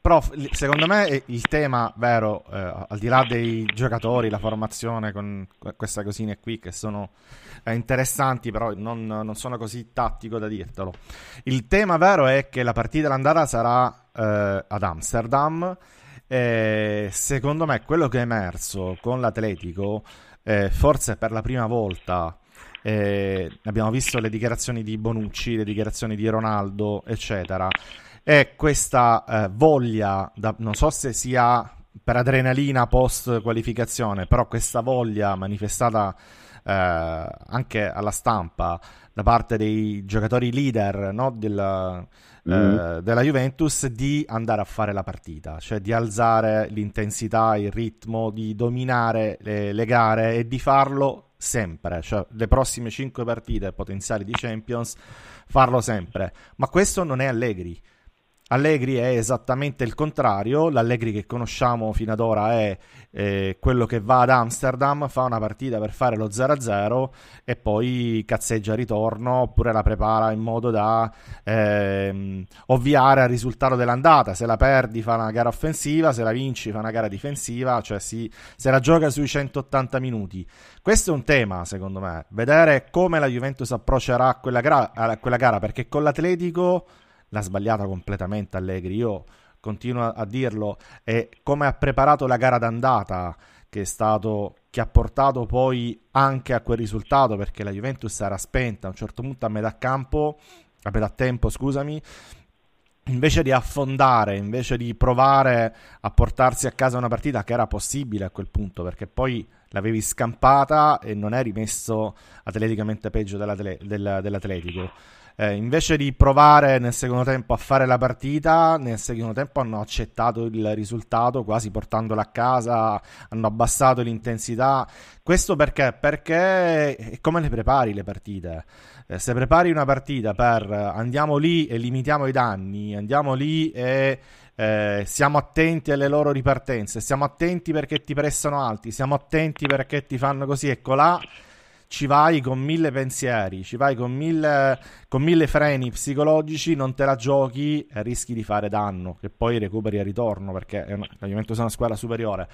prof, secondo me il tema vero, eh, al di là dei giocatori, la formazione con queste cosine qui che sono eh, interessanti, però non, non, sono così tattico da dirtelo. Il tema vero è che la partita d'andata sarà eh, ad Amsterdam. E secondo me quello che è emerso con l'Atletico eh, forse per la prima volta eh, abbiamo visto le dichiarazioni di Bonucci, le dichiarazioni di Ronaldo, eccetera. E questa eh, voglia, da, non so se sia per adrenalina post qualificazione, però questa voglia manifestata eh, anche alla stampa da parte dei giocatori leader no, della, mm. eh, della, Juventus di andare a fare la partita, cioè di alzare l'intensità, il ritmo, di dominare le, le gare e di farlo sempre, cioè le prossime 5 partite potenziali di Champions, farlo sempre. Ma questo non è Allegri. Allegri è esattamente il contrario, l'Allegri che conosciamo fino ad ora è eh, quello che va ad Amsterdam, fa una partita per fare lo 0-0 e poi cazzeggia ritorno oppure la prepara in modo da ehm, ovviare al risultato dell'andata, se la perdi fa una gara offensiva, se la vinci fa una gara difensiva, cioè si, se la gioca sui 180 minuti. Questo è un tema secondo me, vedere come la Juventus approccerà quella, gra- quella gara perché con l'Atletico l'ha sbagliata completamente Allegri. Io continuo a dirlo. E come ha preparato la gara d'andata, che è stato che ha portato poi anche a quel risultato perché la Juventus era spenta a un certo punto a metà campo, a metà tempo, scusami. Invece di affondare, invece di provare a portarsi a casa una partita che era possibile a quel punto, perché poi l'avevi scampata e non eri messo atleticamente peggio dell'Atletico eh, invece di provare nel secondo tempo a fare la partita, nel secondo tempo hanno accettato il risultato, quasi portandolo a casa, hanno abbassato l'intensità. Questo perché? Perché come le prepari le partite? Eh, se prepari una partita per andiamo lì e limitiamo i danni, andiamo lì e eh, siamo attenti alle loro ripartenze, siamo attenti perché ti pressano alti, siamo attenti perché ti fanno così, ecco là ci vai con mille pensieri, ci vai con mille, con mille freni psicologici, non te la giochi e rischi di fare danno, che poi recuperi a ritorno perché è una, la Juventus è una squadra superiore.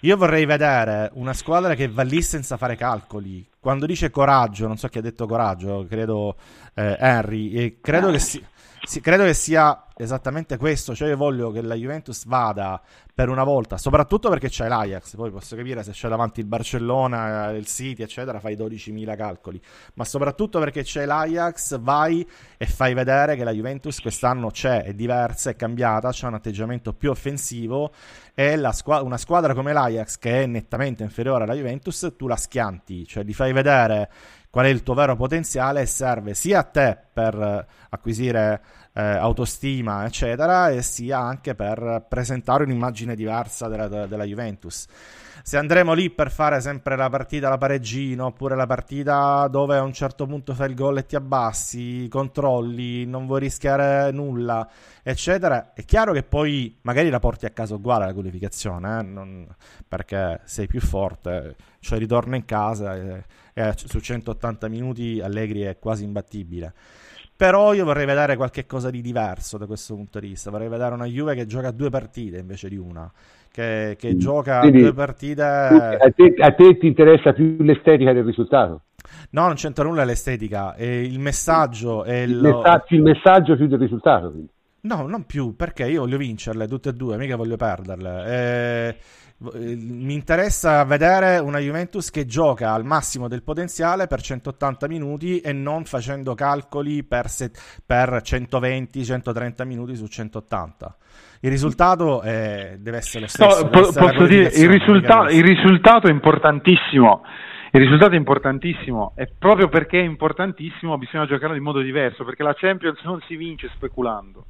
Io vorrei vedere una squadra che va lì senza fare calcoli. Quando dice coraggio, non so chi ha detto coraggio, credo eh, Henry, e credo che sia sì, credo che sia esattamente questo, cioè io voglio che la Juventus vada per una volta, soprattutto perché c'è l'Ajax, poi posso capire se c'è davanti il Barcellona, il City, eccetera, fai 12.000 calcoli, ma soprattutto perché c'è l'Ajax, vai e fai vedere che la Juventus quest'anno c'è, è diversa, è cambiata, c'è un atteggiamento più offensivo e squ- una squadra come l'Ajax che è nettamente inferiore alla Juventus, tu la schianti, cioè li fai vedere qual è il tuo vero potenziale e serve sia a te per acquisire eh, autostima, eccetera, e sia anche per presentare un'immagine diversa della, della, Juventus. Se andremo lì per fare sempre la partita la pareggino, oppure la partita dove a un certo punto fai il gol e ti abbassi, controlli, non vuoi rischiare nulla, eccetera, è chiaro che poi magari la porti a casa uguale la qualificazione, eh? non, perché sei più forte, cioè ritorno in casa e, e su 180 minuti Allegri è quasi imbattibile. Però io vorrei vedere qualche cosa di diverso da questo punto di vista. Vorrei vedere una Juve che gioca due partite invece di una. Che, che mm. gioca Quindi, due partite. A te, a te, ti interessa più l'estetica del risultato? No, non c'entra nulla l'estetica. È il messaggio. È il, messaggio, il messaggio più del risultato. Quindi. No, non più, perché io voglio vincerle tutte e due, mica voglio perderle. Eh, eh, mi interessa vedere una Juventus che gioca al massimo del potenziale per 180 minuti e non facendo calcoli per, set, per 120-130 minuti su 180. Il risultato è, deve essere lo stesso. No, posso dire, il, risulta- il risultato è importantissimo. Il risultato è importantissimo e proprio perché è importantissimo bisogna giocare in modo diverso perché la Champions non si vince speculando.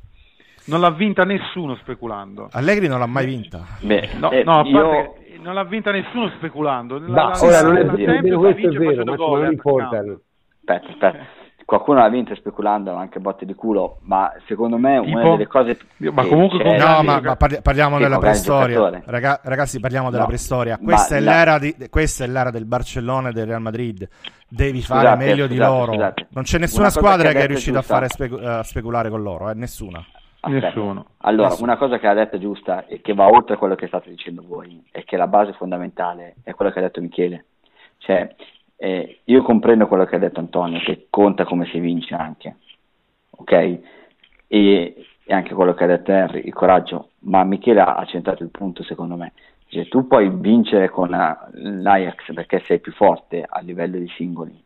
Non l'ha vinta nessuno speculando. Allegri non l'ha mai vinta. Beh, no, eh, no io... non l'ha vinta nessuno speculando. La, la, ora non è vero, questo è vero, ma non importa. Aspetta, aspetta. Qualcuno l'ha vinta speculando anche botte di culo, ma secondo me tipo? una delle cose ma comunque no, ma, ma parliamo della preistoria. Raga, ragazzi, parliamo della no, preistoria. Questa è, la... di, questa è, l'era di, dell'Arcellona e del Real Madrid. Devi scusate, fare meglio scusate, di loro. Scusate. Non c'è nessuna squadra che, che è riuscita a fare specu- a speculare con loro, eh? nessuna. Aspetta. Nessuno. Allora, Nessuno. una cosa che ha detto giusta e che va oltre quello che state dicendo voi è che la base fondamentale è quello che ha detto Michele. Cioè, eh, io comprendo quello che ha detto Antonio, che conta come si vince anche, ok? E, e anche quello che ha detto Henry, il coraggio, ma Michele ha centrato il punto secondo me. Cioè, tu puoi vincere con l'Ajax perché sei più forte a livello di singoli,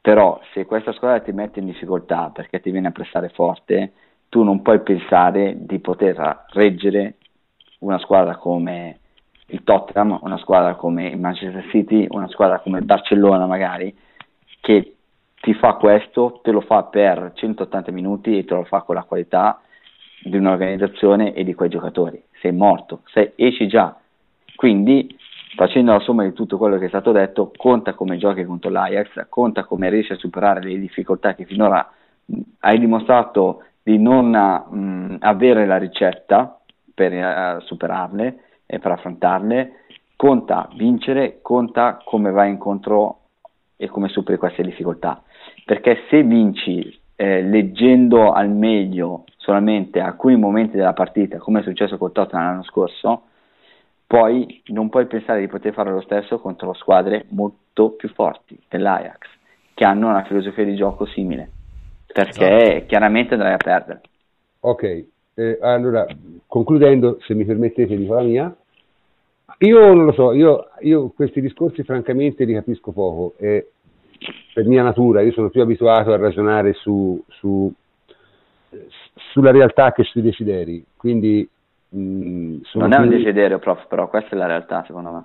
però se questa squadra ti mette in difficoltà perché ti viene a prestare forte, tu non puoi pensare di poter reggere una squadra come il Tottenham, una squadra come il Manchester City, una squadra come il Barcellona magari, che ti fa questo, te lo fa per 180 minuti e te lo fa con la qualità di un'organizzazione e di quei giocatori. Sei morto, sei, esci già. Quindi, facendo la somma di tutto quello che è stato detto, conta come giochi contro l'Ajax, conta come riesci a superare le difficoltà che finora hai dimostrato di non mh, avere la ricetta per uh, superarle e per affrontarle, conta vincere, conta come vai incontro e come superi queste difficoltà. Perché se vinci eh, leggendo al meglio solamente alcuni momenti della partita, come è successo con Tottenham l'anno scorso, poi non puoi pensare di poter fare lo stesso contro squadre molto più forti dell'Ajax, che hanno una filosofia di gioco simile perché esatto. chiaramente andrai a perdere. Ok, eh, allora concludendo, se mi permettete, dico la mia. Io non lo so, io, io questi discorsi francamente li capisco poco, eh, per mia natura, io sono più abituato a ragionare su, su, sulla realtà che sui desideri, quindi... Mh, mm, non è un desiderio, prof, però questa è la realtà secondo me.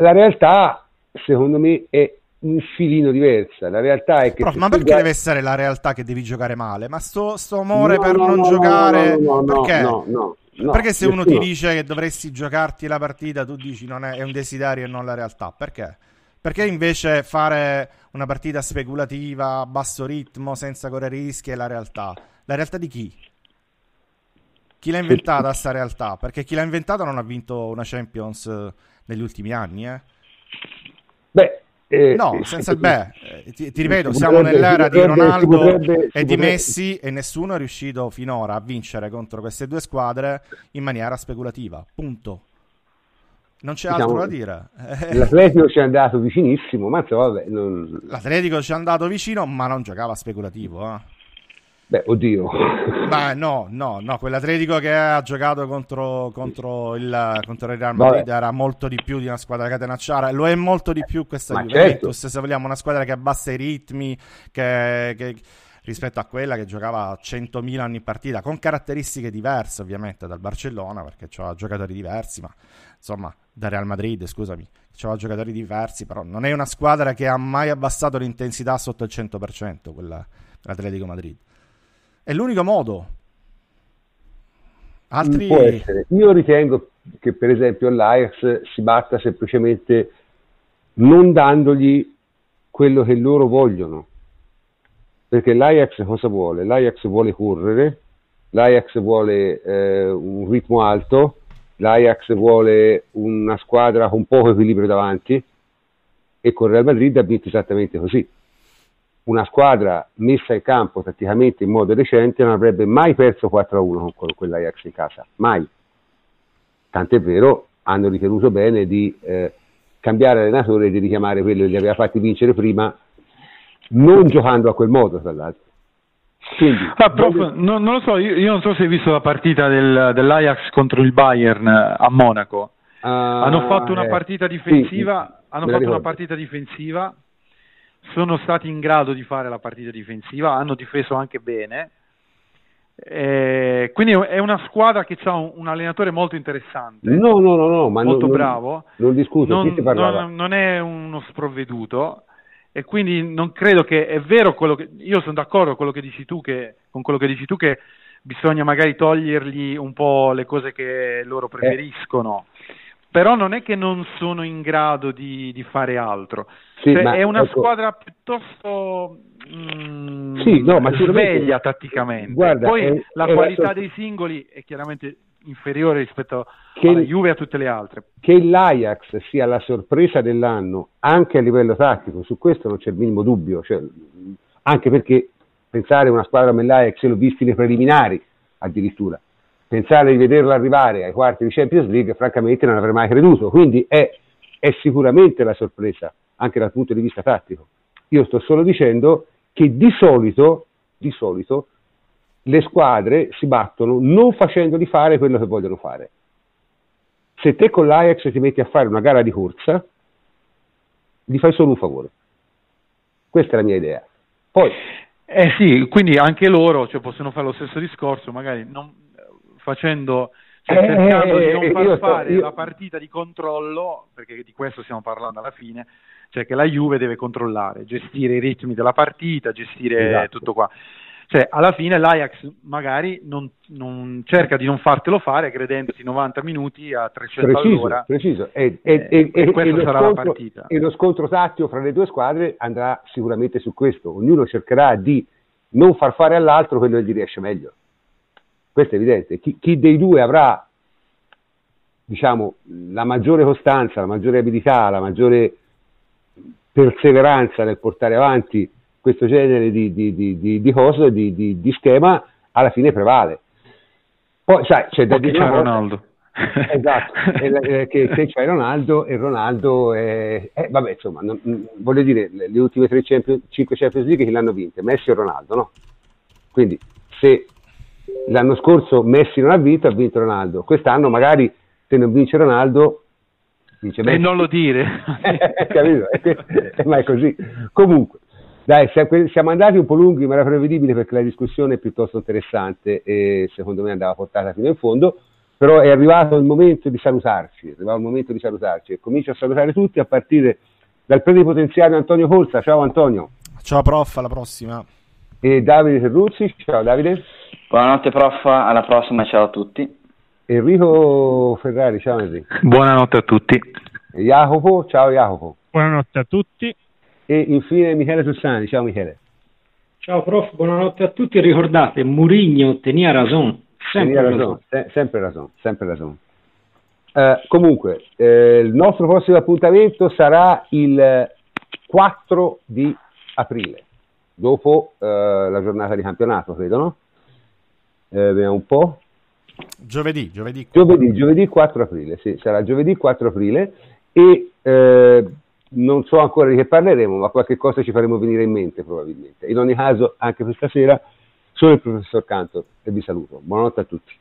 La realtà, secondo me, è un filino diversa. La realtà è che. Prof, ma perché guardi... deve essere la realtà che devi giocare male? Ma sto, sto amore no, per no, non no, giocare. perché? perché se uno ti dice che dovresti giocarti la partita, tu dici non è, è un desiderio e non la realtà? Perché? Perché invece fare una partita speculativa a basso ritmo senza correre rischi è la realtà? La realtà di chi? Chi l'ha inventata sta realtà? Perché chi l'ha inventata non ha vinto una Champions negli ultimi anni, eh? Beh, Eh, no, senza il beh, eh, ti, ti, ripeto, siamo potrebbe, nell'era di Ronaldo potrebbe, e di Messi e nessuno è riuscito finora a vincere contro queste due squadre in maniera speculativa. Punto. Non c'è diciamo, altro da dire. L'Atletico ci è andato vicinissimo, ma vabbè, non... L'Atletico ci è andato vicino, ma non giocava speculativo. Eh. Beh, oddio. Beh, no, no, no, quell'Atletico che ha giocato contro, contro, il, contro il Real Madrid Vabbè. era molto di più di una squadra catenacciara, lo è molto di più questa Ma Juventus, certo. se vogliamo una squadra che abbassa i ritmi, che, che, rispetto a quella che giocava 100.000 anni in partita, con caratteristiche diverse ovviamente dal Barcellona, perché c'ha giocatori diversi, ma insomma, da Real Madrid, scusami, c'ha giocatori diversi, però non è una squadra che ha mai abbassato l'intensità sotto il 100%, quella, l'Atletico Madrid. È l'unico modo. Altri... Può essere. Io ritengo che per esempio l'Ajax si batta semplicemente non dandogli quello che loro vogliono. Perché l'Ajax cosa vuole? L'Ajax vuole correre, l'Ajax vuole eh, un ritmo alto, l'Ajax vuole una squadra con poco equilibrio davanti e con Real Madrid ha vinto esattamente così una squadra messa in campo praticamente in modo decente non avrebbe mai perso 4-1 con quell'Ajax in casa, mai. Tant'è vero, hanno ritenuto bene di eh, cambiare allenatore e di richiamare quello che li aveva fatti vincere prima, non giocando a quel modo, tra l'altro. Quindi, ah, prof, voglio... non, non, lo so, io, io, non so se hai visto la partita del, dell'Ajax contro il Bayern eh, a Monaco. Ah, hanno fatto una eh, partita difensiva, sì, hanno fatto una partita difensiva sono stati in grado di fare la partita difensiva, hanno difeso anche bene. Eh, quindi è una squadra che ha un, un, allenatore molto interessante. No, no, no, no ma molto non, bravo. Non, discuto, non, non, non, è uno sprovveduto e quindi non credo che è vero quello che io sono d'accordo con quello che dici tu che, con quello che dici tu che bisogna magari togliergli un po' le cose che loro eh. preferiscono. Eh però non è che non sono in grado di, di fare altro. Sì, cioè, è una ecco, squadra piuttosto mm, sì, no, ma sveglia tatticamente. Guarda, Poi è, la è qualità la... dei singoli è chiaramente inferiore rispetto che, alla Juve e a tutte le altre. Che l'Ajax sia la sorpresa dell'anno anche a livello tattico, su questo non c'è il minimo dubbio, cioè, anche perché pensare a una squadra come l'Ajax l'ho visti nei preliminari addirittura pensare di vederlo arrivare ai quarti di Champions League, francamente non avrei mai creduto. Quindi è, è, sicuramente la sorpresa, anche dal punto di vista tattico. Io sto solo dicendo che di solito, di solito le squadre si battono non facendoli fare quello che vogliono fare. Se te con l'Ajax ti metti a fare una gara di corsa, gli fai solo un favore. Questa è la mia idea. Poi, eh sì, quindi anche loro cioè, possono fare lo stesso discorso, magari non, facendo cioè, eh, cercando di non far fare io... la partita di controllo, perché di questo stiamo parlando alla fine, cioè che la Juve deve controllare, gestire i ritmi della partita, gestire esatto. tutto qua. Cioè, alla fine l'Ajax magari non, non, cerca di non fartelo fare credendoti 90 minuti a 300 preciso, all'ora. Preciso, e, e, e, e questo sarà scontro, la partita. E lo scontro tattico fra le due squadre andrà sicuramente su questo. Ognuno cercherà di non far fare all'altro quello che gli riesce meglio questo è evidente. Chi, chi dei due avrà diciamo, la maggiore costanza, la maggiore abilità, la maggiore perseveranza nel portare avanti questo genere di, di, di, di cose, di, di, schema, alla fine prevale. Poi, sai, c'è da dire... C'è Ronaldo. Esatto, che, che c'è Ronaldo e Ronaldo è, eh, vabbè insomma, non, voglio dire, le ultime 3 Champions, 5 Champions League che l'hanno vinte, Messi e Ronaldo, no? Quindi se l'anno scorso Messi non ha vinto, ha vinto Ronaldo. Quest'anno magari se non vince Ronaldo vince Messi. E non lo dire. Capito? Ma è così. Comunque, dai, siamo andati un po' lunghi, ma era prevedibile perché la discussione è piuttosto interessante e secondo me andava portata fino in fondo. Però è arrivato il momento di salutarci, è arrivato il momento di salutarci e comincio a salutare tutti a partire dal plenipotenziario Antonio Corsa. Ciao Antonio. Ciao prof, alla prossima. E Davide Terruzzi. Ciao Davide. Buonanotte prof, alla prossima, ciao a tutti. Enrico Ferrari, ciao Enrico. Buonanotte a tutti. Jacopo, ciao Jacopo. Buonanotte a tutti. E infine Michele Tussani, ciao Michele. Ciao prof, buonanotte a tutti. Ricordate, Murigno tenia ragione. Sempre ragione, se, sempre ragione, sempre ragione. Uh, comunque, eh, il nostro prossimo appuntamento sarà il 4 di aprile, dopo eh, la giornata di campionato, credo, no? Eh, vediamo un po'. Giovedì, giovedì. Giovedì, giovedì 4 aprile, sì, sarà giovedì 4 aprile e eh, non so ancora di che parleremo, ma qualche cosa ci faremo venire in mente probabilmente. In ogni caso, anche questa sera, sono il professor Cantor e vi saluto. Buonanotte a tutti.